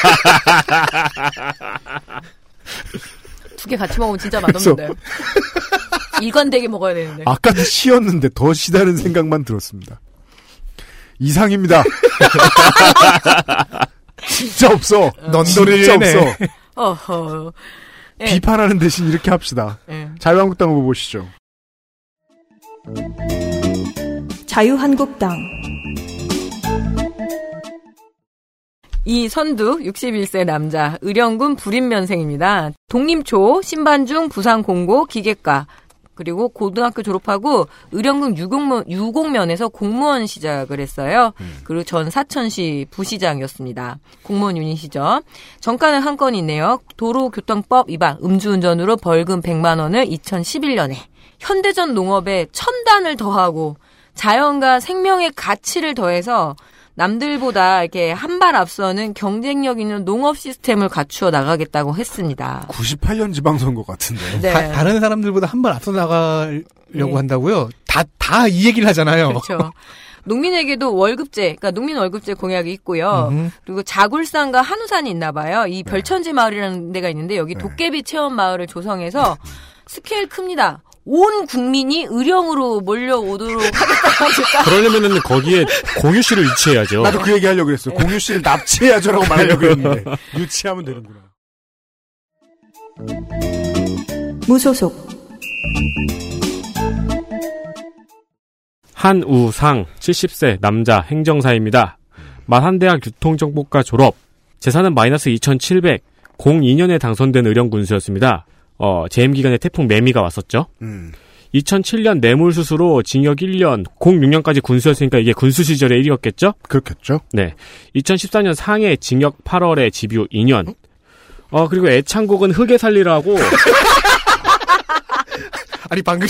두 개 같이 먹으면 진짜 맛없는데. (laughs) 일관되게 먹어야 되는데. 아까도 시였는데 더 시다는 생각만 들었습니다. 이상입니다. (laughs) 진짜 없어. 해내. 없어. 어허. 예. 비판하는 대신 이렇게 합시다. 예. 자유한국당 후보 보시죠. 자유한국당 이 선두 61세 남자 의령군 불임면생입니다. 독림초 신반중 부산공고 기계과 그리고 고등학교 졸업하고 의령군 유공면, 유공면에서 공무원 시작을 했어요. 그리고 전 사천시 부시장이었습니다. 공무원 유닛이죠. 정가는 한 건이 있네요. 도로교통법 위반 음주운전으로 벌금 100만 원을 2011년에 현대전 농업에 첨단을 더하고 자연과 생명의 가치를 더해서 남들보다 이렇게 한 발 앞서는 경쟁력 있는 농업 시스템을 갖추어 나가겠다고 했습니다. 98년 지방선거 같은데. 네. 다, 른 사람들보다 한 발 앞서 나가려고 네. 한다고요? 다, 다 이 얘기를 하잖아요. 그렇죠. 농민에게도 월급제, 그러니까 농민 월급제 공약이 있고요. 음흠. 그리고 자굴산과 한우산이 있나 봐요. 이 별천지 마을이라는 데가 있는데 여기 도깨비 체험 마을을 조성해서 스케일 큽니다. 온 국민이 의령으로 몰려오도록 하겠다고 하니까 그러려면은 거기에 공유 씨를 유치해야죠. 나도 그 얘기 하려고 그랬어요. 공유 씨를 납치해야죠라고 말하려고 했는데. (laughs) 유치하면 되는구나. 무소속 한우상 70세 남자 행정사입니다. 마산대학 교통정보과 졸업. 재산은 마이너스 2,700. 02년에 당선된 의령 군수였습니다. 어, 재임 기간에 태풍 매미가 왔었죠. 음. 2007년 뇌물 수수로 징역 1년, 06년까지 군수였으니까 이게 군수 시절의 1위였겠죠? 그렇겠죠. 네. 2014년 상해 징역 8월에 집유 2년. 어, 그리고 애창곡은 흙에 살리라고. (laughs) 아니 방금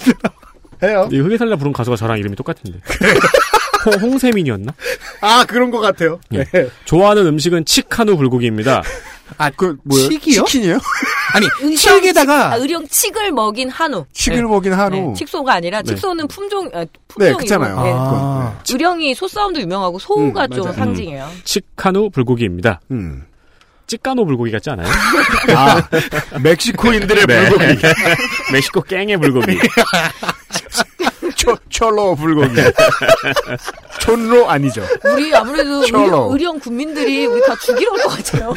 (laughs) 해요. 이 흙에 살리라 부른 가수가 저랑 이름이 똑같은데. (laughs) 홍, 홍세민이었나? 아 그런 것 같아요. 네. 좋아하는 음식은 치카누 불고기입니다. 아, 그, 뭐요? 치킨이요? 아니 의령 칡에다가 아, 의령 칡을 먹인 한우. 칡을 네. 먹인 한우. 네, 칡소가 아니라 네. 칡소는 품종 아, 네, 품종이고 그렇잖아요. 네. 아, 의령이 소싸움도 유명하고 소가 음, 좀 맞아요. 상징이에요. 치카누 불고기입니다. 음. 찌까노 불고기 같지 않아요? (laughs) 아, 멕시코인들의 네. 불고기. (laughs) 멕시코 깽의 불고기. (laughs) 초, 촐로 불고기. 촌로 아니죠. 우리 아무래도 철로. 의령, 의령 군민들이 우리 다 죽이러 올 것 같아요.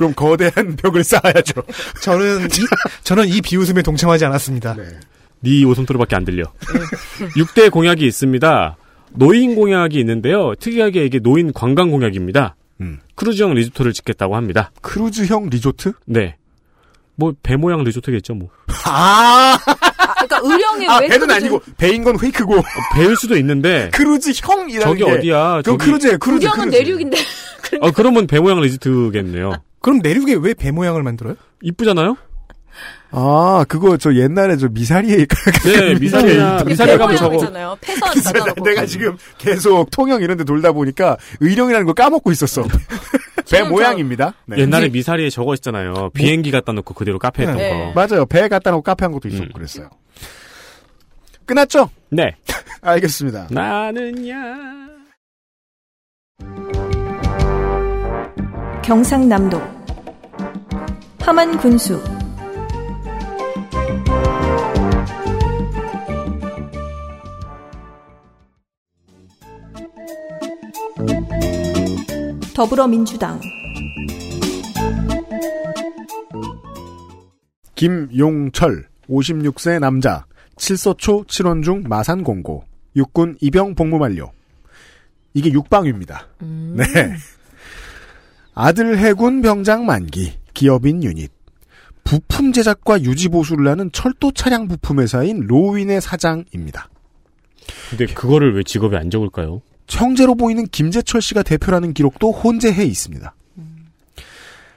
그럼 거대한 (laughs) 벽을 쌓아야죠. (laughs) 저는 이, 저는 이 비웃음에 동참하지 않았습니다. 네 웃음소리밖에 안 들려. (laughs) 6대 공약이 있습니다. 노인 공약이 있는데요. 특이하게 이게 노인 관광 공약입니다. 음. 크루즈형 리조트를 짓겠다고 합니다. 크루즈형 리조트? 네. 뭐 배 모양 리조트겠죠, 뭐. 아, 아, 그러니까 의령이 아 왜 배는 크루즈- 아니고 배인 건 fake고 어, 배일 수도 있는데 크루즈형이라는 저기 게 어디야? 그럼 저기 크루즈예요. 크루즈. 의령은 크루즈. 내륙인데 어 그러면 배 모양 리조트겠네요. 그럼 내륙에 왜 배 모양을 만들어요? 이쁘잖아요? 아, 그거 저 옛날에 저 미사리에 (laughs) 네, 미사리나 미사리 가면 저거 있잖아요. 놓고. 내가 지금 계속 통영 이런 데 돌다 보니까 의령이라는 걸 까먹고 있었어. (laughs) 배 모양입니다. 네. 옛날에 미사리에 저거 있잖아요. 비행기 갖다 놓고 그대로 카페 했던 네. 거. 맞아요. 배 갖다 놓고 카페 한 것도 있었고 음. 그랬어요. 끝났죠? 네. (laughs) 알겠습니다. 나는야. 경상남도. 함안 군수. 더불어민주당. 김용철 56세 남자. 7서초 7원 중 마산 공고. 육군 입영 복무 만료. 이게 육방위입니다. 네. 아들 해군 병장 만기 기업인 유닛 부품 제작과 유지 보수를 하는 철도 차량 부품 회사인 로윈의 사장입니다. 근데 그거를 왜 직업에 안 적을까요? 형제로 보이는 김재철 씨가 대표라는 기록도 혼재해 있습니다.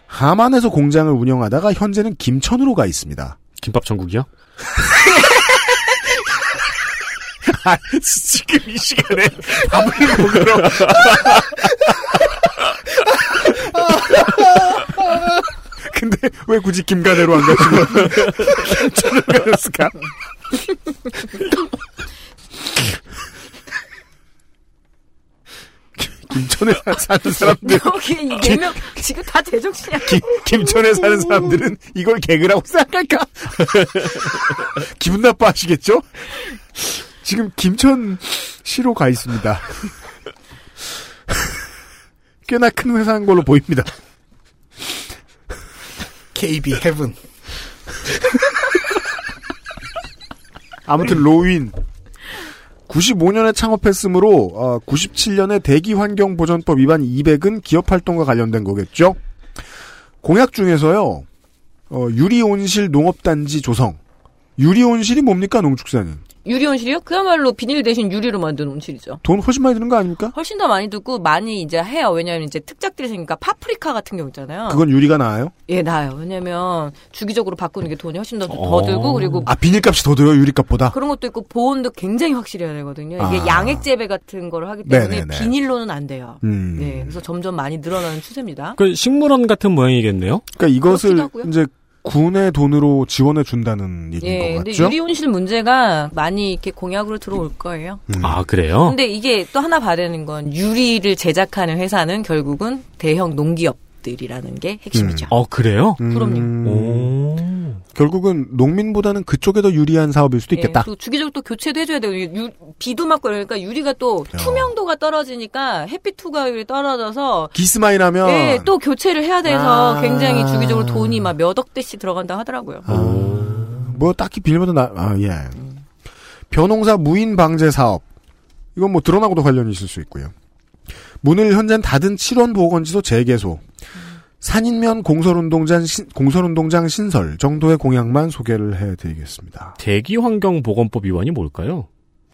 하만에서 공장을 운영하다가 현재는 김천으로 가 있습니다. 김밥 천국이요? (laughs) 아, 지금 이 시간에 밥을 먹으러. (laughs) (laughs) 근데 왜 굳이 김가대로 안 가시고 (laughs) 김천으로 가셨을까? 김천에 사는 사람들, 여기 이네명 지금 다 제정신이야. 김, 김천에 사는 사람들은 이걸 개그라고 생각할까? (laughs) 기분 나빠하시겠죠? 지금 김천 시로 가 있습니다. 꽤나 큰 회사인 걸로 보입니다. KB 헤븐. (laughs) 아무튼 로윈 95년에 창업했으므로 어, 97년에 대기환경보전법 위반 이거는 기업 활동과 관련된 거겠죠. 공약 중에서요. 어, 유리온실 농업단지 조성. 유리온실이 뭡니까 농축산인? 유리 온실이요? 그야말로 비닐 대신 유리로 만든 온실이죠. 돈 훨씬 많이 드는 거 아닙니까? 훨씬 더 많이 들고 많이 이제 해요. 왜냐하면 이제 특작들이 생기니까 파프리카 같은 경우 있잖아요. 그건 유리가 나아요? 예, 나아요. 왜냐면 주기적으로 바꾸는 게 돈이 훨씬 더, 더 어. 들고 그리고 아 비닐값이 더 들어요 유리값보다? 그런 것도 있고 보온도 굉장히 확실히 해야 되거든요. 이게 아. 양액 재배 같은 거를 하기 때문에 네네네. 비닐로는 안 돼요. 음. 네, 그래서 점점 많이 늘어나는 추세입니다. 그 식물원 같은 모양이겠네요? 그러니까 이것을. 이제 군의 돈으로 지원해 준다는 얘기인 예, 것 근데 같죠? 유리온실 문제가 많이 이렇게 공약으로 들어올 거예요. 음. 아, 그래요? 근데 이게 또 하나 봐야 되는 건 유리를 제작하는 회사는 결국은 대형 농기업 들이라는 게 핵심이죠. 어, 그래요? 그럼요. 음, 오. 결국은 농민보다는 그쪽에 더 유리한 사업일 수도 예, 있겠다. 그리고 주기적으로 또 교체도 해줘야 돼요. 유- 비도 맞고 그러니까 유리가 또 투명도가 떨어지니까 햇빛 투과율이 떨어져서 기스마이 라면 예, 또 교체를 해야 돼서 아. 굉장히 주기적으로 돈이 막 몇 억 대씩 들어간다 하더라고요. 뭐 딱히 빌려도 나, 아, 예. 변홍사 무인 방제 사업. 이건 뭐 드러나고도 관련이 있을 수 있고요. 문을 현재는 닫은 7원 보건지소 재개소. 산인면 공설운동장, 신, 공설운동장 신설 정도의 공약만 소개를 해드리겠습니다. 대기환경보건법 위반이 뭘까요?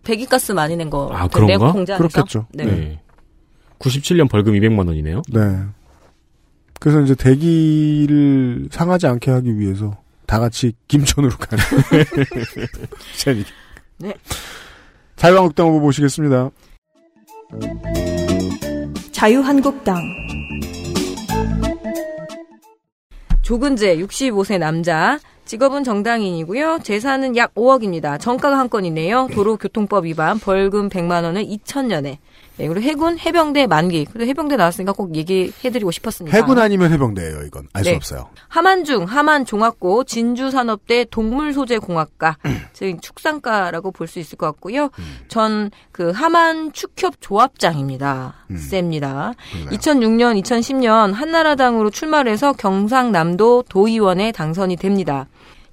배기가스 많이 낸 거. 아, 그런가? 공장에서? 그렇겠죠. 네. 네. 97년 벌금 200만 원이네요. 네. 그래서 이제 대기를 상하지 않게 하기 위해서 다 같이 김천으로 가는 (laughs) 재미. 네. 자유한국당 후보 보시겠습니다. 자유한국당 조근재 65세 남자. 직업은 정당인이고요. 재산은 약 5억입니다. 정가가 한 건이네요. 도로교통법 위반 벌금 100만 원을 2000년에. 네, 그리고 해군 해병대 만기. 그래도 해병대 나왔으니까 꼭 얘기해드리고 싶었습니다. 해군 아니면 해병대예요, 이건. 알수 네. 없어요. 하만중, 하만종합고, 진주산업대 동물소재공학과, 즉 축산과라고 볼 수 있을 것 같고요. 전그 하만 축협 조합장입니다. 셉니다. 2006년, 2010년 한나라당으로 출마를 해서 경상남도 도의원에 당선이 됩니다.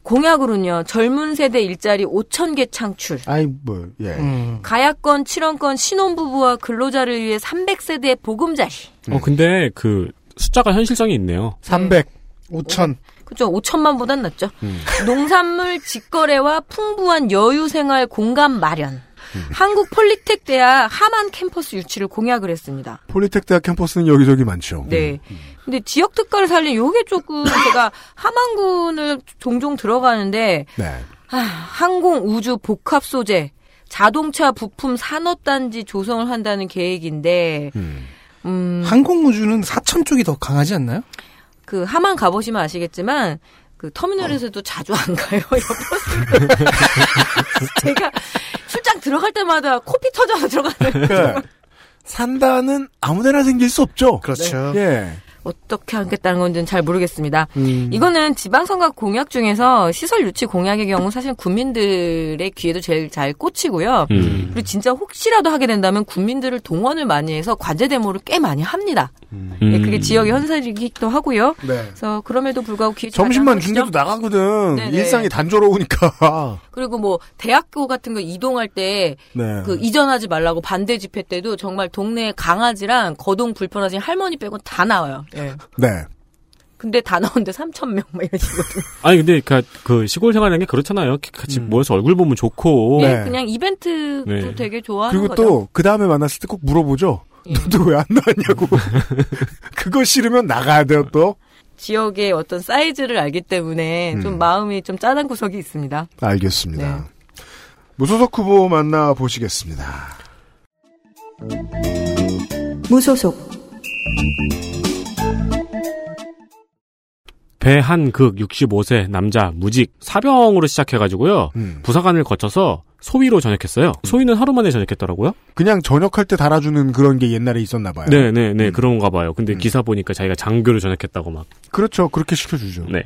공약으로는요, 젊은 세대 일자리 5천 개 창출. 아이, 뭐, 예. 음. 가야권, 7원권 신혼부부와 근로자를 위해 300세대 보금자리. 어, 근데 그 숫자가 현실성이 있네요. 300. 5천. 그죠? 5천만 보단 낫죠. 음. 농산물 직거래와 풍부한 여유 생활 공간 마련. 음. 한국 폴리텍 대학 하만 캠퍼스 유치를 공약을 했습니다. 폴리텍 대학 캠퍼스는 여기저기 많죠. 네. 근데 지역 특가를 살린 요게 조금 (laughs) 제가 하만군을 종종 들어가는데 네. 아, 항공 우주 복합 소재 자동차 부품 산업단지 조성을 한다는 계획인데 음, 항공 우주는 사천 쪽이 더 강하지 않나요? 그 하만 가보시면 아시겠지만 그 터미널에서도 자주 안 가요. 옆버스. (laughs) 제가 출장 들어갈 때마다 코피 터져서 들어가는. 그러니까 산다는 아무데나 생길 수 없죠. 그렇죠. 예. 어떻게 하겠다는 건지는 잘 모르겠습니다. 음. 이거는 지방선거 공약 중에서 시설 유치 공약의 경우 사실 국민들의 귀에도 제일 잘 꽂히고요. 음. 그리고 진짜 혹시라도 하게 된다면 국민들을 동원을 많이 해서 과제 데모를 꽤 많이 합니다. 음. 네, 그게 지역의 현실이기도 하고요. 네. 그래서 그럼에도 불구하고 귀에 잘 점심만 준대도 꽂히죠? 나가거든. 네네. 일상이 단조로우니까. (laughs) 그리고 뭐 대학교 같은 거 이동할 때 네. 그 이전하지 말라고 반대 집회 때도 정말 동네 강아지랑 거동 불편하신 할머니 빼고 다 나와요. 예. 네. 근데 다 나오는데 3천 명 막 이러시거든요. 아니 근데 그, 그 시골 생활하는 게 그렇잖아요. 같이 모여서 얼굴 보면 좋고. 네. 예, 그냥 이벤트도 네. 되게 좋아하는 그리고. 또 그 다음에 만났을 때 꼭 물어보죠. 예. 너도 왜 안 나왔냐고. (laughs) 그거 싫으면 나가야 돼요 또. 지역의 어떤 사이즈를 알기 때문에 음. 좀 마음이 좀 짠한 구석이 있습니다. 알겠습니다. 네. 무소속 후보 만나 보시겠습니다. 무소속 배한극 65세 남자 무직 사병으로 시작해가지고요. 음. 부사관을 거쳐서 소위로 전역했어요. 소위는 하루 만에 전역했더라고요. 그냥 전역할 때 달아주는 그런 게 옛날에 있었나 봐요. 네 네네 그런가 봐요. 근데 기사 보니까 자기가 장교를 전역했다고 막 그렇죠. 그렇게 시켜주죠. 네.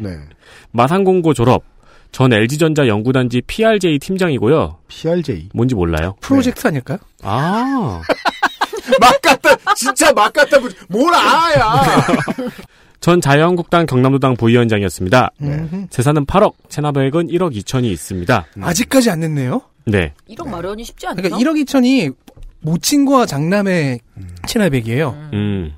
마산공고 졸업 전 LG전자 연구단지 PRJ 팀장이고요. PRJ 뭔지 몰라요. 프로젝트 아닐까요? 아 (laughs) 막 갖다 진짜 막 갖다 붙- 뭘 아야. (laughs) 전 자유한국당 경남도당 부위원장이었습니다. 음. 재산은 8억, 체납액은 1억 2천이 있습니다. 아직까지 안 냈네요. 네. 1억 마련이 쉽지 않죠? 그러니까 1억 2천이 모친과 장남의 체납액이에요. 음.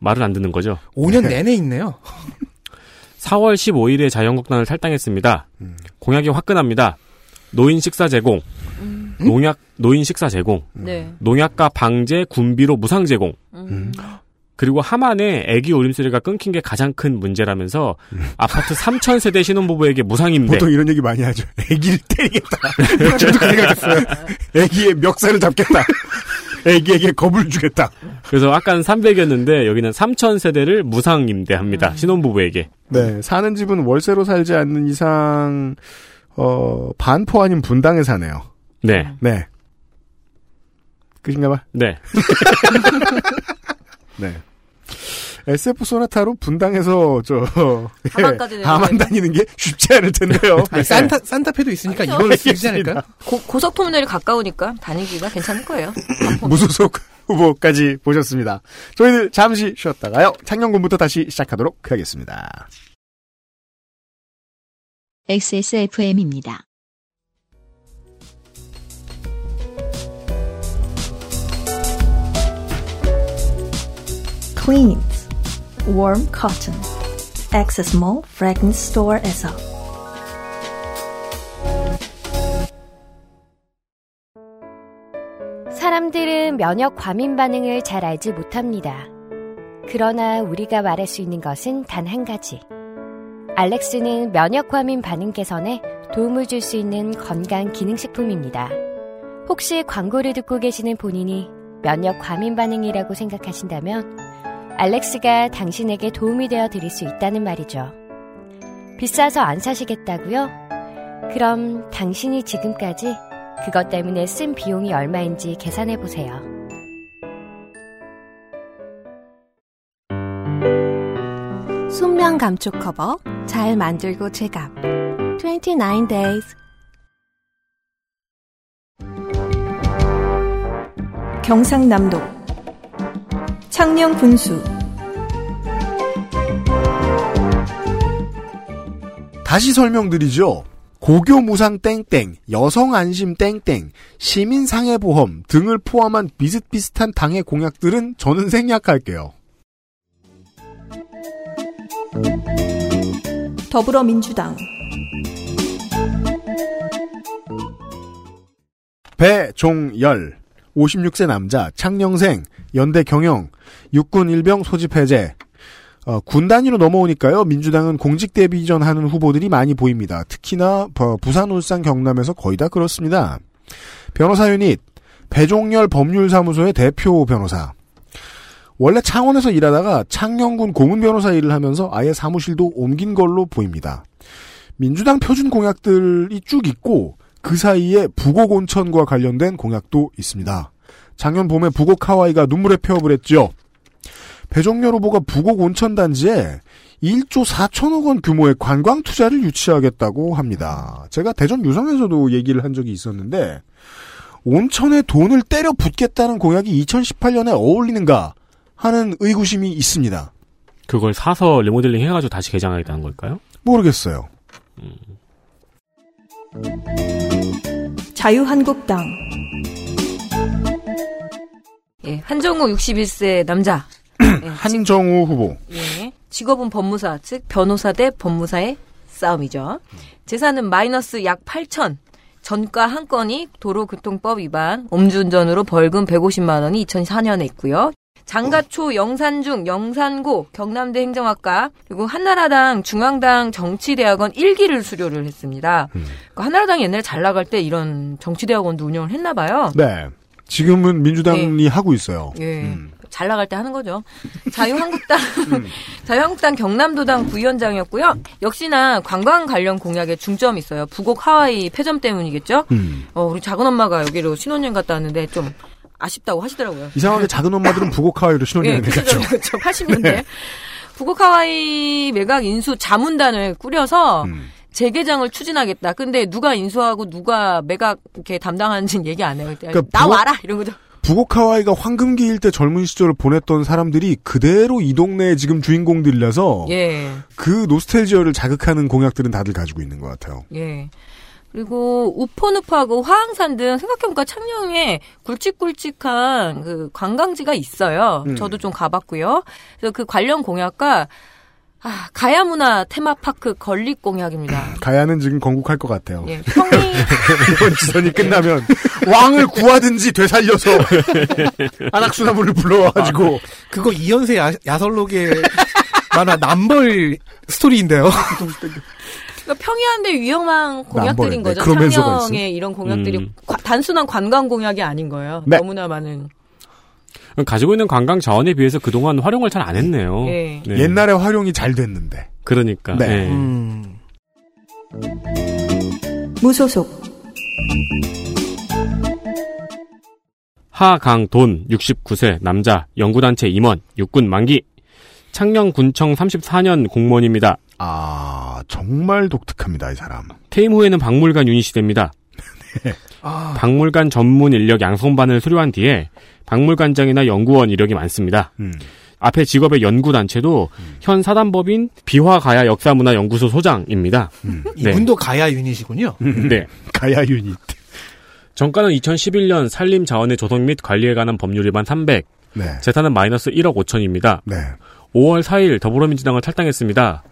말을 안 듣는 거죠. 5년 내내 있네요. (laughs) 4월 15일에 자유한국당을 탈당했습니다. 공약이 화끈합니다. 노인 식사 제공, 농약 노인 식사 제공, 네. 농약과 방제 군비로 무상 제공. 음. 그리고 하만에 아기 울음소리가 끊긴 게 가장 큰 문제라면서 아파트 3천 세대 신혼부부에게 무상 임대. 보통 이런 얘기 많이 하죠. 애기를 때리겠다. (laughs) 저도 그 생각했어요. 애기의 멱살을 잡겠다. 애기에게 겁을 주겠다. 그래서 아까는 300이었는데 여기는 3천 세대를 무상 임대합니다. 음. 신혼부부에게. 네, 사는 집은 월세로 살지 않는 이상 어 반포 아닌 분당에 사네요. 네. 네. 끝인가 봐. 네. (laughs) 네. SF 소나타로 분당에서 저 하만까지 (laughs) 예, 하만 다니는 게 쉽지 않을 텐데요. 아니, 산타 산타페도 있으니까 이걸로 쓰지 않을까요? 고, 고속터미널이 가까우니까 다니기가 괜찮을 거예요. (laughs) 무소속 후보까지 보셨습니다. 저희들 잠시 쉬었다가요. 창녕군부터 다시 시작하도록 하겠습니다. XSFM입니다. Cleans Warm Cotton Access Mall Fragrance Store에서 사람들은 면역 과민 반응을 잘 알지 못합니다. 그러나 우리가 말할 수 있는 것은 단 한 가지. 알렉스는 면역 과민 반응 개선에 도움을 줄 수 있는 건강 기능식품입니다. 혹시 광고를 듣고 계시는 본인이 면역 과민 반응이라고 생각하신다면 알렉스가 당신에게 도움이 되어 드릴 수 있다는 말이죠. 비싸서 안 사시겠다고요? 그럼 당신이 지금까지 그것 때문에 쓴 비용이 얼마인지 계산해 보세요. 순면 감촉 커버 잘 만들고 제갑 29 days 경상남도 창녕 분수 다시 설명드리죠. 고교무상 땡땡, 여성안심 땡땡, 시민상해보험 등을 포함한 비슷비슷한 당의 공약들은 저는 생략할게요. 더불어민주당 배종열 56세 남자 창녕생 연대 경영 육군 일병 소집 해제. 어, 군 단위로 넘어오니까요 민주당은 공직 대비 이전 하는 후보들이 많이 보입니다. 특히나 어, 부산 울산 경남에서 거의 다 그렇습니다. 변호사 유닛 배종열 법률사무소의 대표 변호사. 원래 창원에서 일하다가 창녕군 고문 변호사 일을 하면서 아예 사무실도 옮긴 걸로 보입니다. 민주당 표준 공약들이 쭉 있고 그 사이에 부곡 온천과 관련된 공약도 있습니다. 작년 봄에 부곡 하와이가 눈물의 폐업을 했죠. 배종열 후보가 부곡 온천 단지에 1조 4천억 원 규모의 관광 투자를 유치하겠다고 합니다. 제가 대전 유성에서도 얘기를 한 적이 있었는데 온천에 돈을 때려 붓겠다는 공약이 2018년에 어울리는가 하는 의구심이 있습니다. 그걸 사서 리모델링 해가지고 다시 개장하겠다는 걸까요? 모르겠어요. 자유한국당 예, 한정우 61세 남자. (clears throat) 예, 한정우 후보. 예, 직업은 법무사, 즉 변호사 대 법무사의 싸움이죠. 재산은 마이너스 약 8천. 전가 한 건이 도로교통법 위반, 음주운전으로 벌금 150만 원이 2004년에 있고요. 장가초 영산중 영산고 경남대 행정학과 그리고 한나라당 중앙당 정치대학원 1기를 수료를 했습니다. 그러니까 한나라당이 옛날에 잘 나갈 때 이런 정치대학원도 운영을 했나 봐요. 네. 지금은 민주당이 하고 있어요. 예. 잘 나갈 때 하는 거죠. 자유한국당, (laughs) 자유한국당 경남도당 부위원장이었고요. 역시나 관광 관련 공약에 중점이 있어요. 부곡 하와이 폐점 때문이겠죠. 음. 어, 우리 작은 엄마가 여기로 신혼여행 갔다 왔는데 좀 아쉽다고 하시더라고요. 이상하게 작은 엄마들은 부곡 하와이로 신혼여행 예, 갔죠. 그렇죠. 80년대. 네. 부곡 하와이 매각 인수 자문단을 꾸려서 음. 재개장을 추진하겠다. 근데 누가 인수하고 누가 매각 이렇게 담당하는지는 얘기 안 해요. 그러니까 나 부곡- 와라 이런 거죠. 부곡 하와이가 황금기일 때 젊은 시절을 보냈던 사람들이 그대로 이 동네의 지금 주인공들이라서 예. 그 노스텔지어를 자극하는 공약들은 다들 가지고 있는 것 같아요. 예. 그리고 우포늪하고 화항산 등 생각해보니까 창녕에 굵직굵직한 그 관광지가 있어요. 음. 저도 좀 가봤고요. 그래서 그 관련 공약과 아, 가야 문화 테마파크 건립 공약입니다. (laughs) 가야는 지금 건국할 것 같아요. 예, 평이 (laughs) 이번 지선이 끝나면 왕을 구하든지 되살려서 (laughs) 안악수나무를 불러와가지고 그거 이연세 야, 야설록의 만화 남벌 스토리인데요. 그러니까 평이한데 위험한 공약들인 네, 거죠. 창녕의 이런 공약들이 음. 과- 단순한 관광 공약이 아닌 거예요. 네. 너무나 많은. 가지고 있는 관광 자원에 비해서 그동안 활용을 잘 안 했네요. 예. 네. 옛날에 활용이 잘 됐는데. 그러니까. 네. 예. 음. 무소속 하강돈 69세 남자 연구단체 임원 육군 만기 창녕군청 34년 공무원입니다. 아 정말 독특합니다 이 사람. 퇴임 후에는 박물관 유닛이 됩니다. (laughs) 아, 박물관 전문 인력 양성반을 수료한 뒤에 박물관장이나 연구원 이력이 많습니다. 음. 앞에 직업의 연구단체도 현 사단법인 비화가야 역사문화연구소 소장입니다. 네. 이분도 가야 유닛이군요. 네. 가야 유닛. 정가는 2011년 산림 자원의 조성 및 관리에 관한 법률 위반 300. 네. 재산은 마이너스 1억 5천입니다. 네. 5월 4일 더불어민주당을 탈당했습니다.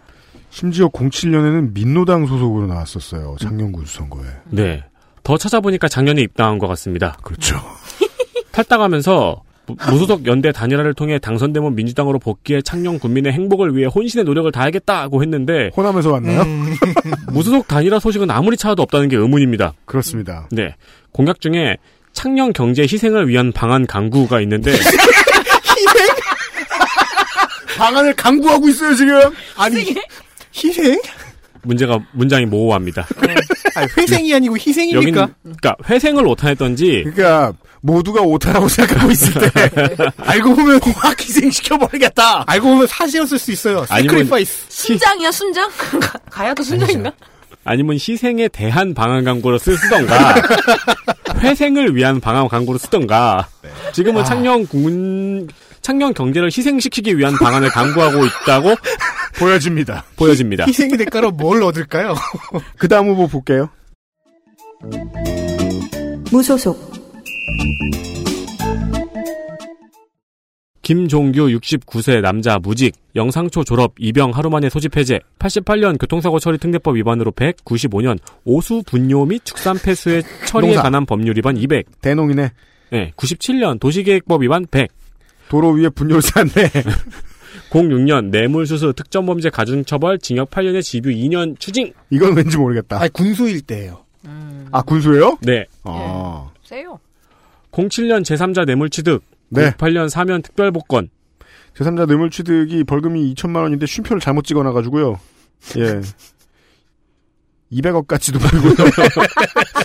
심지어 07년에는 민노당 소속으로 나왔었어요. 작년 군수 선거에. 네. 더 찾아보니까 작년에 입당한 것 같습니다. 그렇죠. (laughs) 탈당하면서 무- 무소속 연대 단일화를 통해 당선되면 민주당으로 복귀해 창녕 군민의 행복을 위해 혼신의 노력을 다하겠다고 했는데 호남에서 왔나요? 음. (laughs) 무소속 단일화 소식은 아무리 찾아도 없다는 게 의문입니다. 그렇습니다. 네. 공약 중에 창녕 경제 희생을 위한 방안 강구가 있는데 (laughs) 방안을 강구하고 있어요 지금. 아니 희생? 문제가 문장이 모호합니다. 아니, 회생이 아니고 여긴 희생입니까? 그러니까 회생을 오타 냈던지 그러니까 모두가 오타라고 생각하고 있을 때 (laughs) 알고 보면 확 희생시켜 버리겠다. 알고 보면 사시였을 수 있어요. 아니면 sacrifice. 순장이야 순장? (laughs) 가- 가야도 순장인가? 아니면 희생에 대한 방안 광고로 쓰- 쓰던가 회생을 위한 방안 광고로 쓰던가 지금은 창녕 군 창녕 경제를 희생시키기 위한 방안을 강구하고 있다고 (laughs) 보여집니다. 보여집니다. 희생의 대가로 뭘 얻을까요? (laughs) 그 다음 후보 볼게요. 무소속 김종규 69세 남자 무직 영상초 졸업 입영 하루 만에 소집 해제 88년 교통사고 처리 특례법 위반으로 100 95년 오수 분뇨 및 축산 폐수의 처리에 농사. 관한 법률 위반 200 대농이네. 네, 97년 도시계획법 위반 100 도로 위에 분뇨를 쌌네. 06년 뇌물수수 특정범죄 가중처벌 징역 8년에 집유 2년 추징 이건 왠지 모르겠다. 아니 군수일 때예요. 아 군수예요? 네 아. 세요. 07년 제3자 뇌물취득 네. 08년 사면 특별복권 제3자 뇌물취득이 벌금이 2천만 원인데 쉼표를 잘못 찍어놔가지고요. 예. (laughs) 200억까지도 벌고요. (laughs)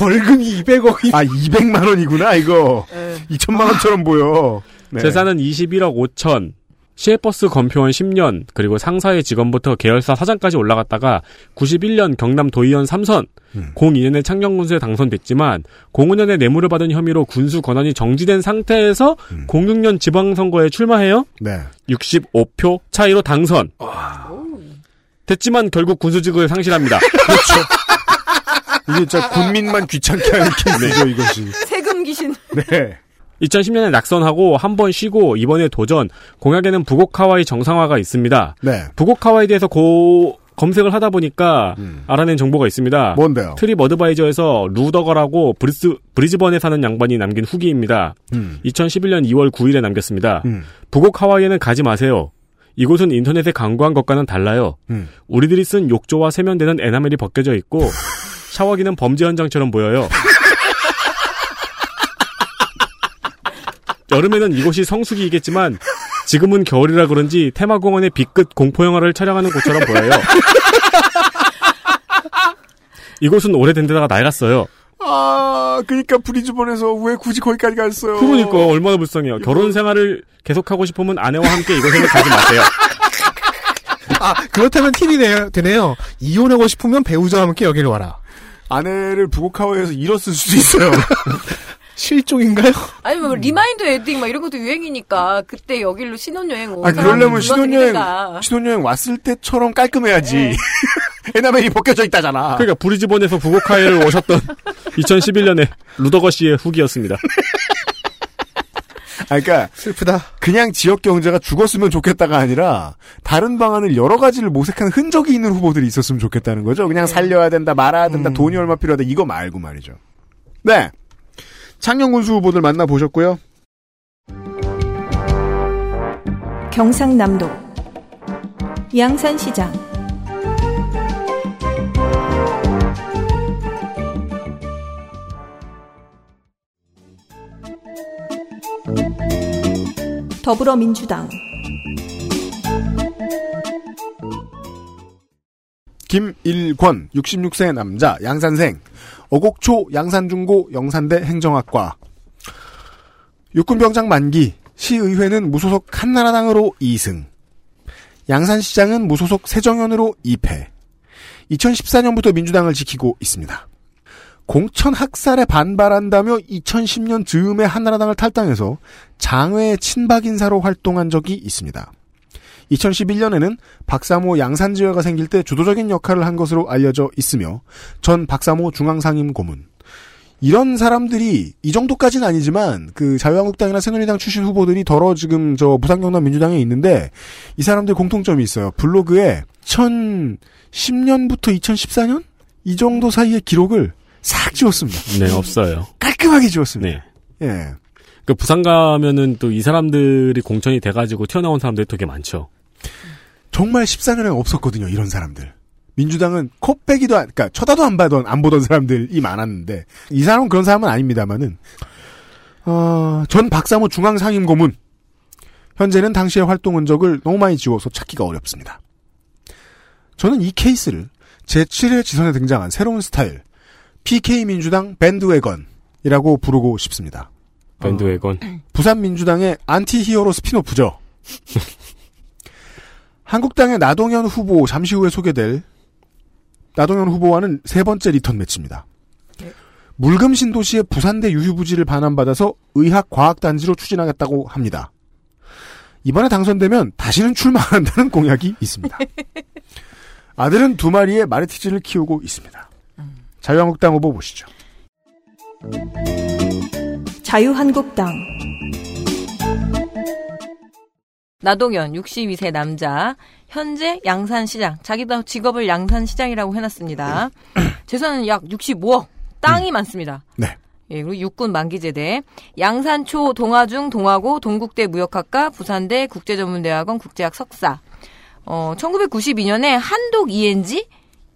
벌금이 200억이. 아, 200만 원이구나, 이거. 네. 2천만 원처럼 보여. 네. 재산은 21억 5천 시외버스 검표원 10년 그리고 상사의 직원부터 계열사 사장까지 올라갔다가 91년 경남 도의원 3선 음. 02년에 창녕군수에 당선됐지만 05년에 뇌물을 받은 혐의로 군수 권한이 정지된 상태에서 06년 지방선거에 출마해요. 네. 65표 차이로 당선. 됐지만 결국 군수직을 상실합니다. (laughs) 이게 진짜 군민만 귀찮게 하는 (laughs) 케이스죠, 이것이. 세금 귀신. 네. 2010년에 낙선하고 한 번 쉬고 이번에 도전. 공약에는 부곡 하와이 정상화가 있습니다. 네. 부곡 하와이에 대해서 고 검색을 하다 보니까 알아낸 정보가 있습니다. 뭔데요? TripAdvisor에서 루더거라고 브리스, 브리즈번에 사는 양반이 남긴 후기입니다. 음. 2011년 2월 9일에 남겼습니다. 음. 북옥 하와이에는 가지 마세요. 이곳은 인터넷에 광고한 것과는 달라요. 음. 우리들이 쓴 욕조와 세면대는 에나멜이 벗겨져 있고 (laughs) 샤워기는 범죄 현장처럼 보여요. 여름에는 이곳이 성수기이겠지만 지금은 겨울이라 그런지 테마공원의 빛끝 공포영화를 촬영하는 곳처럼 보여요. 이곳은 오래된 데다가 낡았어요. 아, 그니까 브리즈번에서 왜 굳이 거기까지 갔어요? 그러니까 얼마나 불쌍해요. 결혼 생활을 계속하고 싶으면 아내와 함께 이곳에는 가지 마세요. 아 그렇다면 팁이 네- 되네요. 이혼하고 싶으면 배우자와 함께 여기를 와라. 아내를 부곡하와이에서 잃었을 수도 있어요. (laughs) 실종인가요? 아니 뭐 remind wedding 막 이런 것도 유행이니까 그때 여기로 신혼여행 온 아, 그러려면 신혼여행, 신혼여행 왔을 때처럼 깔끔해야지. 네. (laughs) 에나멜이 벗겨져 있다잖아. 그러니까 브리즈번에서 부곡하이를 오셨던 (laughs) 2011년에 루더거 씨의 후기였습니다. 아, 그러니까 슬프다. 그냥 지역 경제가 죽었으면 좋겠다가 아니라 다른 방안을 여러 가지를 모색한 흔적이 있는 후보들이 있었으면 좋겠다는 거죠. 그냥 살려야 된다, 말아야 된다, 돈이 얼마 필요하다 이거 말고 말이죠. 네. 창녕군수 후보들 만나 보셨고요. 경상남도 양산시장 더불어민주당. 김일권 66세 남자 양산생. 어곡초 양산중고 영산대 행정학과. 육군병장 만기 시의회는 무소속 한나라당으로 2승. 양산시장은 무소속 새정연으로 2패. 2014년부터 민주당을 지키고 있습니다. 공천 학살에 반발한다며 2010년 즈음에 한나라당을 탈당해서 장외 친박 인사로 활동한 적이 있습니다. 2011년에는 박사모 양산지회가 생길 때 주도적인 역할을 한 것으로 알려져 있으며 전 박사모 중앙상임 고문, 이런 사람들이 이 정도까지는 아니지만 그 자유한국당이나 새누리당 출신 후보들이 더러 지금 저 부산경남 민주당에 있는데 이 사람들 공통점이 있어요. 블로그에 2010년부터 2014년 이 정도 사이의 기록을 싹 지웠습니다. 네, 없어요. 깔끔하게 지웠습니다. 네. 예. 그 부산 가면은 또 이 사람들이 공천이 돼가지고 튀어나온 사람들이 되게 많죠. 정말 14년에 없었거든요. 이런 사람들. 민주당은 코 빼기도 안, 그러니까 쳐다도 안 봐던 안 보던 사람들이 많았는데 이 사람은 그런 사람은 아닙니다만은 어, 전 박사모 중앙상임고문 현재는 당시의 활동 흔적을 너무 많이 지워서 찾기가 어렵습니다. 저는 이 케이스를 제7회 지선에 등장한 새로운 스타일 PK 민주당 bandwagon이라고 부르고 싶습니다. Bandwagon. 부산 민주당의 anti-hero spin-off죠. 한국당의 나동현 후보 잠시 후에 소개될 나동현 후보와는 세 번째 리턴 매치입니다. 물금 신도시의 부산대 유휴부지를 반환받아서 의학과학단지로 추진하겠다고 합니다. 이번에 당선되면 다시는 출마 안 한다는 공약이 있습니다. (laughs) 아들은 두 마리의 마르티즈를 키우고 있습니다. 자유한국당 후보 보시죠. 자유한국당 나동현 62세 남자 현재 양산시장 자기도 직업을 양산시장이라고 해놨습니다. 재산은 약 65억 땅이 많습니다. 네. 예, 그리고 육군 만기제대 양산초 동아중 동아고 동국대 무역학과 부산대 국제전문대학원 국제학 석사 어 1992년에 한독 ENG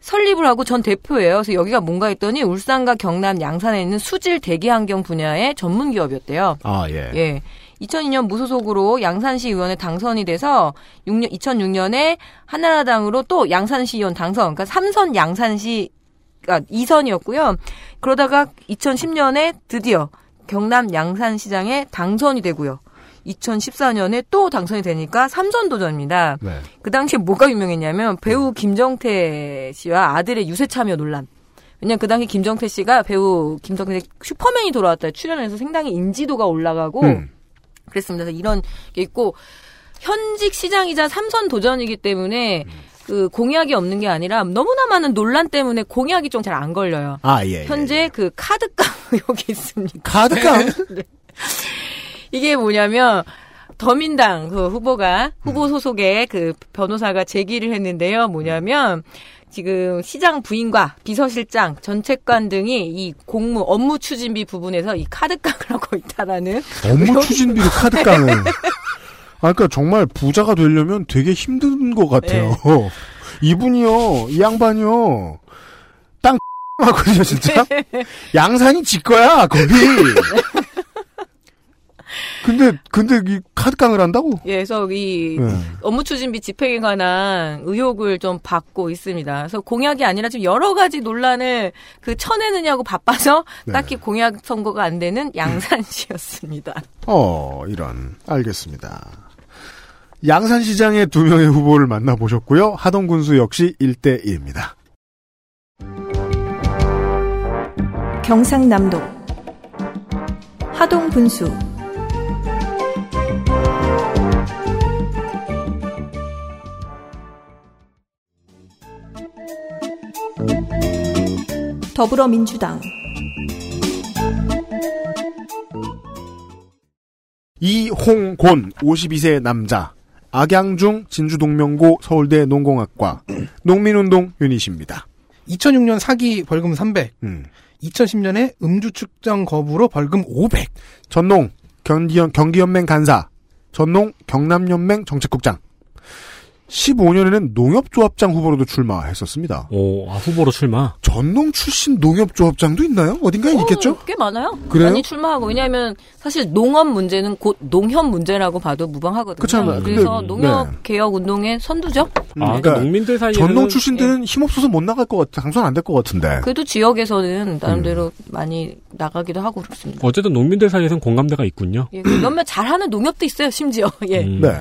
설립을 하고 전 대표예요. 그래서 여기가 뭔가 했더니 울산과 경남 양산에 있는 수질 대기 환경 분야의 전문 기업이었대요. 아, 예. 예. 2002년 무소속으로 양산시 의원에 당선이 돼서 6년, 2006년에 한나라당으로 또 양산시 의원 당선, 그러니까 3선 양산시, 그러니까 2선이었고요. 그러다가 2010년에 드디어 경남 양산시장에 당선이 되고요. 2014년에 또 당선이 되니까 3선 도전입니다. 네. 그 당시에 뭐가 유명했냐면 배우 김정태 씨와 아들의 유세 참여 논란. 왜냐면 그 당시 김정태 씨가 배우 김정태 슈퍼맨이 돌아왔다 출연해서 상당히 인지도가 올라가고 음. 그랬습니다. 그래서 이런 게 있고 현직 시장이자 삼선 도전이기 때문에 그 공약이 없는 게 아니라 너무나 많은 논란 때문에 공약이 좀 잘 안 걸려요. 아, 예. 예. 현재 그 카드깡 (laughs) 여기 있습니다. 카드깡? (laughs) 네. 이게 뭐냐면 더민당 그 후보가 후보 소속의 그 변호사가 제기를 했는데요. 뭐냐면 지금 시장 부인과 비서실장, 전책관 등이 이 공무 업무 추진비 부분에서 이 카드깡을 (laughs) 하고 있다라는 업무 추진비로 (laughs) 카드깡을. 아, 그러니까 정말 부자가 되려면 되게 힘든 것 같아요. (laughs) 이분이요, 이 양반이요, 땅 하거든요, 진짜. 양산이 지 거야, 거기. 근데 근데 이 카드깡을 한다고? 예, 그래서 이 네. 업무 추진비 집행에 관한 의혹을 좀 받고 있습니다. 그래서 공약이 아니라 지금 여러 가지 논란을 그 쳐내느냐고 바빠서 네. 딱히 공약 선거가 안 되는 양산시였습니다. 어, 이런. 알겠습니다. 양산시장의 두 명의 후보를 만나보셨고요. 하동 군수 역시 1대1입니다. 경상남도 하동 분수 더불어민주당 이홍곤 52세 남자 악양중 진주동명고 서울대 농공학과 농민운동 유닛입니다. 2006년 사기 벌금 300. 음. 2010년에 음주 측정 거부로 벌금 500. 전농 경기연, 경기연맹 간사 전농 경남연맹 정책국장 15년에는 농협조합장 후보로도 출마했었습니다. 오, 아, 후보로 출마. 전농 출신 농협조합장도 있나요? 어딘가에 있겠죠? 어, 꽤 많아요. 그래요? 많이 출마하고 왜냐하면 사실 농업 문제는 곧 농협 문제라고 봐도 무방하거든요. 그렇잖아요. 그래서 근데, 농협 네. 개혁 운동의 선두죠. 아, 그러니까 농민들 사이에는 전농 출신들은 힘없어서 못 나갈 것 같아. 당선 안 될 것 같은데. 그래도 지역에서는 나름대로 음. 많이 나가기도 하고 그렇습니다. 어쨌든 농민들 사이에서는 공감대가 있군요. 예, 그 몇몇 잘하는 농협도 있어요, 심지어. (laughs) 예. 음. 네.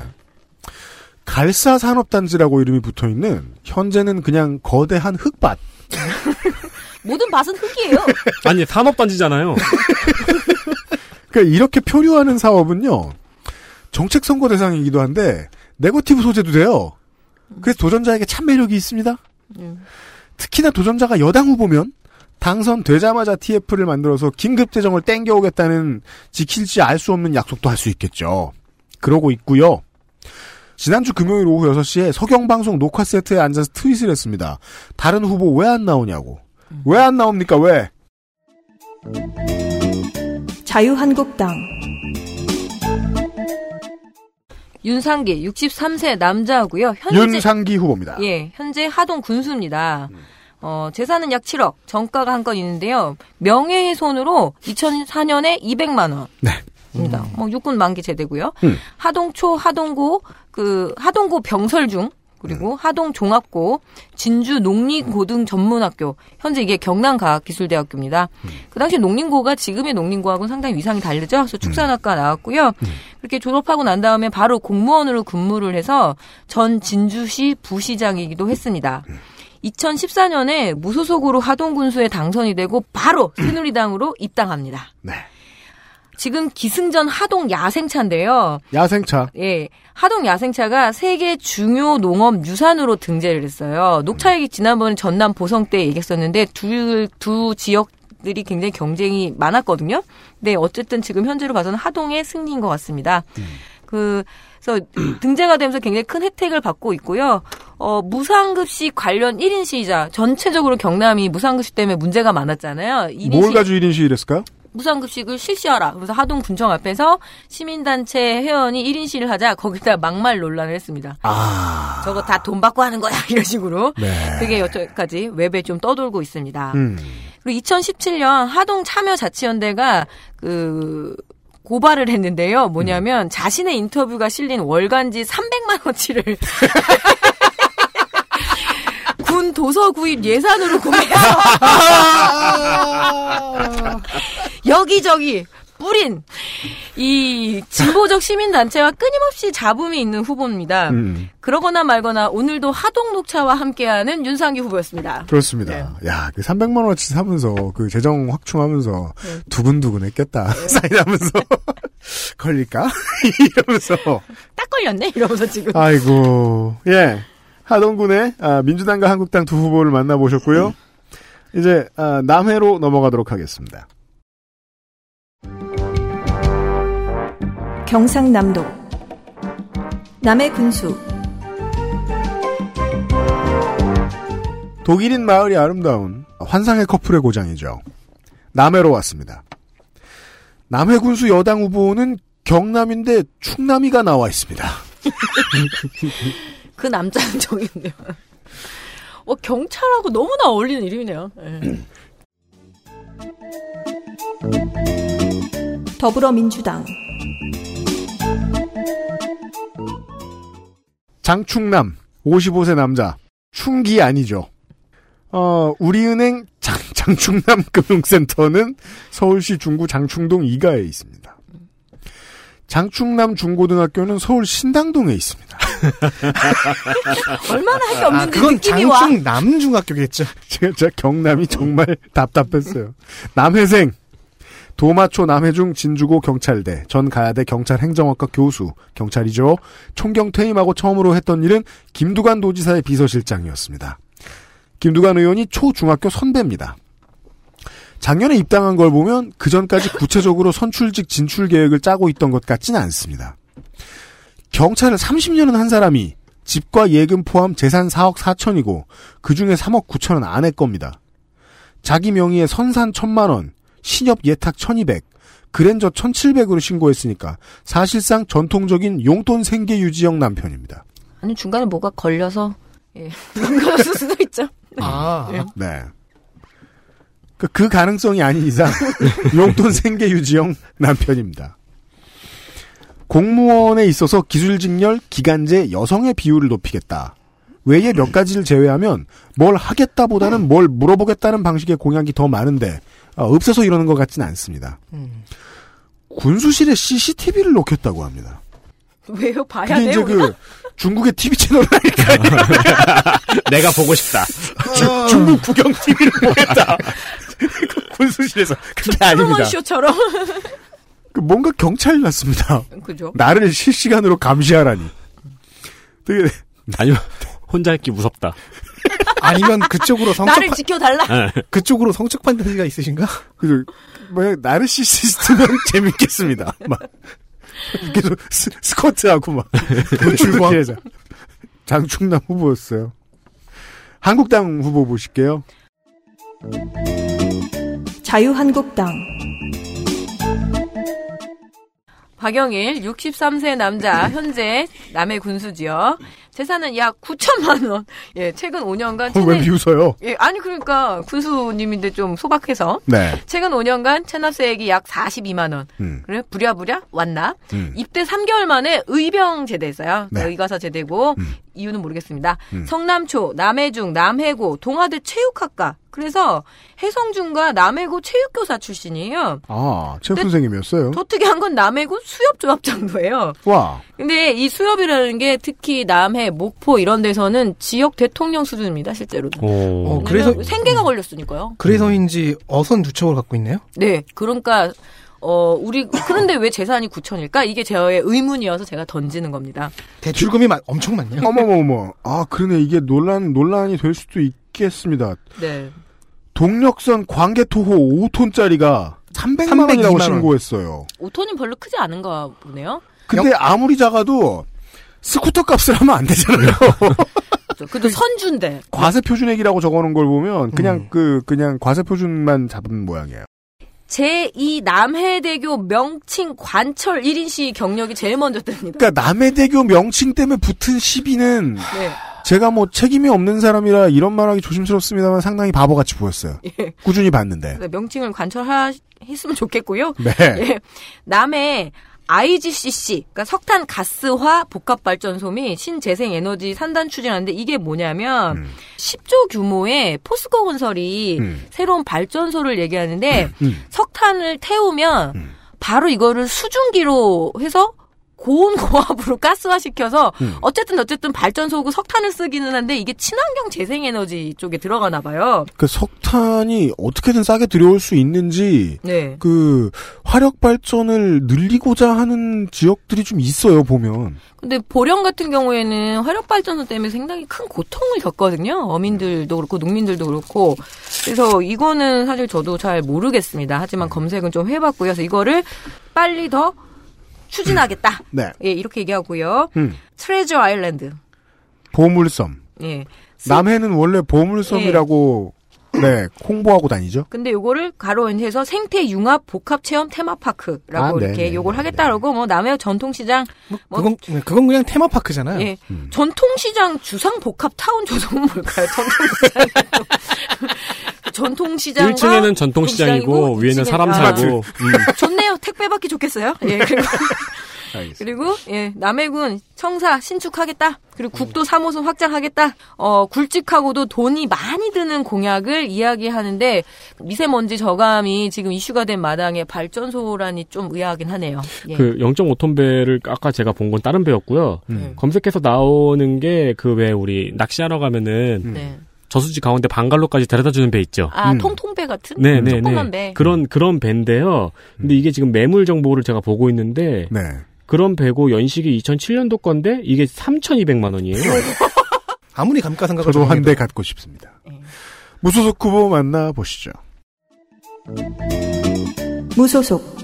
갈사 산업단지라고 이름이 붙어 있는 현재는 그냥 거대한 흙밭. (laughs) 모든 밭은 흙이에요. (laughs) 아니, 산업단지잖아요. (laughs) 그러니까 이렇게 표류하는 사업은요. 정책 선거 대상이기도 한데 네거티브 소재도 돼요. 그래서 도전자에게 참 매력이 있습니다. 음. 특히나 도전자가 여당 후보면 당선되자마자 TF를 만들어서 긴급 재정을 땡겨오겠다는 지킬지 알 수 없는 약속도 할 수 있겠죠. 그러고 있고요. 지난주 금요일 오후 6시에 서경방송 녹화 세트에 앉아서 트윗을 했습니다. 다른 후보 왜 안 나오냐고. 왜안 나옵니까? 왜? 자유한국당 윤상기 63세 남자고요. 현재 윤상기 후보입니다. 예, 현재 하동 군수입니다. 어, 재산은 약 7억, 정가가 한 건 있는데요. 명예훼손으로 2004년에 200만 원. 네. 입니다. 뭐 육군 만기 제대고요. 음. 하동초, 하동고, 그 하동고 병설중 그리고 하동 종합고, 진주 농림고등 전문학교. 현재 이게 경남과학기술대학교입니다. 그 당시 농림고가 지금의 농림고하고는 상당히 위상이 다르죠. 그래서 축산학과 나왔고요. 그렇게 졸업하고 난 다음에 바로 공무원으로 근무를 해서 전 진주시 부시장이기도 했습니다. 2014년에 무소속으로 하동군수에 당선이 되고 바로 새누리당으로 입당합니다. 네. 지금 기승전 하동 야생차인데요. 야생차. 예. 하동 야생차가 세계 중요 농업 유산으로 등재를 했어요. 녹차 얘기 지난번에 전남 보성 때 얘기했었는데 두, 두 지역 들이 굉장히 경쟁이 많았거든요. 근데 어쨌든 지금 현재로 봐서는 하동의 승리인 것 같습니다. 그, 그래서 (clears throat) 등재가 되면서 굉장히 큰 혜택을 받고 있고요. 어, 무상급식 관련 1인 시위자. 전체적으로 경남이 무상급식 때문에 문제가 많았잖아요. 1인 뭘 시- 가지고 1인 시위랬을까요? 무상급식을 실시하라. 그래서 하동 군청 앞에서 시민단체 회원이 1인 시위를 하자 거기다 막말 논란을 했습니다. 아. 저거 다 돈 받고 하는 거야. (laughs) 이런 식으로. 네. 그게 여태까지 웹에 좀 떠돌고 있습니다. 음. 그리고 2017년 하동 참여 자치연대가 그 고발을 했는데요. 뭐냐면 자신의 인터뷰가 실린 월간지 300만 원치를 (laughs) 군 도서 구입 예산으로 구매해서 (laughs) 여기저기 뿌린 이 진보적 시민단체와 끊임없이 잡음이 있는 후보입니다. 음. 그러거나 말거나 오늘도 하동 녹차와 함께하는 윤상기 후보였습니다. 그렇습니다. 네. 야, 그 300만 원어치 사면서 그 재정 확충하면서 네. 두근두근 했겠다. (laughs) 사인하면서 (laughs) 걸릴까? 이러면서 딱 걸렸네 이러면서 지금. 아이고. 예. 하동군의 아, 민주당과 한국당 두 후보를 만나보셨고요. 이제 아, 남해로 넘어가도록 하겠습니다. 경상남도 남해 군수 독일인 마을이 아름다운 환상의 커플의 고장이죠. 남해로 왔습니다. 남해 군수 여당 후보는 경남인데 충남이가 나와 있습니다. (laughs) 그 남자는 저기 있네요. 어, 경찰하고 너무나 어울리는 이름이네요. 예. 더불어민주당 장충남 55세 남자 충기 아니죠. 어, 우리은행 장, (laughs) 장충남 금융센터는 서울시 중구 장충동 2가에 있습니다. 장충남 중고등학교는 서울 신당동에 있습니다. (laughs) (laughs) 얼마나 할 게 없는데 그건 느낌이 와. 장충 남중학교겠죠. 제가 저 경남이 정말 (laughs) 답답했어요. 남해생 도마초 남해중 진주고 경찰대 전 가야대 경찰행정학과 교수 경찰이죠. 총경 퇴임하고 처음으로 했던 일은 김두관 도지사의 비서실장이었습니다. 김두관 의원이 초중학교 선배입니다. 작년에 입당한 걸 보면 그 전까지 구체적으로 선출직 진출 계획을 짜고 있던 것 같지는 않습니다. 경찰을 30년은 한 사람이 집과 예금 포함 재산 4억 4천이고 그 중에 3억 9천은 아내 겁니다. 자기 명의의 선산 1천만 원, 신협 예탁 1200, 그랜저 1700으로 신고했으니까 사실상 전통적인 용돈 생계 유지형 남편입니다. 아니 중간에 뭐가 걸려서 예. (laughs) 걸렸을 수도 있죠. 아. 예. 네. 그, 그 가능성이 아닌 이상 (laughs) 용돈 생계 유지형 남편입니다. 공무원에 있어서 기술직렬, 기간제, 여성의 비율을 높이겠다. 외에 몇 가지를 제외하면 뭘 하겠다보다는 뭘 물어보겠다는 방식의 공약이 더 많은데 어, 없어서 이러는 것 같지는 않습니다. 군수실에 CCTV를 놓겠다고 합니다. 왜요? 봐야 그게 돼요. 이제? 그 중국의 TV 채널을 하니까 내가 보고 싶다. 주- 중국 구경 TV를 보겠다. (laughs) 군수실에서 그게 아닙니다. 쇼처럼. 그 뭔가 경찰 났습니다. (laughs) 그죠? 나를 실시간으로 감시하라니. 되게 아니요. 혼자 있기 무섭다. (laughs) 아니면 그쪽으로 성적 나를 지켜달라. 그쪽으로 성적 판단지가 있으신가? 그죠. 뭐 나르시시스트면 재밌겠습니다. 막 계속 스, 스쿼트하고 막 노출광. 장충남 후보였어요. 한국당 후보 보실게요. 자유한국당 박영일 63세 남자 현재 남해 군수지요. 재산은 약 9천만 원. (laughs) 예, 최근 5년간 어, 왜 비웃어요? 예, 아니 그러니까 군수님인데 좀 소박해서 네. 최근 5년간 체납세액이 약 42만 원. 음. 그래 부랴부랴 냈나? 음. 입대 3개월 만에 의병 제대했어요. 네. 의가사 제대고 이유는 모르겠습니다. 음. 성남초, 남해중, 남해고, 동아대 체육학과. 그래서 해성중과 남해고 체육교사 출신이에요. 아, 체육 선생님이었어요. 더 특이한 건 남해고 수협조합장도예요. 와. 근데 이 수협이라는 게 특히 남해, 목포 이런 데서는 지역 대통령 수준입니다, 실제로는. 어, 왜냐면 그래서 생계가 걸렸으니까요. 그래서인지 어선 두 척을 갖고 있네요. 네, 그러니까 어 우리 그런데 왜 재산이 9천일까? 이게 저의 의문이어서 제가 던지는 겁니다. 대출금이 마- 엄청 많네요. 어머머머. 아, 그러네. 이게 논란, 논란이 될 수도 있겠습니다. 네. 동력선 광개토호 5톤짜리가 300만 원이라고 302만 원. 신고했어요. 5톤이 별로 크지 않은가 보네요. 근데 아무리 작아도 스쿠터 값을 하면 안 되잖아요. (laughs) 그래도 선준데. 과세 표준액이라고 적어놓은 걸 보면 그냥 음. 그 그냥 과세 표준만 잡은 모양이에요. 제2 남해대교 명칭 관철 1인 시위 경력이 제일 먼저 뜹니다. 그러니까 남해대교 명칭 때문에 붙은 시비는 네. 제가 뭐 책임이 없는 사람이라 이런 말하기 조심스럽습니다만 상당히 바보같이 보였어요. 예. 꾸준히 봤는데. 명칭을 관철했으면 좋겠고요. 네. 예. 남해 IGCC, 그러니까 석탄 가스화 복합 발전소 및 신재생 에너지 산단 추진하는데 이게 뭐냐면 음. 10조 규모의 포스코 건설이 음. 새로운 발전소를 얘기하는데 음. 석탄을 태우면 바로 이거를 수증기로 해서 고온 고압으로 가스화 시켜서 음. 어쨌든 어쨌든 발전소고 석탄을 쓰기는 한데 이게 친환경 재생에너지 쪽에 들어가나 봐요. 그 석탄이 어떻게든 싸게 들여올 수 있는지 네. 그 화력 발전을 늘리고자 하는 지역들이 좀 있어요 보면. 근데 보령 같은 경우에는 화력 발전소 때문에 상당히 큰 고통을 겪거든요. 어민들도 그렇고 농민들도 그렇고. 그래서 이거는 사실 저도 잘 모르겠습니다. 하지만 검색은 좀 해봤고요. 그래서 이거를 빨리 더 추진하겠다. 네. 예, 이렇게 얘기하고요. 음. 트레저 아일랜드. 보물섬. 예. 남해는 원래 보물섬이라고 네 홍보하고 다니죠. 근데 요거를 가로해서 생태 융합 복합 체험 테마파크라고 아, 네, 이렇게 네, 요걸 하겠다라고 뭐 남해 전통시장 뭐 그건 네, 그건 그냥 테마파크잖아요. 예. 음. 전통시장 주상 복합 타운 조성은 뭘까요? 전통시장. (laughs) 전통시장과 1층에는 전통시장이고 위에는 사람 아, 살고 음. (laughs) 좋네요. 택배 받기 좋겠어요. 예. 그리고 (laughs) 그리고 예 남해군 청사 신축하겠다. 그리고 국도 3호선 확장하겠다. 어 굵직하고도 돈이 많이 드는 공약을 이야기하는데 미세먼지 저감이 지금 이슈가 된 마당에 발전소라니 좀 의아하긴 하네요. 예. 그 0.5톤 배를 아까 제가 본 건 다른 배였고요. 음. 검색해서 나오는 게 그 왜 우리 낚시하러 가면은 네. 저수지 가운데 방갈로까지 데려다 주는 배 있죠. 아 통통배 같은 네, 네, 조그만 네. 배. 그런 그런 배인데요. 근데 이게 지금 매물 정보를 제가 보고 있는데 네. 그런 배고 연식이 2007년도 건데 이게 3,200만 원이에요. (laughs) 아무리 감가상각을 저도 한. 대 갖고 싶습니다. 무소속 후보 만나 보시죠. 무소속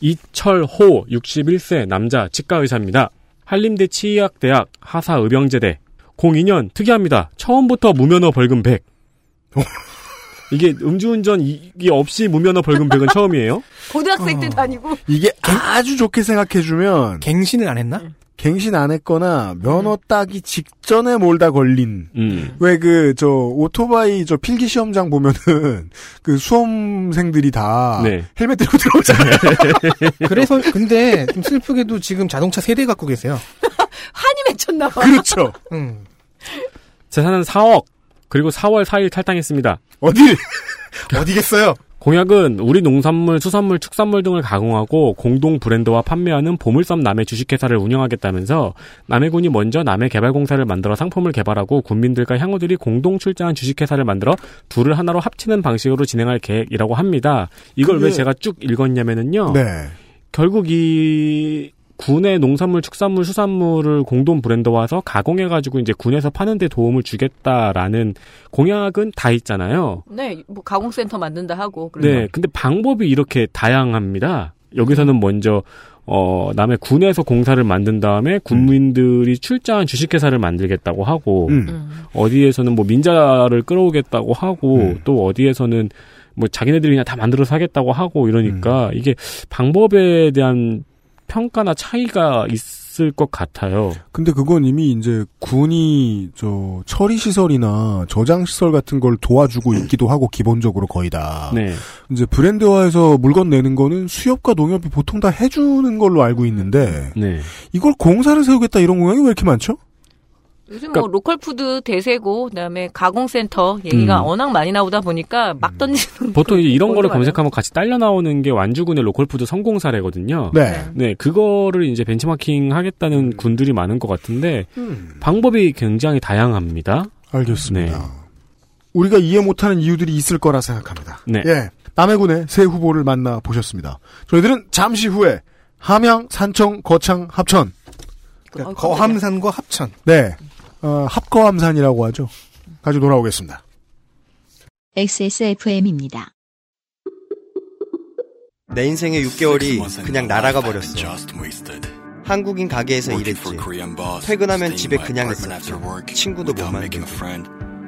이철호 61세 남자 치과 의사입니다. 한림대 치의학대학 하사의병제대 02년 특이합니다. 처음부터 무면허 벌금 100. (laughs) 이게 음주운전 이게 없이 무면허 벌금 100은 처음이에요? 고등학생 때 다니고 이게 아주 좋게 생각해주면 갱신을 안 했나? 갱신 안 했거나 면허 따기 직전에 몰다 걸린 음. 왜그 저 오토바이 저 필기 시험장 보면은 (laughs) 그 수험생들이 다 네. 헬멧 들고 들어오잖아요. (laughs) 그래서 근데 좀 슬프게도 지금 자동차 세대 갖고 계세요. (laughs) 한이 맺혔나 봐. 그렇죠. 음. 재산은 4억. 그리고 4월 4일 탈당했습니다. 어디 어디겠어요? 공약은 우리 농산물, 수산물, 축산물 등을 가공하고 공동 브랜드와 판매하는 보물섬 남해 주식회사를 운영하겠다면서 남해군이 먼저 남해 개발공사를 만들어 상품을 개발하고 군민들과 향후들이 공동 출자한 주식회사를 만들어 둘을 하나로 합치는 방식으로 진행할 계획이라고 합니다. 이걸 그게- 왜 제가 쭉 읽었냐면은요. 네. 결국 이 군의 농산물, 축산물, 수산물을 공동 브랜드화해서 가공해가지고 이제 군에서 파는데 도움을 주겠다라는 공약은 다 있잖아요. 네, 뭐 가공센터 만든다 하고. 네, 근데 방법이 이렇게 다양합니다. 여기서는 먼저 어 남의 군에서 공사를 만든 다음에 군민들이 출자한 주식회사를 만들겠다고 하고 음. 어디에서는 뭐 민자를 끌어오겠다고 하고 또 어디에서는 뭐 자기네들이 그냥 다 만들어서 하겠다고 하고 이러니까 이게 방법에 대한 평가나 차이가 있을 것 같아요. 근데 그건 이미 이제 군이 저 처리 시설이나 저장 시설 같은 걸 도와주고 있기도 하고 기본적으로 거의 다. 네. 이제 브랜드화해서 물건 내는 거는 수협과 농협이 보통 다 해주는 걸로 알고 있는데 네. 이걸 공사를 세우겠다 이런 공약이 왜 이렇게 많죠? 요즘 뭐 로컬 푸드 대세고 그다음에 가공센터 얘기가 음. 워낙 많이 나오다 보니까 막 던지는 보통 이제 이런 거를. 검색하면 같이 딸려 나오는 게 완주군의 로컬 푸드 성공 사례거든요. 네. 네, 그거를 이제 벤치마킹 하겠다는 군들이 많은 것 같은데 방법이 굉장히 다양합니다. 알겠습니다. 우리가 이해 못하는 이유들이 있을 거라 생각합니다. 네. 예. 남해군의 새 후보를 만나 보셨습니다. 저희들은 잠시 후에 함양, 산청, 거창, 합천. 그러니까 거함산과 합천. 네. 어, 합거함산이라고 하죠. 가지고 돌아오겠습니다. XSFM입니다. 내 인생의 6개월이 그냥 날아가 버렸어. 한국인 가게에서 일했지. 퇴근하면 집에 그냥 있었지. 친구도 못 만들고.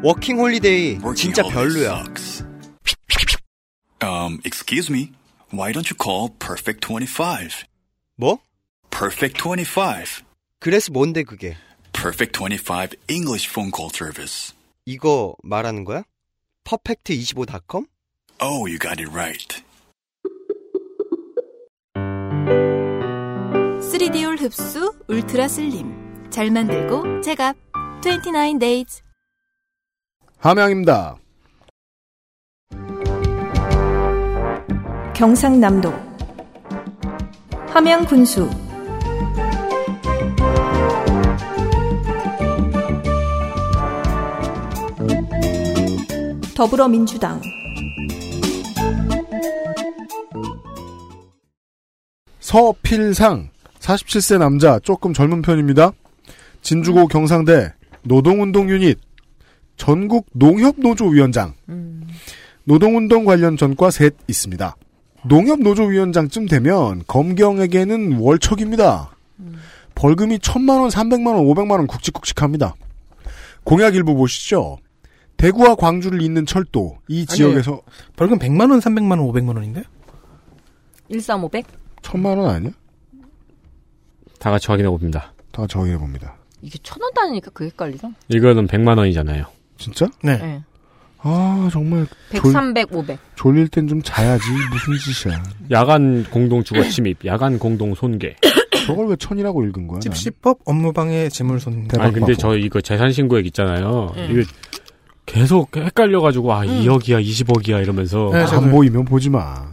워킹 홀리데이 진짜 별로야. Um, excuse me. Why don't you call Perfect 25? 뭐? Perfect 25. 그래서 뭔데 그게? Perfect 25 English phone call service. 이거 말하는 거야? 퍼펙트25.com? Oh, you got it right. 3D올 흡수 울트라 슬림. 잘 만들고 제갑. 29 days. 함양입니다. 경상남도 함양 분수 더불어민주당 서필상 47세 남자 조금 젊은 편입니다. 진주고 경상대 노동운동 유닛 전국 농협노조 위원장 노동운동 관련 전과 셋 있습니다. 농협노조 위원장쯤 되면 검경에게는 월척입니다. 벌금이 천만 원, 삼백만 원, 오백만 원 굵직굵직합니다. 공약 일부 보시죠. 대구와 광주를 잇는 철도 이 지역에서 벌금 100만 원, 300만 원, 500만 원인데? 13500? 천만 원 아니야? 다 같이 확인해 봅니다. 다 같이 확인해 봅니다. 이게 천 원 단위니까 그게 헷갈리죠? 이거는 100만 원이잖아요. 진짜? 네. 네. 아 정말 100, 졸- 300, 500. 졸릴 땐 좀 자야지 무슨 짓이야. 야간 공동 주거 침입, 야간 공동 손괴. (coughs) 저걸 왜 천이라고 읽은 거야? 집시법 업무방해 재물손. 아니 근데 저 이거 재산 신고액 있잖아요. 네. 이거 계속 헷갈려가지고 아 2억이야, 20억이야 이러면서 네, 안 보이면 보지 마.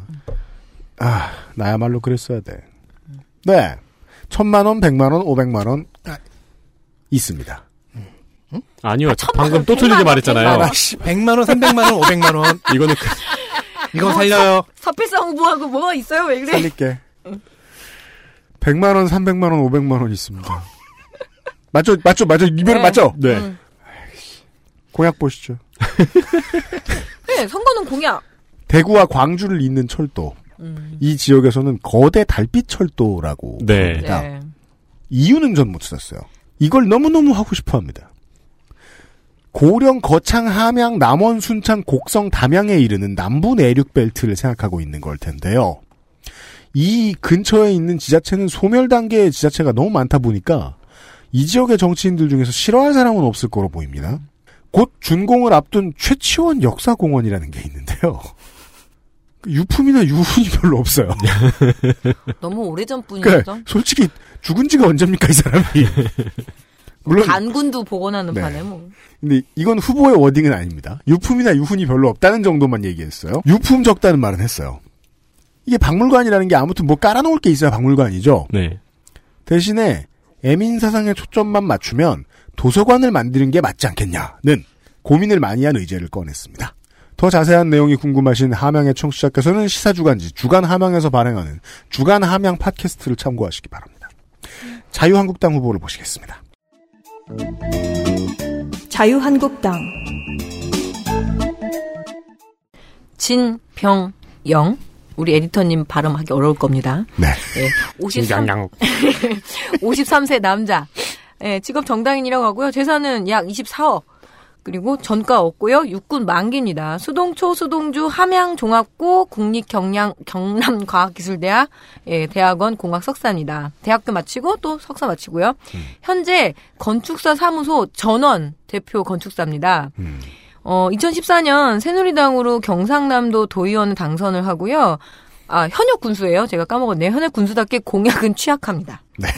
아, 나야말로 그랬어야 돼. 네. 천만 원, 백만 원, 오백만 원 있습니다. 아니요. 방금 또 틀리게 말했잖아요. 100만 원, 300만 원, 500만 원. 이거는 그, 이거 살려요. 서필상 홍보하고 뭐가 있어요? 왜 그래? 살릴게. 100만 원, 300만 원, 500만 원 있습니다. (laughs) 맞죠? 맞죠? 맞죠? 이별은 네. 맞죠? 네. 음. 공약 보시죠. (laughs) 네, 선거는 공약. 대구와 광주를 잇는 철도. 음. 이 지역에서는 거대 달빛 철도라고 네. 부릅니다. 네. 이유는 전 못 찾았어요. 이걸 너무너무 하고 싶어 합니다. 고령, 거창, 함양, 남원, 순창, 곡성, 담양에 이르는 남부 내륙 벨트를 생각하고 있는 걸 텐데요. 이 근처에 있는 지자체는 소멸 단계의 지자체가 너무 많다 보니까 이 지역의 정치인들 중에서 싫어할 사람은 없을 거로 보입니다. 곧 준공을 앞둔 최치원 역사공원이라는 게 있는데요. 유품이나 유훈이 별로 없어요. (laughs) 너무 오래전 그러니까 분이었죠. 솔직히 죽은 지가 언제입니까 이 사람이. (laughs) 물론 단군도 복원하는 네. 판에 뭐. 근데 이건 후보의 워딩은 아닙니다. 유품이나 유훈이 별로 없다는 정도만 얘기했어요. 유품 적다는 말은 했어요. 이게 박물관이라는 게 아무튼 뭐 깔아놓을 게 있어야 박물관이죠. 네. 대신에 애민 사상에 초점만 맞추면 도서관을 만드는 게 맞지 않겠냐는 고민을 많이 한 의제를 꺼냈습니다. 더 자세한 내용이 궁금하신 함양의 청취자께서는 시사주간지 주간 함양에서 발행하는 주간 함양 팟캐스트를 참고하시기 바랍니다. 자유한국당 후보를 보시겠습니다. 자유한국당 진병영 우리 에디터님 발음하기 어려울 겁니다. 네. 예, 53, 양양. 53세 남자. 예, 직업 정당인이라고 하고요. 재산은 약 24억. 그리고 전과 없고요. 육군 만기입니다. 수동초, 수동주, 함양종합고, 국립경량, 경남과학기술대학, 예, 대학원 공학 석사입니다. 대학교 마치고 또 석사 마치고요. 현재 건축사 사무소 전원 대표 건축사입니다. 어, 2014년 새누리당으로 경상남도 도의원 당선을 하고요. 아, 현역 군수예요. 제가 까먹었네요. 현역 군수답게 공약은 취약합니다. 네.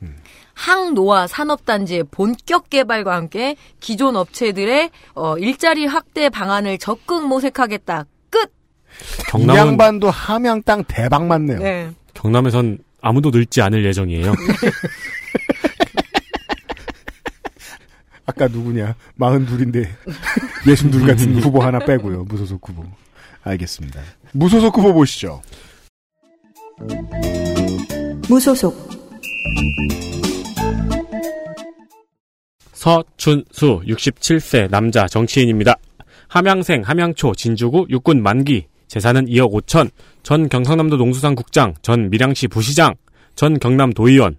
(laughs) 항노화 산업단지의 본격 개발과 함께 기존 업체들의 어, 일자리 확대 방안을 적극 모색하겠다. 끝. 이 경남은 양반도 함양 땅 대박 맞네요. 네. 경남에선 아무도 늙지 않을 예정이에요. (laughs) 아까 누구냐? 마흔 둘인데 예순 둘 같은 (laughs) 후보 하나 빼고요. 무소속 후보. 알겠습니다. 무소속 후보 보시죠. 무소속 서춘수 67세 남자 정치인입니다. 함양생 함양초 진주구 육군 만기 재산은 2억 5천 전 경상남도 농수산 국장 전 밀양시 부시장 전 경남 도의원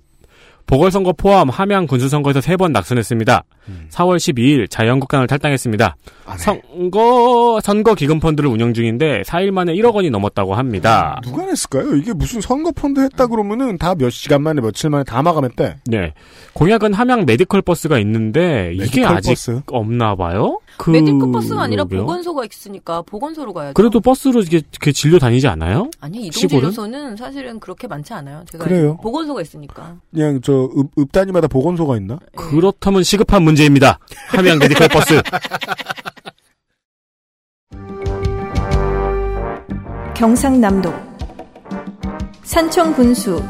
보궐선거 포함 함양 군수선거에서 3번 낙선했습니다. 4월 12일 자유한국당을 탈당했습니다. 선거 선거 기금 펀드를 운영 중인데 4일 만에 1억 원이 넘었다고 합니다. 누가 냈을까요? 이게 무슨 선거 펀드 했다 그러면은 다 몇 시간 만에 며칠 만에 다 마감했대. 네. 공약은 함양 medical 버스가 있는데 이게 medical 아직 버스? 없나 봐요. 그 medical 버스가 아니라 그러게요. 보건소가 있으니까 보건소로 가야죠. 그래도 버스로 이게 그 진료 다니지 않아요? 아니? 이동진료소는 사실은 그렇게 많지 않아요. 제가 그래요? 보건소가 있으니까. 그냥 저 읍, 읍 단위마다 보건소가 있나? 그렇다면 시급한 문제입니다. 함양 medical 버스. 경상남도 산청군수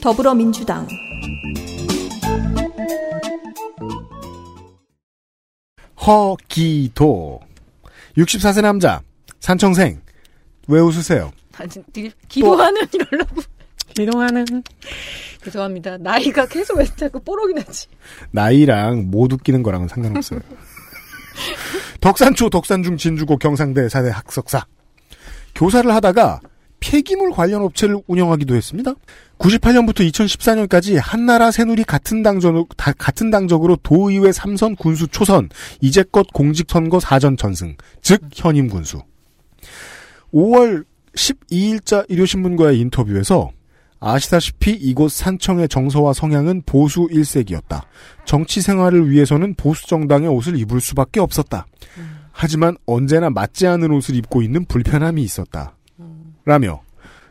더불어민주당 허기도 64세 남자 산청생 왜 웃으세요? 기- 기도하는 이러려고. 기도하는. (laughs) 죄송합니다. 나이가 계속 왜 자꾸 뽀록이 나지? 나이랑 못 웃기는 거랑은 상관없어요. (laughs) 덕산초 덕산중 진주고 경상대 사대 학석사 교사를 하다가 폐기물 관련 업체를 운영하기도 했습니다. 98년부터 2014년까지 한나라 새누리 같은 다- 같은 당적으로 도의회 3선 군수 초선 이제껏 공직선거 사전 전승 즉 현임 군수. 5월 12일자 일요신문과의 인터뷰에서 아시다시피 이곳 산청의 정서와 성향은 보수 일색이었다. 정치 생활을 위해서는 보수 정당의 옷을 입을 수밖에 없었다. 하지만 언제나 맞지 않은 옷을 입고 있는 불편함이 있었다. 라며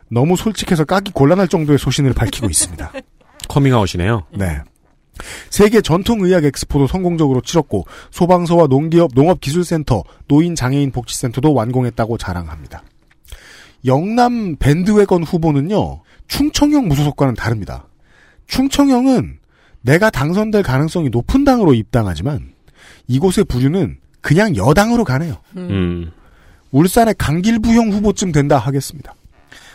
너무 솔직해서 까기 곤란할 정도의 소신을 밝히고 있습니다. (laughs) 커밍아웃이네요. 네. 세계 전통의학 엑스포도 성공적으로 치렀고 소방서와 농기업 농업기술센터 노인장애인 복지센터도 완공했다고 자랑합니다. 영남 밴드웨건 후보는요. 충청형 무소속과는 다릅니다. 충청형은 내가 당선될 가능성이 높은 당으로 입당하지만 이곳의 부류는 그냥 여당으로 가네요. 음. 울산의 강길부형 후보쯤 된다 하겠습니다.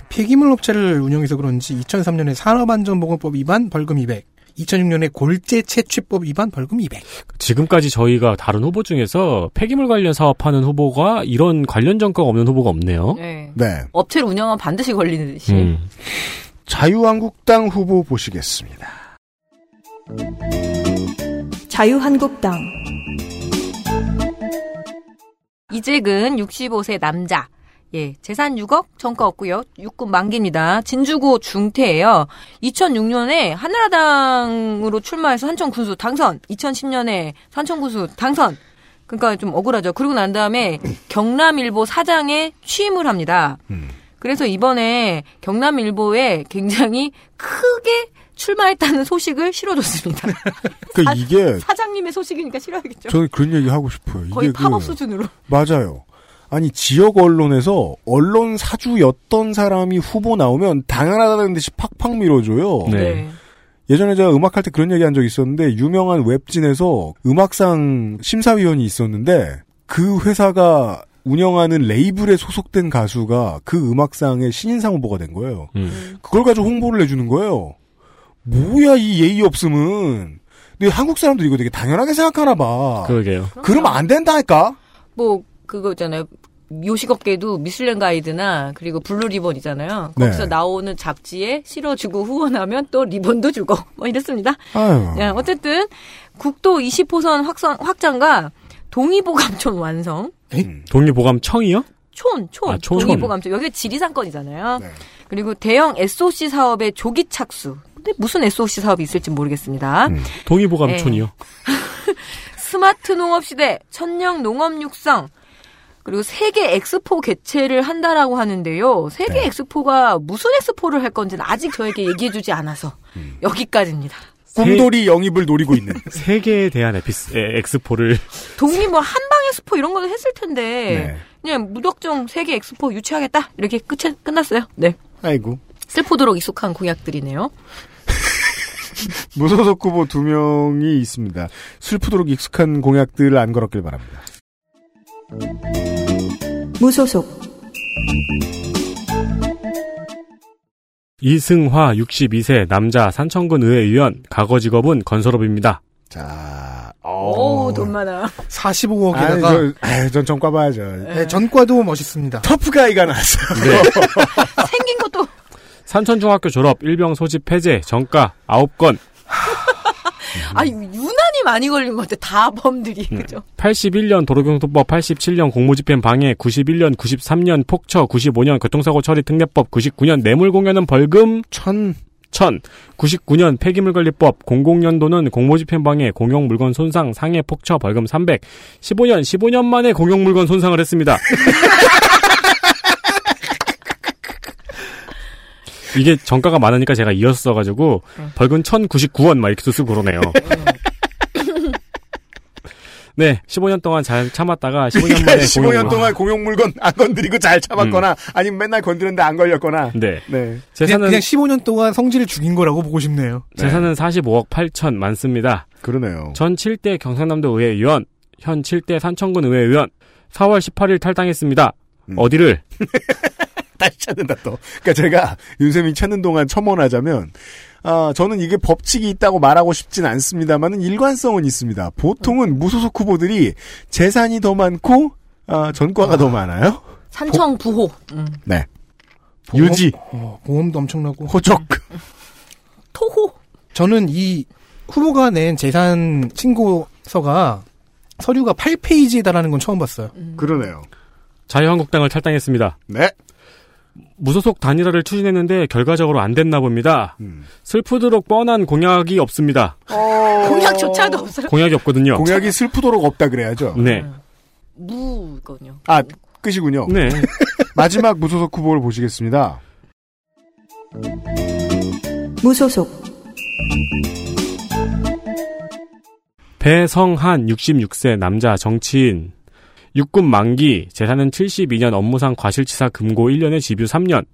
폐기물 업체를 운영해서 그런지 2003년에 산업안전보건법 위반 벌금 200, 2006년에 골재 채취법 위반 벌금 200. 지금까지 저희가 다른 후보 중에서 폐기물 관련 사업하는 후보가 이런 관련 전과가 없는 후보가 없네요. 네. 네. 업체를 운영하면 반드시 걸리는 듯이. 음. 자유한국당 후보 보시겠습니다. 자유한국당 이재근 65세 남자. 예, 재산 6억, 전과 없고요. 육군 만기입니다. 진주고 중퇴예요. 2006년에 한나라당으로 출마해서 산청 군수 당선. 2010년에 산청 군수 당선. 그러니까 좀 억울하죠. 그리고 난 다음에 (clears throat) 경남일보 사장에 취임을 합니다. 그래서 이번에 경남일보에 굉장히 크게 출마했다는 소식을 실어줬습니다. (laughs) 그 이게 사장님의 소식이니까 싫어야겠죠. 저는 그런 얘기 하고 싶어요. 거의 이게 팝업 그- 수준으로. 맞아요. 아니 지역 언론에서 언론 사주였던 사람이 후보 나오면 당연하다는 듯이 팍팍 밀어줘요. 네. 예전에 제가 음악할 때 그런 얘기 한 적이 있었는데 유명한 웹진에서 음악상 심사위원이 있었는데 그 회사가 운영하는 레이블에 소속된 가수가 그 음악상의 신인상 후보가 된 거예요. 음. 그걸 가지고 홍보를 해주는 거예요. 뭐야 이 예의 없음은. 근데 한국 사람들 이거 되게 당연하게 생각하나 봐. 그러게요. 그러면 안 된다니까. 뭐 그거 있잖아요. 요식업계도 미슐랭 가이드나 그리고 블루 리본이잖아요. 네. 거기서 나오는 잡지에 실어주고 후원하면 또 리본도 주고 (laughs) 뭐 이랬습니다. 아유. 야, 어쨌든 국도 20호선 확선 확장과 동의보감촌 (laughs) 완성. 동의보감청이요? 촌, 촌, 아, 촌. 동의보감촌. 여기 지리산권이잖아요. 네. 그리고 대형 SOC 사업의 조기 착수. 근데 무슨 SOC 사업이 있을지 모르겠습니다. 음. 동의보감촌이요. (laughs) 스마트 농업 시대, 천령 농업 육성, 그리고 세계 엑스포 개최를 한다라고 하는데요. 세계 네. 엑스포가 무슨 엑스포를 할 건지는 아직 저에게 얘기해주지 않아서 음. 여기까지입니다. 꿈돌이 영입을 노리고 있는. (laughs) 세계에 대한 에피스, 에, 엑스포를. 독립 뭐 한방 엑스포 이런 거는 했을 텐데 네. 그냥 무작정 세계 엑스포 유치하겠다 이렇게 끝 끝났어요. 네. 아이고. 슬프도록 익숙한 공약들이네요. (laughs) 무소속 후보 두 명이 있습니다. 슬프도록 익숙한 공약들을 안 걸었길 바랍니다. 무소속 이승화 62세 남자 산청군 의회 의원 과거 직업은 건설업입니다. 자, 오, 돈 많아. 45억에다가 아니, 저, 아유, 전 전과 봐야죠. 네, 전과도 멋있습니다. 터프가이가 나왔어요. 네. (laughs) 생긴 것도 산천중학교 졸업, 일병 소집 폐재, 정가 9건, (laughs) 아 유난히 많이 걸린 것 같아. 다 범들이 음. 그죠? 81년 도로교통법, 87년 공무집행 방해, 91년, 93년 폭처, 95년 교통사고 처리 특례법, 99년 뇌물공여는 벌금 천, 천, 99년 폐기물관리법, 00년도는 공무집행 방해, 공용물건 손상, 상해 폭처, 벌금 300, 15년, 15년 만에 공용물건 손상을 했습니다. (laughs) 이게 정가가 많으니까 제가 이어서 써가지고 벌금 1099원 막 이렇게 쓰고 그러네요. (laughs) 네, 15년 동안 잘 참았다가 15년 만에 (laughs) 15년 공용- 동안 공용 물건 안 건드리고 잘 참았거나 아니면 맨날 건드렸는데 안 걸렸거나. 네. 네. 그냥, 재산은 그냥 15년 동안 성질을 죽인 거라고 보고 싶네요. 재산은 45억 8천 많습니다. 그러네요. 전 7대 경상남도 의회 의원, 현 7대 산청군 의회 의원, 4월 18일 탈당했습니다. 어디를? (laughs) (laughs) 다시 찾는다 또. 그러니까 제가 윤세민 찾는 동안 첨언하자면 아 저는 이게 법칙이 있다고 말하고 싶진 않습니다만은 일관성은 있습니다. 보통은 무소속 후보들이 재산이 더 많고 아, 전과가 더 많아요. 산청 부호. 음. 네. 보험- 유지, 어, 보험도 엄청나고. 호적. 토호. 저는 이 후보가 낸 재산 신고서가 서류가 8페이지다라는 건 처음 봤어요. 그러네요. 자유한국당을 탈당했습니다. 네. 무소속 단일화를 추진했는데 결과적으로 안 됐나 봅니다. 음. 슬프도록 뻔한 공약이 없습니다. 공약조차도 없어요. 공약이 없거든요. 공약이 슬프도록 없다 그래야죠. 네. 무거든요. 아 끝이군요. 네. (laughs) 마지막 무소속 후보를 보시겠습니다. 무소속 배성한 66세 남자 정치인. 육군 만기, 재산은 72년 업무상 과실치사 금고 1년에 집유 3년.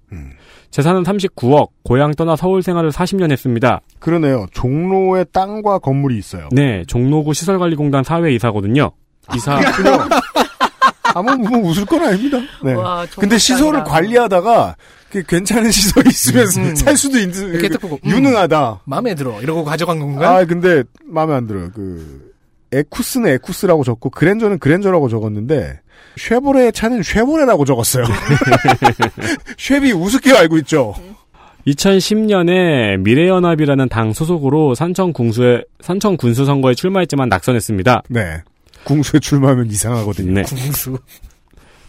재산은 39억, 고향 떠나 서울 생활을 40년 했습니다. 그러네요. 종로에 땅과 건물이 있어요. 네, 종로구 시설관리공단 사회이사거든요. 이사, (laughs) 아무 뭐 웃을 건 아닙니다. 네. 와, 근데 시설을 관리하다가 그 괜찮은 (laughs) 시설이 있으면 음. 살 수도 있는 음. 유능하다. 마음에 들어. 이러고 가져간 건가요? 아 근데 마음에 안 들어요. 그 에쿠스는 에쿠스라고 적고 그랜저는 그랜저라고 적었는데 쉐보레 차는 쉐보레라고 적었어요. (laughs) 쉐비 우습게 알고 있죠. 2010년에 미래연합이라는 당 소속으로 산청 군수에 산청 군수 선거에 출마했지만 낙선했습니다. 네. 궁수에 출마하면 이상하거든요. 네. 궁수.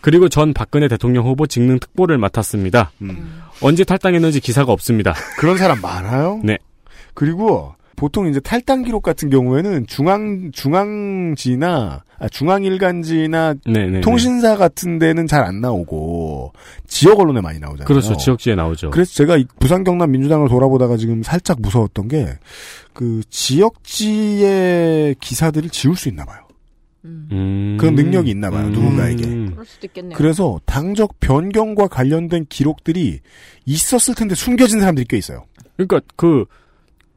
그리고 전 박근혜 대통령 후보 직능 특보를 맡았습니다. 음. 언제 탈당했는지 기사가 없습니다. 그런 사람 많아요. 네. 그리고 보통 이제 탈당 기록 같은 경우에는 중앙 중앙지나 아, 중앙일간지나 네네. 통신사 같은 데는 잘 안 나오고 지역 언론에 많이 나오잖아요. 그렇죠. 지역지에 나오죠. 그래서 제가 이 부산 경남 민주당을 돌아보다가 지금 살짝 무서웠던 게 그 지역지의 기사들을 지울 수 있나 봐요. 음. 그런 능력이 있나 봐요. 누군가에게. 그럴 수도 있겠네요. 그래서 당적 변경과 관련된 기록들이 있었을 텐데 숨겨진 사람들이 꽤 있어요. 그러니까 그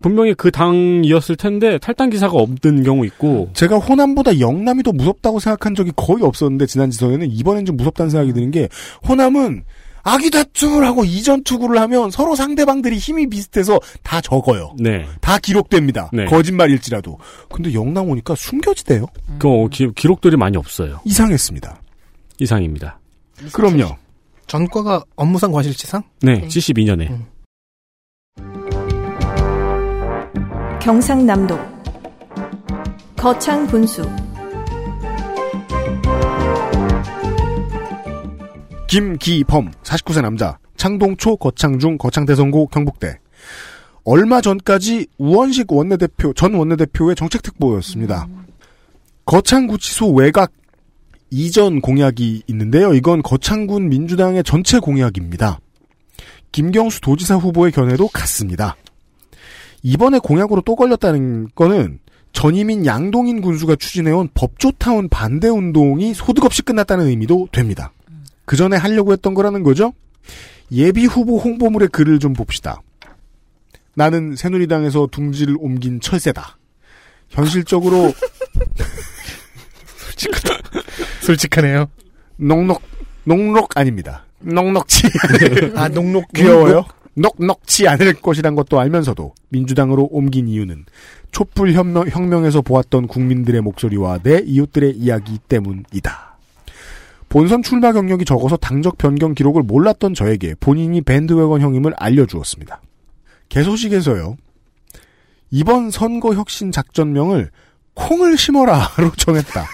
분명히 그 당이었을 텐데 탈당 기사가 없는 경우 있고 제가 호남보다 영남이 더 무섭다고 생각한 적이 거의 없었는데 지난 지선에는 이번엔 좀 무섭다는 생각이 드는 게 호남은 아기 다툼을 하고 이전 투구를 하면 서로 상대방들이 힘이 비슷해서 다 적어요. 네. 다 기록됩니다. 네. 거짓말일지라도. 근데 영남 오니까 숨겨지대요. 그 어, 기, 기록들이 많이 없어요. 이상했습니다. 이상입니다. 그럼요. 전과가 업무상 과실치상? 네, 72년에. 경상남도 거창 분수 김기범 49세 남자 창동초 거창중 거창대성고 경북대 얼마 전까지 우원식 원내대표 전 원내대표의 정책특보였습니다. 거창구치소 외곽 이전 공약이 있는데요. 이건 거창군 민주당의 전체 공약입니다. 김경수 도지사 후보의 견해도 같습니다. 이번에 공약으로 또 걸렸다는 거는 전임인 양동인 군수가 추진해온 법조타운 반대 운동이 소득 없이 끝났다는 의미도 됩니다. 그 전에 하려고 했던 거라는 거죠? 예비 후보 홍보물의 글을 좀 봅시다. 나는 새누리당에서 둥지를 옮긴 철새다. 현실적으로 솔직하네요. 녹록 녹록 아닙니다. 녹록치 아, 녹록 귀여워요. 녹록치 않을 것이란 것도 알면서도 민주당으로 옮긴 이유는 촛불 혁명, 혁명 에서 보았던 국민들의 목소리와 내 이웃들의 이야기 때문이다. 본선 출마 경력이 적어서 당적 변경 기록을 몰랐던 저에게 본인이 밴드웨건 형임을 알려주었습니다. 개소식에서요. 이번 선거 혁신 작전명을 콩을 심어라로 (laughs) 정했다.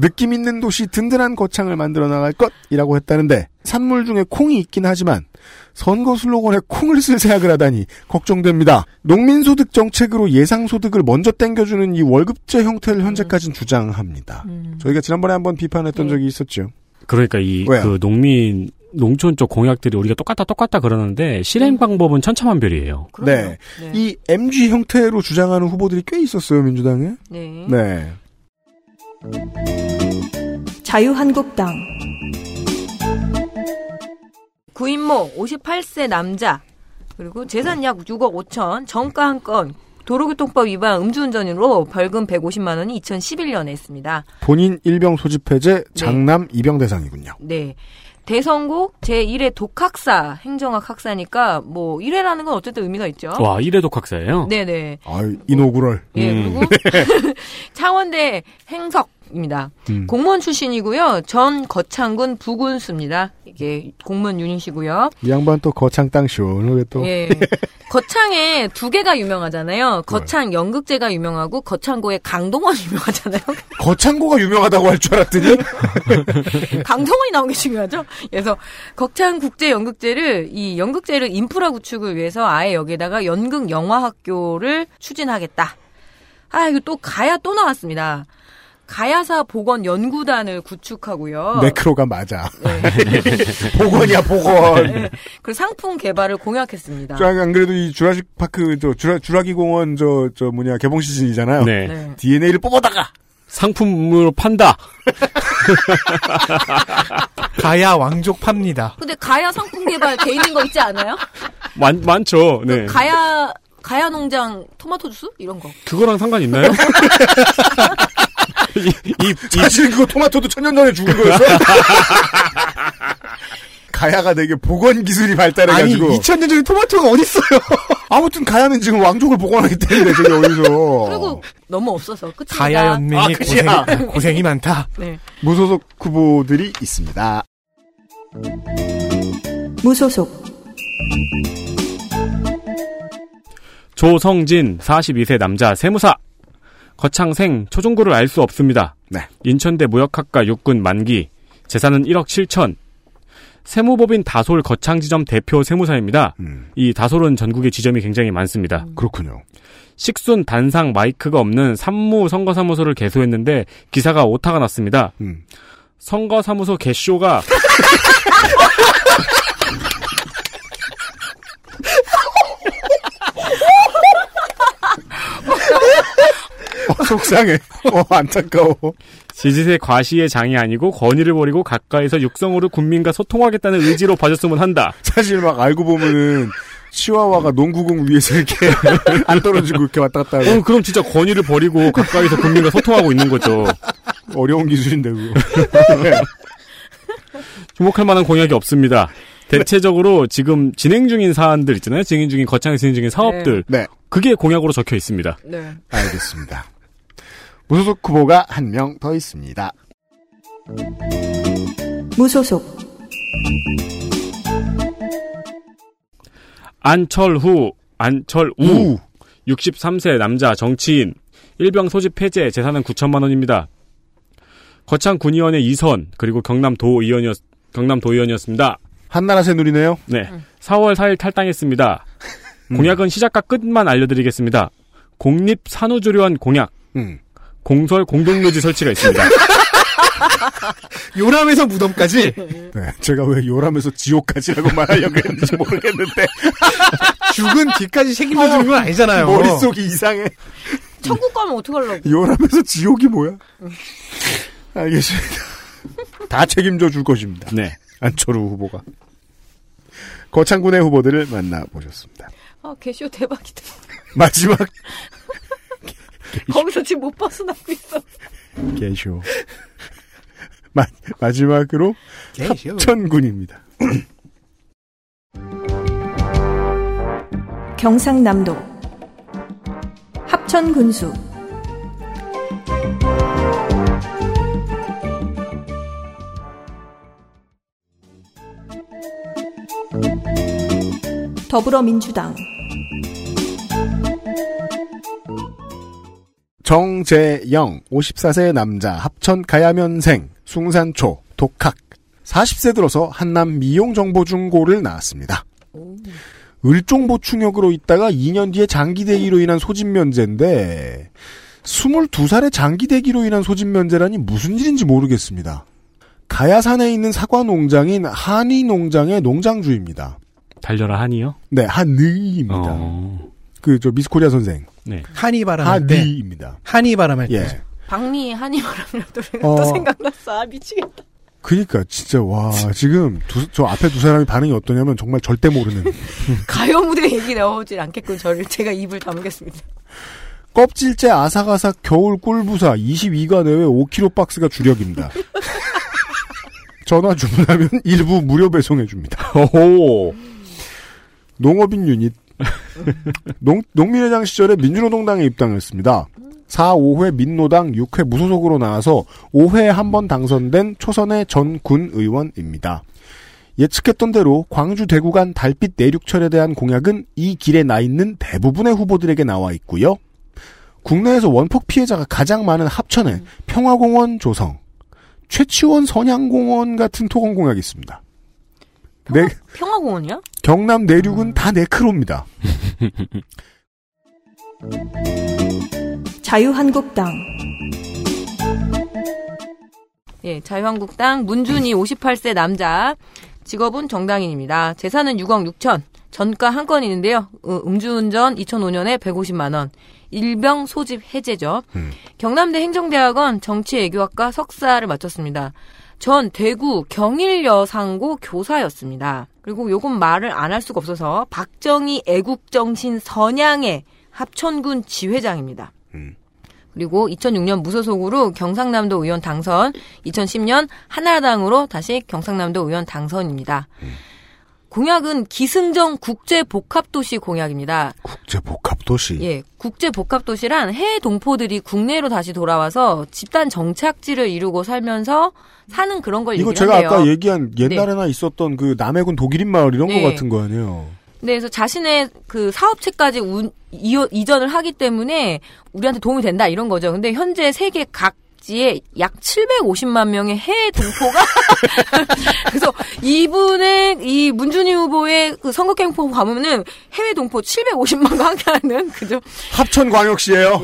느낌 있는 도시 든든한 거창을 만들어 나갈 것이라고 했다는데 산물 중에 콩이 있긴 하지만 선거 슬로건에 콩을 쓸 생각을 하다니 걱정됩니다. 농민소득 정책으로 예상소득을 먼저 땡겨주는 이 월급제 형태를 현재까지는 주장합니다. 저희가 지난번에 한번 비판했던 적이 있었죠. 그러니까 이? 그 농민 농촌 쪽 공약들이 우리가 똑같다 똑같다 그러는데 실행 방법은 천차만별이에요. 네. 이 MG 형태로 주장하는 후보들이 꽤 있었어요, 민주당에. 네. 네. 자유한국당 구인모 58세 남자 그리고 재산 약 6억 5천 정가 한 건 도로교통법 위반 음주운전으로 벌금 150만 원이 2011년에 했습니다. 본인 일병 소집 해제 장남 입영 대상이군요. 네. 대성고 제1회 독학사 행정학 학사니까 뭐 1회라는 건 어쨌든 의미가 있죠. 와 이래도 각사예요. 네네. 아, 이노구럴. 예, 음. 그리고 (laughs) (laughs) 창원대 행석 입니다. 음. 공무원 출신이고요. 전 거창군 부군수입니다. 이게 공무원 유닛이고요. 이 양반 또 거창 땅 시원하게 또. 예. (laughs) 거창에 두 개가 유명하잖아요. 거창 연극제가 유명하고 거창고의 강동원 (laughs) 유명하잖아요. 거창고가 유명하다고 할 줄 알았더니 (laughs) 강동원이 나온 게 중요하죠. 그래서 거창 국제 연극제를 이 연극제를 인프라 구축을 위해서 아예 여기에다가 연극 영화 학교를 추진하겠다. 아 이거 또 가야 또 나왔습니다. 가야사 보건 연구단을 구축하고요. 매크로가 맞아. (laughs) 복원이야 복원. 네. 그리고 상품 개발을 공약했습니다. 저, 안 그래도 이 주라식 파크 저 주라 주라기 공원 저저 뭐냐 개봉 시즌이잖아요. 네. 네. DNA를 뽑아다가 상품으로 판다. (laughs) 가야 왕족 팝니다. 근데 가야 상품 개발 돼 있는 거 있지 않아요? 많 많죠. 네. 가야 가야 농장 토마토 주스 이런 거. 그거랑 상관 있나요? (laughs) 이, 이, (laughs) 사실 그거 토마토도 천년 전에 죽은 거였어. (laughs) 가야가 되게 복원 기술이 발달해가지고. 아니, 2000년 전에 토마토가 어딨어요? (laughs) 아무튼 가야는 지금 왕족을 복원하기 때문에 저기 어디서. 그리고 너무 없어서 끝입니다. 가야 연맹이 아, 끝이야. 고생, 고생이 많다. 네. 무소속 후보들이 있습니다. 무소속 조성진 42세 남자 세무사 거창생 초중고를 알 수 없습니다. 네. 인천대 무역학과 육군 만기 재산은 1억 7천 세무법인 다솔 거창지점 대표 세무사입니다. 음, 이 다솔은 전국에 지점이 굉장히 많습니다. 그렇군요. 식순 단상 마이크가 없는 산무 선거사무소를 개소했는데 기사가 오타가 났습니다. 음. 선거사무소 개쇼가 (laughs) (laughs) 속상해. 어, 안타까워. 지지세 과시의 장이 아니고 권위를 버리고 가까이서 육성으로 국민과 소통하겠다는 의지로 봐줬으면 한다. 사실 막 알고 보면은 치와와가 농구공 위에서 이렇게 (laughs) 안 떨어지고 이렇게 왔다 갔다 하고. 어, 그럼 진짜 권위를 버리고 가까이서 국민과 소통하고 있는 거죠. 어려운 기술인데, 그거. 네. (laughs) 주목할 만한 공약이 없습니다. 대체적으로 지금 진행 중인 사안들 있잖아요. 진행 중인 거창에 진행 중인 사업들. 네. 그게 공약으로 적혀 있습니다. 네. 알겠습니다. 무소속 후보가 한 명 더 있습니다. 무소속 안철후, 안철우. 우. 63세 남자 정치인. 일병 소집 폐재 재산은 9천만 원입니다. 거창 군의원의 이선 그리고 경남 도의원이었 경남 도의원이었습니다. 한나라 새누리네요. 네. 4월 4일 탈당했습니다. 공약은 시작과 끝만 알려드리겠습니다. 공립 산후조리원 공약. 음. 공설 공동묘지 설치가 있습니다. (laughs) 요람에서 무덤까지. 네, 제가 왜 요람에서 지옥까지라고 말하려고 했는지 모르겠는데. (laughs) 죽은 뒤까지 책임져주는 건 아니잖아요. 머릿속이 이상해. 천국 가면 어떡하려고. 요람에서 지옥이 뭐야? 알겠습니다. 다 책임져 줄 것입니다. 네. 안철우 후보가. 거창군의 후보들을 만나보셨습니다. 아, 개쇼 대박이다. 마지막 거기서 지금 못 벗어나고 있어. 개쇼. 마, 마지막으로 개쇼. 합천군입니다. 경상남도 합천군수 더불어민주당 정재영, 54세 남자, 합천 가야면생, 숭산초, 독학. 40세 들어서 한남 미용정보중고를 나왔습니다. 을종보충역으로 있다가 2년 뒤에 장기대기로 인한 소집면제인데 22살의 장기대기로 인한 소집면제라니 무슨 일인지 모르겠습니다. 가야산에 있는 사과 농장인 한의 농장의 농장주입니다. 달려라 한이요? 네, 한의입니다. 어. 그 저 미스코리아 선생. 네. 한이 바람할 때. 한의입니다. 한이 바람 할 때. 예. 박미 한이바람이라는 노래가 어. 또 생각났어. 아, 미치겠다. 그니까 진짜 와 지금 두, 저 앞에 두 사람이 반응이 어떠냐면 정말 절대 모르는 (laughs) 가요 무대 얘기 나오질 않겠군. 저를 제가 입을 다무겠습니다. 껍질째 아삭아삭 겨울 꿀부사 22가 내외 5kg 박스가 주력입니다. (laughs) 전화 주문하면 일부 무료 배송해 줍니다. (laughs) 오. 농업인 유닛 (laughs) 농, 농민회장 시절에 민주노동당에 입당했습니다. 4, 5회 민노당, 6회 무소속으로 나와서 5회에 한 번 당선된 초선의 전 군 의원입니다. 예측했던 대로 광주 대구 간 달빛 내륙철에 대한 공약은 이 길에 나 있는 대부분의 후보들에게 나와 있고요. 국내에서 원폭 피해자가 가장 많은 합천에 평화공원 조성, 최치원 선양공원 같은 토건 공약이 있습니다. 네, 평화공원이야? 경남 내륙은 다 네크로입니다. (laughs) 자유한국당 예, 자유한국당 문준희 58세 남자. 직업은 정당인입니다. 재산은 6억 6천. 전가 한 건 있는데요. 어, 음주운전 2005년에 150만 원. 일병 소집 해제죠. 경남대 행정대학원 정치애교학과 석사를 마쳤습니다. 전 대구 경일여상고 교사였습니다. 그리고 요건 말을 안 할 수가 없어서 박정희 애국정신 선양의 합천군 지회장입니다. 그리고 2006년 무소속으로 경상남도 의원 당선, 2010년 한나라당으로 다시 경상남도 의원 당선입니다. 공약은 기승전 국제복합도시 공약입니다. 국제복합도시. 예, 국제복합도시란 해외 동포들이 국내로 다시 돌아와서 집단 정착지를 이루고 살면서 사는 그런 걸 이거 제가 한대요. 아까 얘기한 옛날에나 있었던 그 남해군 독일인 마을 이런 네. 거 같은 거 아니에요. 네, 그래서 자신의 그 사업체까지 운- 이어- 이전을 하기 때문에 우리한테 도움이 된다 이런 거죠. 근데 현재 세계 각 지에 약 750만 명의 해외 동포가 (laughs) 그래서 이분의 이 문준희 후보의 그 선거 캠프 가면은 해외 동포 750만과 함께하는 그죠 합천 광역시예요.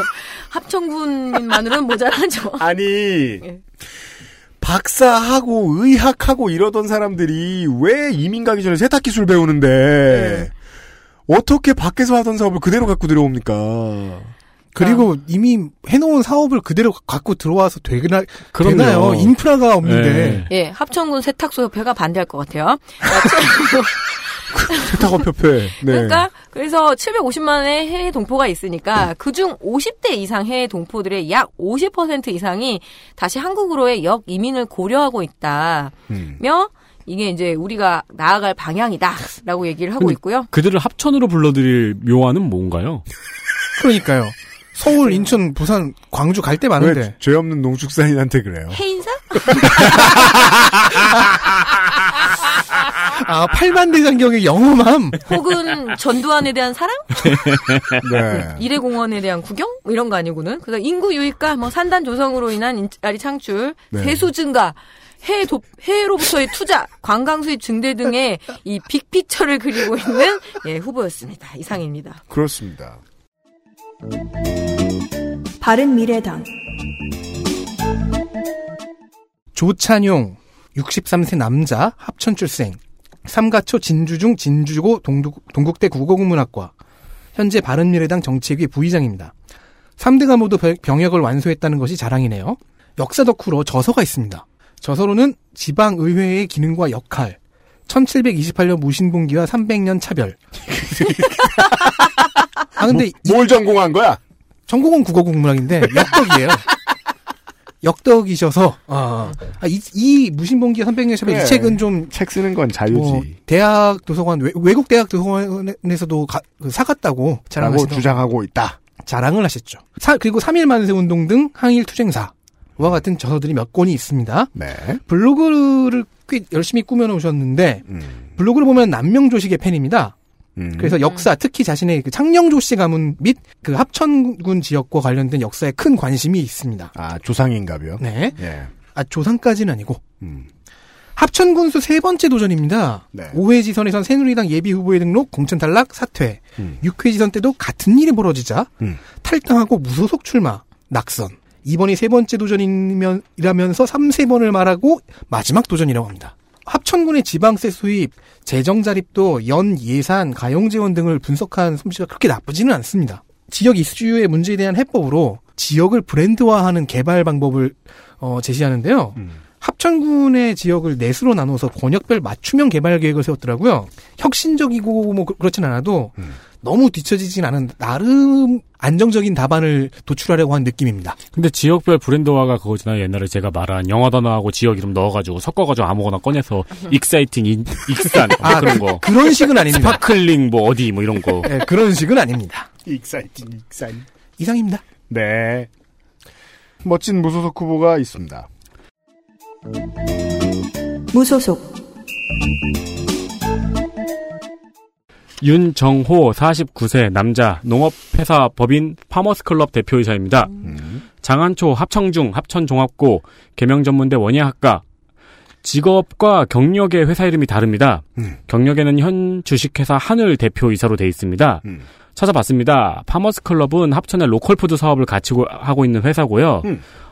(laughs) 합천군민만으로는 모자라죠. 아니 예. 박사하고 의학하고 이러던 사람들이 왜 이민 가기 전에 세탁 기술 배우는데 네. 어떻게 밖에서 하던 사업을 그대로 갖고 들어옵니까? 그리고 이미 해놓은 사업을 그대로 갖고 들어와서 되나, 그럼요. 되나요? 인프라가 없는데. 네. 예, 합천군 세탁소 협회가 반대할 것 같아요. (laughs) 세탁업협회. 네. 그러니까 그래서 750만 원의 해외 동포가 있으니까 그중 50대 이상 해외 동포들의 약 50% 이상이 다시 한국으로의 역 이민을 고려하고 있다며 음. 이게 이제 우리가 나아갈 방향이다라고 얘기를 하고 있고요. 그들을 합천으로 불러드릴 묘안은 뭔가요? 그러니까요. 서울, 인천, 부산, 광주 갈 때 많은데. 왜죄 없는 농축산인한테 그래요? 해인사? (laughs) 아, 팔만대장경의 영험함. 혹은 전두환에 대한 사랑? (laughs) 네. 이래공원에 대한 구경? 뭐 이런 거 아니고는. 그래서 인구 유입과 뭐 산단 조성으로 인한 일자리 창출, 네. 세수 증가, 해외 도, 해외로부터의 투자, 관광 수입 증대 등의 이 빅피처를 그리고 있는 예, 후보였습니다. 이상입니다. 그렇습니다. 바른미래당 조찬용, 63세 남자, 합천 출생. 삼가초 진주중 진주고 동국, 동국대 국어국문학과. 현재 바른미래당 정책위 부의장입니다. 3대가 모두 병- 병역을 완수했다는 것이 자랑이네요. 역사 덕후로 저서가 있습니다. 저서로는 지방의회의 기능과 역할, 1728년 무신봉기와 300년 차별. (laughs) 아, 근데. 뭐, 뭘 전공한 거야? 전공은 국어 국문학인데, 역덕이에요. (laughs) 역덕이셔서, 아, 아, 이, 이 300년 차별 그래. 이 책은 좀. 책 쓰는 건 자유지. 뭐 대학 도서관, 외, 외국 대학 도서관에서도 가- 그 사갔다고 자랑하시던 주장하고 있다. 자랑을 하셨죠. 사- 그리고 3일 만세 운동 등 항일 투쟁사와 같은 저서들이 몇 권이 있습니다. 네. 블로그를 꽤 열심히 꾸며놓으셨는데 음. 블로그를 보면 남명조식의 팬입니다. 그래서 역사, 특히 자신의 그 창녕조 씨 가문 및 그 합천군 지역과 관련된 역사에 큰 관심이 있습니다. 아, 조상인가요? 네. 예. 아, 조상까지는 아니고. 음. 합천군수 세 번째 도전입니다. 네. 5회 지선에선 새누리당 예비 후보에 등록, 공천 탈락, 사퇴. 음. 6회 지선 때도 같은 일이 벌어지자 음. 탈당하고 무소속 출마, 낙선. 이번이 세 번째 도전이라면서 3 세 번을 말하고 마지막 도전이라고 합니다. 합천군의 지방세 수입, 재정 자립도 연 예산, 가용 지원 등을 분석한 솜씨가 그렇게 나쁘지는 않습니다. 지역 이슈의 문제에 대한 해법으로 지역을 브랜드화하는 개발 방법을 어, 제시하는데요. 합천군의 지역을 넷으로 나눠서 권역별 맞춤형 개발 계획을 세웠더라고요. 혁신적이고 뭐 그- 그렇진 않아도 너무 뒤처지진 않은 나름 안정적인 답안을 도출하려고 한 느낌입니다. 근데 지역별 브랜드화가 그거잖아요. 옛날에 제가 말한 영어 단어하고 지역 이름 넣어가지고 섞어가지고 아무거나 꺼내서 exciting, 인- 익산 뭐 아, 그런 거. 그런 식은 아닙니다. sparkling 뭐 어디 뭐 이런 거. 네, 그런 식은 아닙니다. exciting, 익산. 이상입니다. 네. 멋진 무소속 후보가 있습니다. 무소속 윤정호 49세 남자 농업회사 법인 파머스클럽 대표이사입니다. 장안초 합청중 합천종합고 계명전문대 원예학과 직업과 경력의 회사 이름이 다릅니다. 경력에는 현 주식회사 하늘 대표이사로 돼 있습니다. 찾아봤습니다. 파머스 클럽은 합천의 로컬푸드 사업을 같이 고- 하고 있는 회사고요.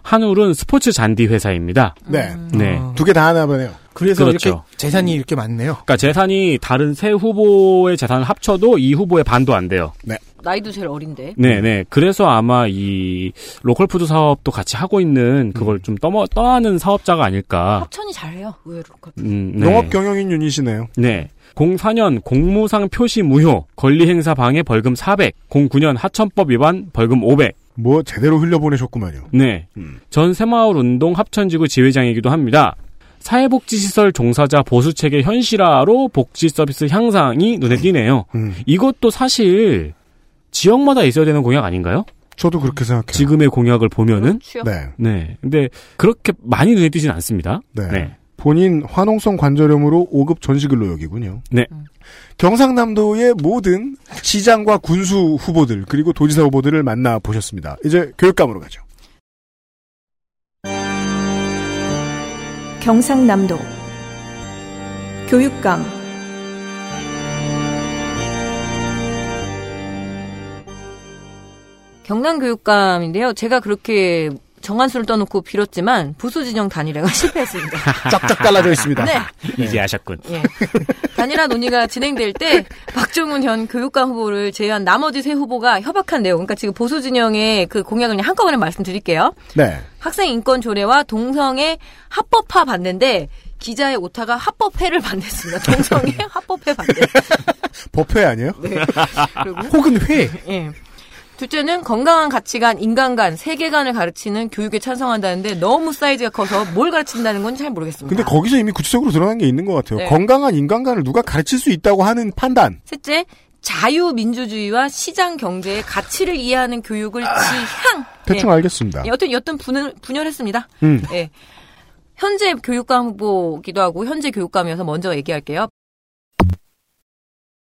한울은 스포츠 잔디 회사입니다. 네. 네. 두 개 다 하나 보네요. 그래서 그렇죠. 이렇게 재산이 이렇게 많네요. 그러니까 재산이 다른 세 후보의 재산을 합쳐도 이 후보의 반도 안 돼요. 네. 나이도 제일 어린데. 네, 네. 그래서 아마 이 로컬 푸드 사업도 같이 하고 있는 그걸 좀 떠머, 떠하는 사업자가 아닐까. 합천이 잘해요. 의외로. 음, 네. 농업 경영인 유닛이네요. 네. 04년 공무상 표시 무효, 권리 행사 방해 벌금 400, 09년 하천법 위반 벌금 500. 뭐 제대로 흘려보내셨구만요. 네. 음. 전 새마을 운동 합천지구 지회장이기도 합니다. 사회복지시설 종사자 보수체계 현실화로 복지 서비스 향상이 눈에 띄네요. 음. 이것도 사실 지역마다 있어야 되는 공약 아닌가요? 저도 그렇게 생각해요. 지금의 공약을 보면은 네. 네. 근데 그렇게 많이 눈에 띄진 않습니다. 네. 본인 화농성 관절염으로 5급 전시근로역이군요. 네. 경상남도의 모든 시장과 군수 후보들 그리고 도지사 후보들을 만나 보셨습니다. 이제 교육감으로 가죠. 경상남도 교육감 경남교육감인데요. 제가 그렇게 정한수를 떠놓고 빌었지만 부수 진영 단일화가 (laughs) 실패했습니다. 쫙쫙 달라져 있습니다. 네. 이제 아셨군. 예. 단일화 논의가 진행될 때 박종훈 현 교육감 후보를 제외한 나머지 세 후보가 협약한 내용. 그러니까 지금 보수 진영의 그 공약을 그냥 한꺼번에 말씀드릴게요. 네. 학생 인권 조례와 동성애 합법화 받는데 기자의 오타가 합법회를 반대했습니다. 동성애 (laughs) 합법회 반대. 법회 아니에요? 네. 그리고 혹은 회. 예. 둘째는 건강한 가치관, 인간관, 세계관을 가르치는 교육에 찬성한다는데 너무 사이즈가 커서 뭘 가르친다는 건 잘 모르겠습니다. 근데 거기서 이미 구체적으로 드러난 게 있는 것 같아요. 네. 건강한 인간관을 누가 가르칠 수 있다고 하는 판단. 셋째, 자유민주주의와 시장 경제의 가치를 이해하는 교육을 지향. 대충 예. 알겠습니다. 예, 여튼 여튼 분을 분열했습니다. 음. 예. 현재 교육감 후보기도 하고 현재 교육감이어서 먼저 얘기할게요.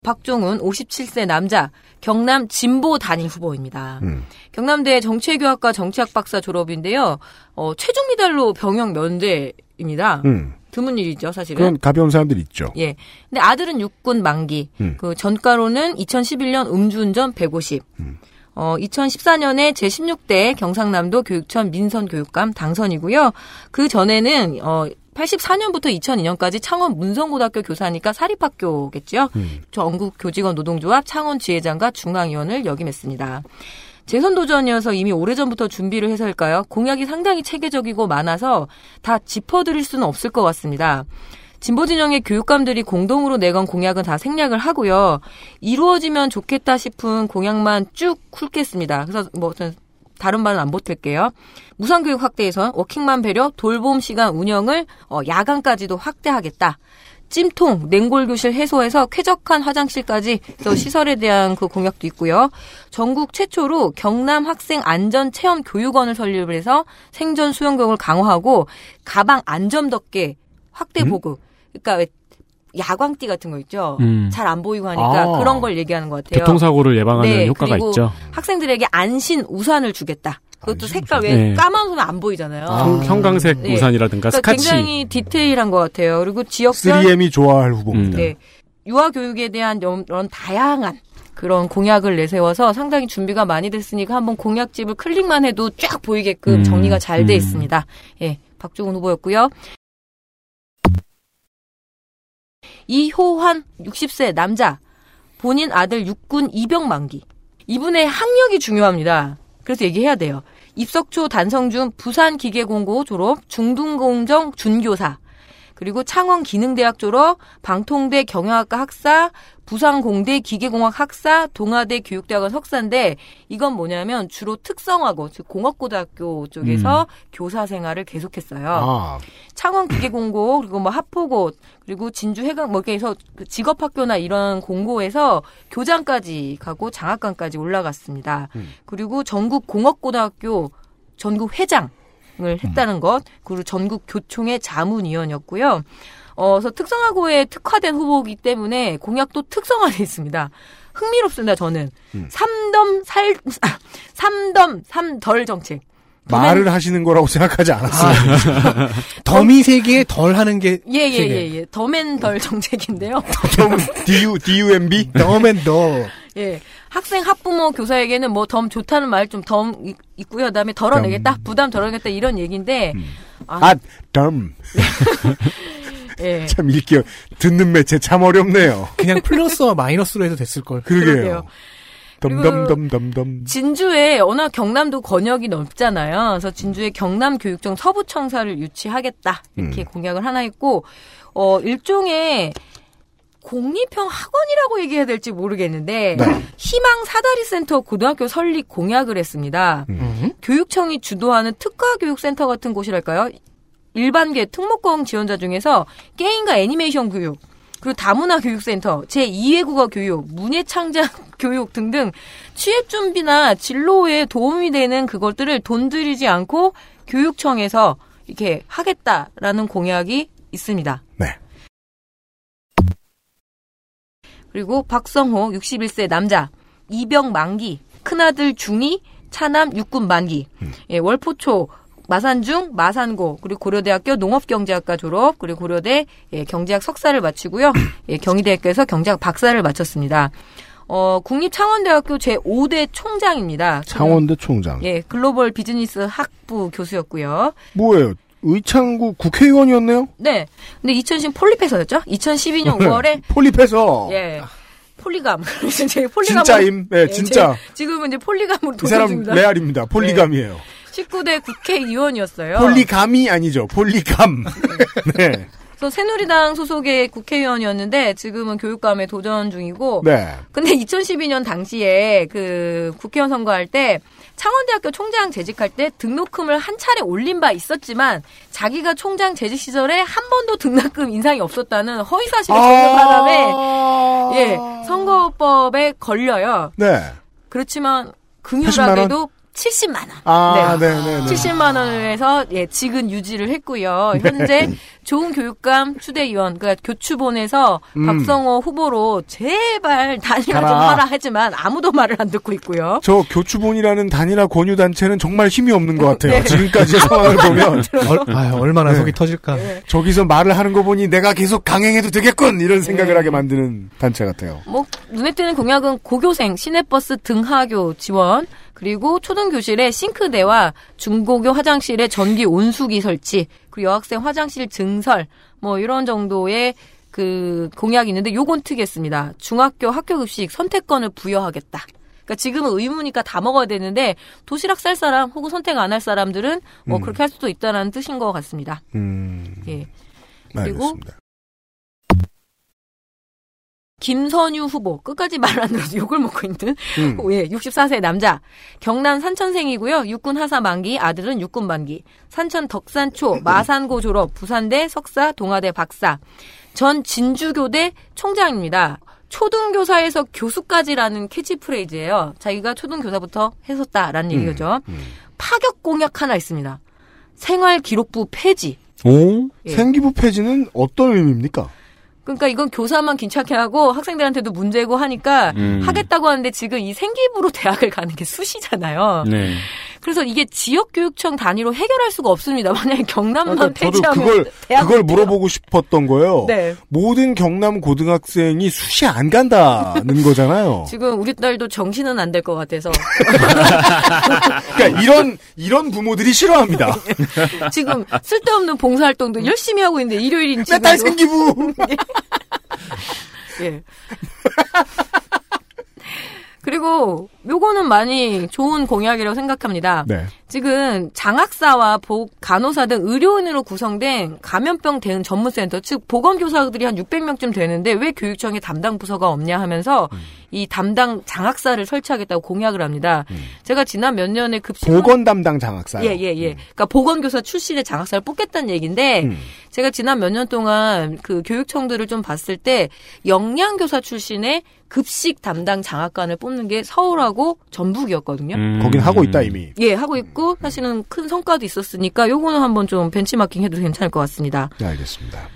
박종훈 57세 남자 경남 진보 단임 후보입니다. 음. 경남대 정치외교학과 정치학 박사 졸업인데요. 어, 최종 미달로 병역 면제입니다. 음. 드문 일이죠, 사실은. 그런 가벼운 사람들이 있죠. 예. 근데 아들은 육군 만기. 음. 그 전가로는 2011년 음주운전 150. 음. 어, 2014년에 제16대 경상남도 교육청 민선 교육감 당선이고요. 그 전에는 어 84년부터 2002년까지 창원 문성고등학교 교사니까 사립학교겠죠. 음. 전국 교직원 노동조합 창원 지회장과 중앙위원을 역임했습니다. 재선 도전이어서 이미 오래전부터 준비를 해서일까요? 공약이 상당히 체계적이고 많아서 다 짚어드릴 수는 없을 것 같습니다. 진보 진영의 교육감들이 공동으로 내건 공약은 다 생략을 하고요. 이루어지면 좋겠다 싶은 공약만 쭉 훑겠습니다. 그래서 뭐 다른 말은 안 보탤게요. 무상교육 확대에선 워킹맘 배려, 돌봄 시간 운영을 어, 야간까지도 확대하겠다. 찜통, 냉골교실 해소해서 쾌적한 화장실까지 또 시설에 대한 그 공약도 있고요. 전국 최초로 경남 학생 안전 체험 교육원을 설립을 해서 생존 수영 교육을 강화하고 가방 안전 덮개 확대 보급. 그러니까 왜 야광띠 같은 거 있죠. 음. 잘안 보이고 하니까 아. 그런 걸 얘기하는 것 같아요. 교통사고를 예방하는 네, 효과가 그리고 있죠. 학생들에게 안신 우산을 주겠다. 그것도 색깔 왜 네. 까만 우산 안 보이잖아요. 형- 형광색 네. 우산이라든가 그러니까 스카치. 굉장히 디테일한 것 같아요. 그리고 지역별 3M이 좋아할 후보입니다. 네. 유아 교육에 대한 이런 다양한 그런 공약을 내세워서 상당히 준비가 많이 됐으니까 한번 공약집을 클릭만 해도 쫙 보이게끔 음, 정리가 잘돼 음. 있습니다. 예, 박종훈 후보였고요. 이호환 60세 남자 본인 아들 육군 입영 만기 이분의 학력이 중요합니다. 그래서 얘기해야 돼요. 입석초 단성중 부산기계공고 졸업 중등공정 준교사 그리고 창원 기능대학 졸업, 방통대 경영학과 학사, 부산공대 기계공학 학사, 동아대 교육대학원 석사인데 이건 뭐냐면 주로 특성화고 즉 공업고등학교 쪽에서 교사 생활을 계속했어요. 아. 창원 기계공고 그리고 뭐 하포고 그리고 진주 해강 뭐 이렇게 해서 그 직업학교나 이런 공고에서 교장까지 가고 장학관까지 올라갔습니다. 그리고 전국 공업고등학교 전국 회장 을 했다는 것, 그리고 전국 교총의 자문위원이었고요. 어, 그래서 특성화고에 특화된 후보이기 때문에 공약도 특성화돼 있습니다. 흥미롭습니다, 저는. 삼덤 살, (laughs) 삼덤 삼덜 정책. 말을 하시는 거라고 생각하지 않았어요. (laughs) 더미 세계에 덜 하는 게 예, 예. 예, 예. 덤앤 덜 정책인데요. (laughs) DU, DUMB? 덤앤 더. 예. 학생, 학부모, 교사에게는 뭐 덤 좋다는 말 좀 덤 있고요. 그다음에 덜어내겠다, 부담 덜어내겠다 이런 얘기인데. 아, 덤. (laughs) 예. 참 읽기, 듣는 매체 참 어렵네요. 그냥 플러스와 마이너스로 해도 됐을 걸. 그러게요. 덤덤덤덤덤. 진주에 워낙 경남도 권역이 넓잖아요. 그래서 진주에 경남 교육청 서부청사를 유치하겠다 이렇게 음. 공약을 하나 했고 어 일종의 공립형 학원이라고 얘기해야 될지 모르겠는데 네. 희망 사다리 센터 고등학교 설립 공약을 했습니다. 음. 교육청이 주도하는 특화 교육 센터 같은 곳이랄까요? 일반계 특목고용 지원자 중에서 게임과 애니메이션 교육, 그리고 다문화 교육센터, 제2외국어 교육, 문예창작 (laughs) 교육 등등 취업 준비나 진로에 도움이 되는 그것들을 돈 들이지 않고 교육청에서 이렇게 하겠다라는 공약이 있습니다. 네. 그리고 박성호 61세 남자 이병 만기 큰아들 중이 차남 육군 만기 예, 월포초 마산중 마산고 그리고 고려대학교 농업경제학과 졸업 그리고 고려대 예, 경제학 석사를 마치고요 (coughs) 예, 경희대학교에서 경제학 박사를 마쳤습니다. 어, 국립창원대학교 제5대 총장입니다. 창원대 총장. 예, 글로벌 비즈니스 학부 교수였고요. 뭐예요? 의창구 국회의원이었네요? 네. 근데 2010 폴리페서였죠? 2012년 5월에 폴리페서. 예. 폴리감. (laughs) 이제 폴리감. 진짜임. 네, 진짜. 지금은 이제 폴리감으로 이 도전 사람 중입니다. 레알입니다. 폴리감이에요. 19대 국회의원이었어요. 폴리감이 아니죠. 폴리감. 네. (laughs) 그 새누리당 소속의 국회의원이었는데 지금은 교육감에 도전 중이고. 네. 근데 2012년 당시에 그 국회의원 선거할 때 창원대학교 총장 재직할 때 등록금을 한 차례 올린 바 있었지만 자기가 총장 재직 시절에 한 번도 등록금 인상이 없었다는 허위 사실을 전는 바람에 예 선거법에 걸려요. 네. 그렇지만 80만 긍휼하게도 원? 70만 원. 아, 네, 네, 네. 70만 원을 해서 예, 직은 유지를 했고요. 현재 좋은 교육감 추대위원 그러니까 교추본에서 음. 박성호 후보로 제발 단일화 좀 가라. 하라 하지만 아무도 말을 안 듣고 있고요. 저 교추본이라는 단일화 권유 단체는 정말 힘이 없는 것 같아요. 네. 지금까지의 상황을 보면 얼, 아, 얼마나 네. 속이 터질까. 저기서 말을 하는 거 보니 내가 계속 강행해도 되겠군 이런 생각을 하게 만드는 단체 같아요. 뭐 눈에 띄는 공약은 고교생 시내버스 등하교 지원 그리고 초등교실에 싱크대와 중고교 화장실에 전기 온수기 설치 그리고 여학생 화장실 증설 뭐 이런 정도의 그 공약이 있는데 요건 특이했습니다. 중학교 학교 급식 선택권을 부여하겠다. 그러니까 지금은 의무니까 다 먹어야 되는데 도시락 쌀 사람 혹은 선택 안 할 사람들은 뭐 음. 그렇게 할 수도 있다는 뜻인 것 같습니다. 음, 예. 그리고 알겠습니다. 김선유 후보 끝까지 말 안 들어서 욕을 먹고 있는 음. 예, 64세 남자 경남 산천생이고요 육군 하사 만기 아들은 육군 만기 산천 덕산초 (clears throat) 마산고 졸업 부산대 석사 동아대 박사 전 진주교대 총장입니다. 초등교사에서 교수까지라는 캐치프레이즈예요. 자기가 초등교사부터 했었다라는 음. 얘기죠. 파격 공약 하나 있습니다. 생활기록부 폐지. 오? 예. 생기부 폐지는 어떤 의미입니까? 그러니까 이건 교사만 괜찮게 하고 학생들한테도 문제고 하니까 음. 하겠다고 하는데 지금 이 생기부로 대학을 가는 게 수시잖아요. 네. 그래서 이게 지역 교육청 단위로 해결할 수가 없습니다. (laughs) 만약에 경남만 그러니까 폐지하면 그걸 그걸 물어보고 싶었던 거예요. 네. 모든 경남 고등학생이 수시 안 간다는 (laughs) 거잖아요. 지금 우리 딸도 정신은 안 될 것 같아서 (laughs) 그러니까 이런 이런 부모들이 싫어합니다. 지금 쓸데없는 봉사활동도 열심히 하고 있는데 일요일인 지금 맨날 생기부. 예. 그리고 요거는 많이 좋은 공약이라고 생각합니다. 네. 지금 장학사와 복, 간호사 등 의료인으로 구성된 감염병 대응 전문센터, 즉 보건교사들이 한 600명쯤 되는데 왜 교육청에 담당 부서가 없냐 하면서 음. 이 담당 장학사를 설치하겠다고 공약을 합니다. 제가 지난 몇 년에 급식 음. 보건 담당 장학사. 예, 예, 예. 그러니까 보건교사 출신의 장학사를 뽑겠다는 얘기인데, 음. 제가 지난 몇 년 동안 그 교육청들을 좀 봤을 때, 영양교사 출신의 급식 담당 장학관을 뽑는 게 서울하고 전북이었거든요. 음. 거긴 하고 있다 이미. 예, 하고 있고, 사실은 큰 성과도 있었으니까, 요거는 한번 좀 벤치마킹 해도 괜찮을 것 같습니다. 네, 알겠습니다.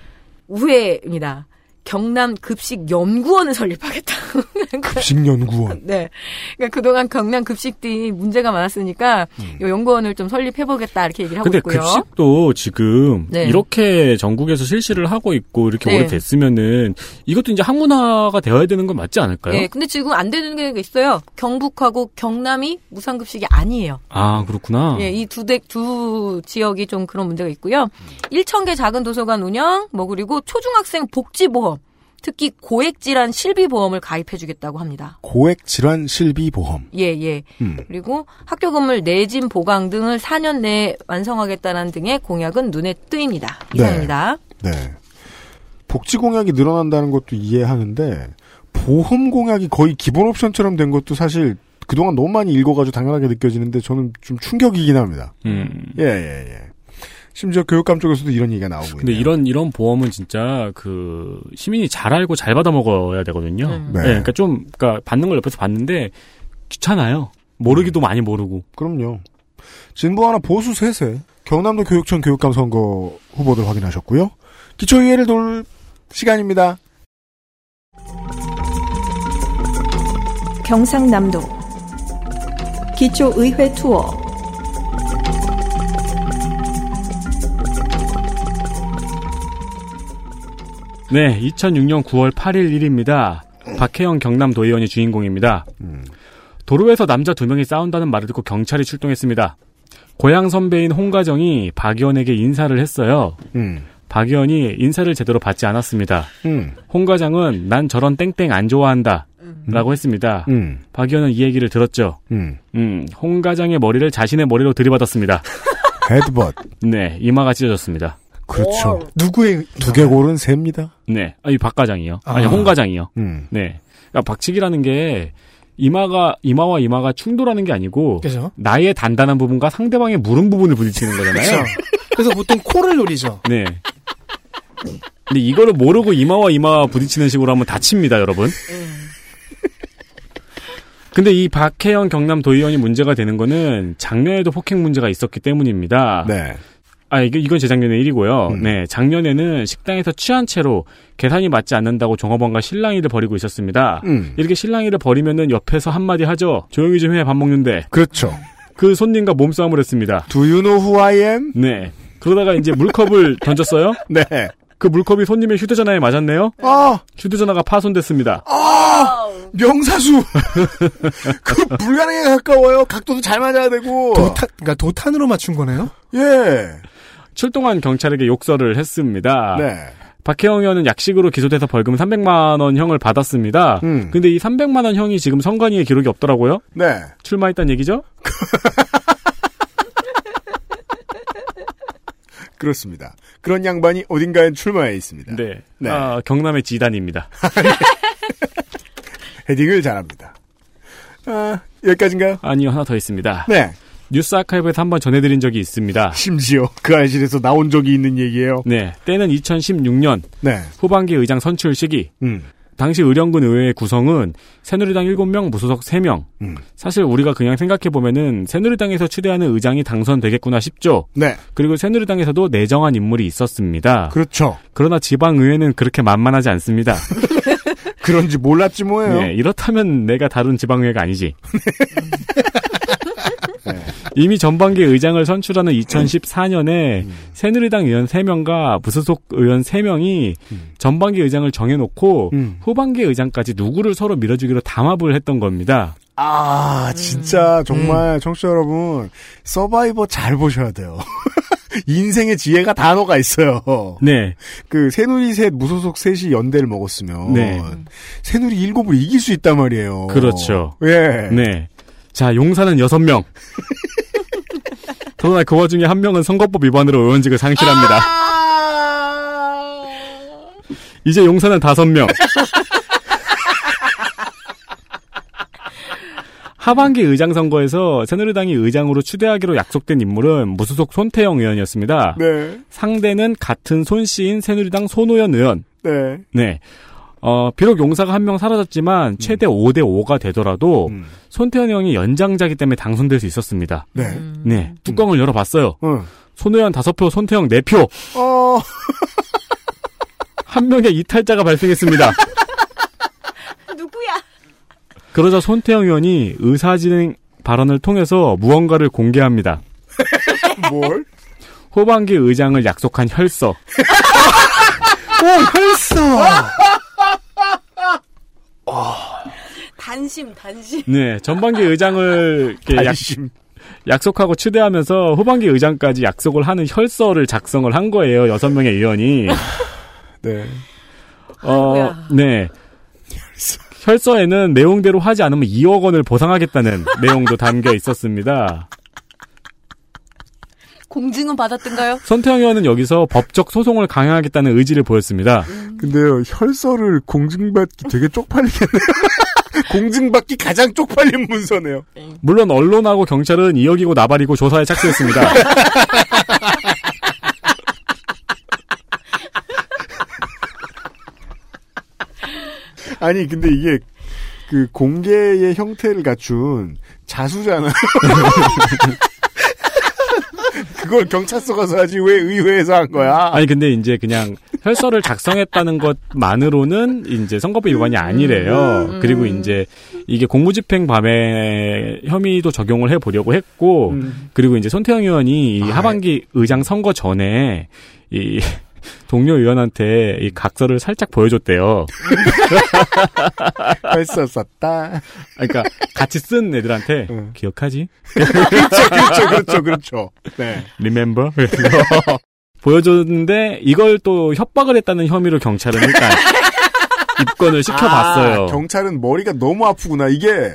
우회입니다. 경남 급식 연구원을 설립하겠다. (laughs) 급식 연구원. 네. 그러니까 그동안 경남 급식들이 문제가 많았으니까 이 연구원을 좀 설립해 보겠다 이렇게 얘기를 하고 근데 있고요. 급식도 지금 네. 이렇게 전국에서 실시를 하고 있고 이렇게 네. 오래됐으면은 이것도 이제 학문화가 되어야 되는 건 맞지 않을까요? 예, 근데 지금 안 되는 게 있어요. 경북하고 경남이 무상급식이 아니에요. 아 그렇구나. 예, 이두 대, 두 지역이 좀 그런 문제가 있고요. 1,000개 작은 도서관 운영, 뭐, 그리고 초중학생 복지보험, 특히 고액질환 실비보험을 가입해주겠다고 합니다. 고액 질환 실비 보험. 예, 예. 음. 그리고 학교 건물 내진 보강 등을 4년 내에 완성하겠다는 등의 공약은 눈에 띄입니다. 이상입니다. 네. 복지 공약이 늘어난다는 것도 이해하는데 보험 공약이 거의 기본 옵션처럼 된 것도 사실 그동안 너무 많이 읽어가지고 당연하게 느껴지는데 저는 좀 충격이긴 합니다. 음. 예, 예, 예. 심지어 교육감 쪽에서도 이런 얘기가 나오고 근데 있네요. 이런 이런 보험은 진짜 그 시민이 잘 알고 잘 받아 먹어야 되거든요. 음. 네. 네. 그러니까 좀 그러니까 받는 걸 옆에서 봤는데 귀찮아요. 모르기도 많이 모르고. 그럼요. 진보 하나 보수 셋에 경남도 교육청 교육감 선거 후보들 확인하셨고요. 기초의회를 돌 시간입니다. 경상남도 기초의회 투어 네, 2006년 9월 8일 일입니다. 박혜영 경남도의원이 주인공입니다. 도로에서 남자 두 명이 싸운다는 말을 듣고 경찰이 출동했습니다. 고향 선배인 홍가정이 박 의원에게 인사를 했어요. 음. 박 의원이 인사를 제대로 받지 않았습니다. 음. 홍 과장은 난 저런 땡땡 안 좋아한다. 라고 했습니다. 음. 박 의원은 이 얘기를 들었죠. 음. 음, 홍 과장의 머리를 자신의 머리로 들이받았습니다. (laughs) 헤드벗. 네, 이마가 찢어졌습니다. 그렇죠. 누구의 두개골은 셉니다. 네, 아니 박 과장이요. 아니 아. 홍 과장이요. 음. 네, 그러니까 박치기라는 게 이마가 이마와 이마가 충돌하는 게 아니고 그죠. 나의 단단한 부분과 상대방의 무른 부분을 부딪히는 거잖아요. 그렇죠. 그래서 보통 코를 노리죠. 네. 근데 이거를 모르고 이마와 이마 부딪히는 식으로 하면 다칩니다, 여러분. 근데 이 박혜영 경남 도의원이 문제가 되는 거는 작년에도 폭행 문제가 있었기 때문입니다. 네. 아, 이게, 이건 재작년의 일이고요. 네. 작년에는 식당에서 취한 채로 계산이 맞지 않는다고 종업원과 실랑이를 벌이고 있었습니다. 음. 이렇게 실랑이를 벌이면은 옆에서 한마디 하죠. 조용히 좀 해, 밥 먹는데. 그렇죠. 그 손님과 몸싸움을 했습니다. Do you know who I am? 네. 그러다가 이제 물컵을 (laughs) 던졌어요. 네. 그 물컵이 손님의 휴대전화에 맞았네요. 아, 휴대전화가 파손됐습니다. 아, 명사수. (laughs) 그 불가능에 가까워요. 각도도 잘 맞아야 되고. 도탄, 그러니까 도탄으로 맞춘 거네요. 예. 출동한 경찰에게 욕설을 했습니다. 네. 박혜영 의원은 약식으로 기소돼서 벌금 300만 원 형을 받았습니다. 음. 근데 이 300만 원 형이 지금 선관위에 기록이 없더라고요. 네. 출마했다는 얘기죠? (laughs) 그렇습니다. 그런 양반이 어딘가에 출마해 있습니다. 네. 네. 아, 경남의 지단입니다. (laughs) 헤딩을 잘합니다. 아, 여기까지인가요? 아니요, 하나 더 있습니다. 네. 뉴스 아카이브에서 한번 전해드린 적이 있습니다. 심지어 그 알실에서 나온 적이 있는 얘기예요. 네. 때는 2016년 네. 후반기 의장 선출 시기. 음. 당시 의령군 의회의 구성은 새누리당 7명, 무소속 3명. 음. 사실 우리가 그냥 생각해보면은 새누리당에서 추대하는 의장이 당선되겠구나 싶죠. 네. 그리고 새누리당에서도 내정한 인물이 있었습니다. 그렇죠. 그러나 지방의회는 그렇게 만만하지 않습니다. (laughs) 그런지 몰랐지 뭐예요. 네, 이렇다면 내가 다룬 지방의회가 아니지. (laughs) 이미 전반기 의장을 선출하는 2014년에 새누리당 의원 3명과 무소속 의원 3명이 전반기 의장을 정해놓고 후반기 의장까지 누구를 서로 밀어주기로 담합을 했던 겁니다. 아, 진짜 정말 청취자 여러분 서바이버 잘 보셔야 돼요. (laughs) 인생의 지혜가 단어가 있어요. 네. 그 새누리 셋 무소속 셋이 연대를 먹었으면 네. 새누리 일곱을 이길 수 있단 말이에요. 그렇죠. 예. 네. 자, 용사는 6명. (laughs) 그러나 그 와중에 한 명은 선거법 위반으로 의원직을 상실합니다. 이제 용사는 5명. 하반기 의장 선거에서 새누리당이 의장으로 추대하기로 약속된 인물은 무소속 손태영 의원이었습니다. 네. 상대는 같은 손 씨인 새누리당 손호연 의원. 네. 네. 어, 비록 용사가 한 명 사라졌지만 최대 5대 5가 되더라도 손태현 의원이 연장자기 때문에 당선될 수 있었습니다. 네. 네. 뚜껑을 열어봤어요. 응. 손혜원 5표, 손태영 4표. 어. (laughs) 한 명의 이탈자가 발생했습니다. (laughs) 누구야? 그러자 손태영 의원이 의사진행 발언을 통해서 무언가를 공개합니다. (laughs) 뭘? 후반기 의장을 약속한 혈서. 오, 혈서! 단심, 단심. 네, 전반기 의장을 단심. 약속하고 추대하면서 후반기 의장까지 약속을 하는 혈서를 작성을 한 거예요. 여섯 명의 의원이. 네. 어. 네. 혈서에는 내용대로 하지 않으면 2억 원을 보상하겠다는 내용도 담겨 있었습니다. 공증은 받았던가요? 손태영 의원은 여기서 법적 소송을 강행하겠다는 의지를 보였습니다. 근데요, 혈서를 공증받기 되게 쪽팔리겠네요. (laughs) 공증받기 가장 쪽팔린 문서네요. 물론 언론하고 경찰은 2억이고 나발이고 조사에 착수했습니다. (laughs) 아니, 근데 이게, 그, 공개의 형태를 갖춘 자수잖아. (laughs) 그걸 경찰서 가서 하지, 왜 의회에서 한 거야? 아니 근데 이제 그냥 혈서를 작성했다는 (laughs) 것만으로는 이제 선거법 위반이 아니래요. 그리고 이제 이게 공무집행 밤에 혐의도 적용을 해 보려고 했고 그리고 이제 손태영 의원이 이 하반기 의장 선거 전에 이 동료 의원한테 이 각서를 살짝 보여줬대요. (laughs) 혈서 썼다. 그러니까 같이 쓴 애들한테 기억하지? 그렇죠, 그렇죠, 그렇죠, 그렇죠. 네. Remember? (laughs) 보여줬는데 이걸 또 협박을 했다는 혐의로 경찰은 일단 (laughs) 입건을 시켜봤어요. 아, 경찰은 머리가 너무 아프구나. 이게,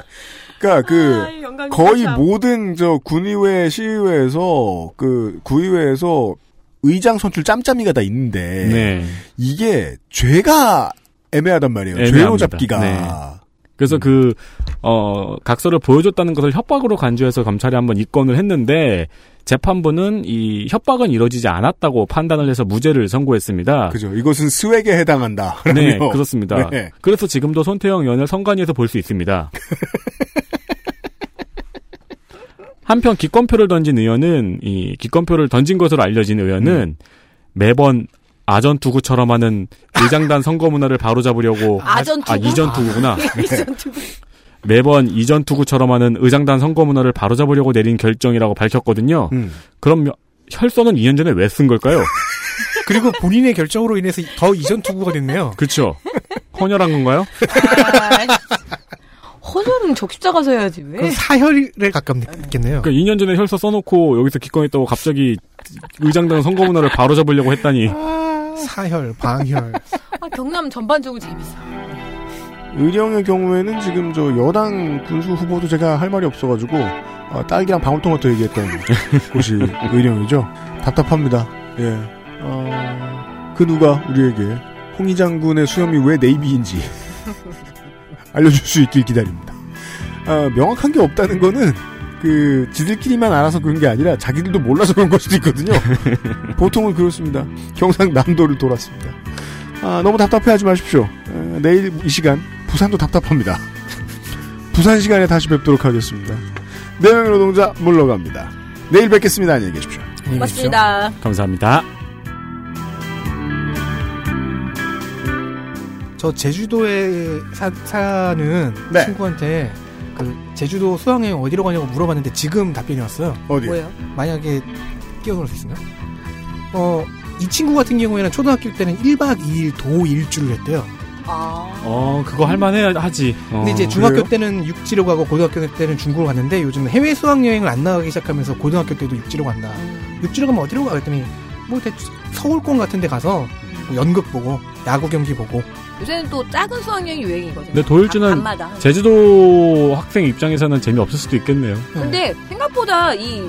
그니까 그, 아, 거의. 모든 저 군의회, 시의회에서, 그, 구의회에서 의장 선출 짬짬이가 다 있는데 네. 이게 죄가 애매하단 말이에요. 죄로 애매합니다. 잡기가. 네. 그래서 그, 어, 각서를 보여줬다는 것을 협박으로 간주해서 검찰이 한번 입건을 했는데, 재판부는 이 협박은 이뤄지지 않았다고 판단을 해서 무죄를 선고했습니다. 그죠. 이것은 스웩에 해당한다. 네, 라며. 그렇습니다. 네. 그래서 지금도 손태영 의원을 선관위에서 볼 수 있습니다. (laughs) 한편 기권표를 던진 의원은 이 기권표를 던진 것으로 알려진 의원은 매번 아전 투구처럼 하는 의장단 (laughs) 선거 문화를 바로잡으려고 아전 투구? 아 이전 투구구나. (laughs) 이전 투구. 매번 이전 투구처럼 하는 의장단 선거 문화를 바로잡으려고 내린 결정이라고 밝혔거든요. 음. 그럼 혈서는 2년 전에 왜 쓴 걸까요? (laughs) 그리고 본인의 결정으로 인해서 더 이전 투구가 됐네요. 그렇죠. 헌혈한 건가요? 헌혈은 적십자가 서야지 왜? 사혈에 가깝겠네요. 그러니까 2년 전에 혈서 써놓고 여기서 기권했다고 갑자기 의장단 선거 문화를 바로 잡으려고 했다니. 사혈, 방혈. 아, 경남 전반적으로 재밌어. 의령의 경우에는 지금 저 여당 군수 후보도 제가 할 말이 없어가지고 어, 딸기랑 방울토마토 얘기했던 (laughs) 곳이 의령이죠. 답답합니다. 예. 어, 그 누가 우리에게 홍희 장군의 수염이 왜 네이비인지 알려줄 수 있길 기다립니다. 아, 명확한 게 없다는 거는 그 지들끼리만 알아서 그런 게 아니라 자기들도 몰라서 그런 걸 수도 있거든요. (laughs) 보통은 그렇습니다. 경상남도를 돌았습니다. 아, 너무 답답해하지 마십시오. 어, 내일 이 시간 부산도 답답합니다. (laughs) 부산 시간에 다시 뵙도록 하겠습니다. 네 명의 노동자 물러갑니다. 내일 뵙겠습니다. 안녕히 계십시오. 고맙습니다. 감사합니다. 저 제주도에 사, 사는 네. 친구한테 그 제주도 수학여행 어디로 가냐고 물어봤는데 지금 답변이 왔어요. 어디? 뭐예요? 만약에 끼어들 수 있으면? 어, 이 친구 같은 경우에는 초등학교 때는 1박 2일 도 일주를 했대요. 어, 그거 할만해 하지. 어. 근데 이제 중학교 때는 육지로 가고 고등학교 때는 중국으로 갔는데 요즘 해외 수학여행을 안 나가기 시작하면서 고등학교 때도 육지로 간다. 육지로 가면 어디로 가? 그랬더니 뭐 대충 서울권 같은 데 가서 뭐 연극 보고 야구 경기 보고 요새는 또 작은 수학여행이 유행이거든요. 근데 도일주는 밤마다. 제주도 학생 입장에서는 재미없을 수도 있겠네요. 근데 생각보다 이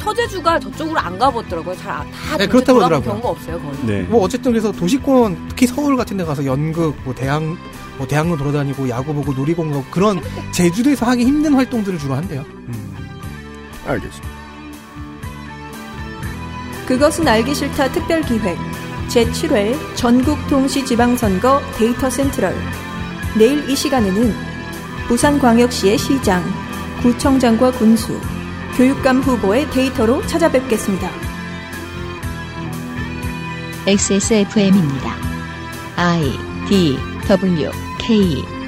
서제주가 저쪽으로 안 가보더라고요. 잘다 네, 그렇다고 하더라고요. 경우가 없어요 거의. 네. 뭐 어쨌든 그래서 도시권 특히 서울 같은 데 가서 연극 뭐 대학 뭐 대학로 돌아다니고 야구 보고 놀이공원 가고 그런 제주도에서 하기 힘든 활동들을 주로 한대요. 알겠습니다. 그것은 알기 싫다 특별 기획 제7회 전국동시지방선거 데이터 센트럴 내일 이 시간에는 부산광역시의 시장, 구청장과 군수, 교육감 후보의 데이터로 찾아뵙겠습니다. XSFM입니다. I D W K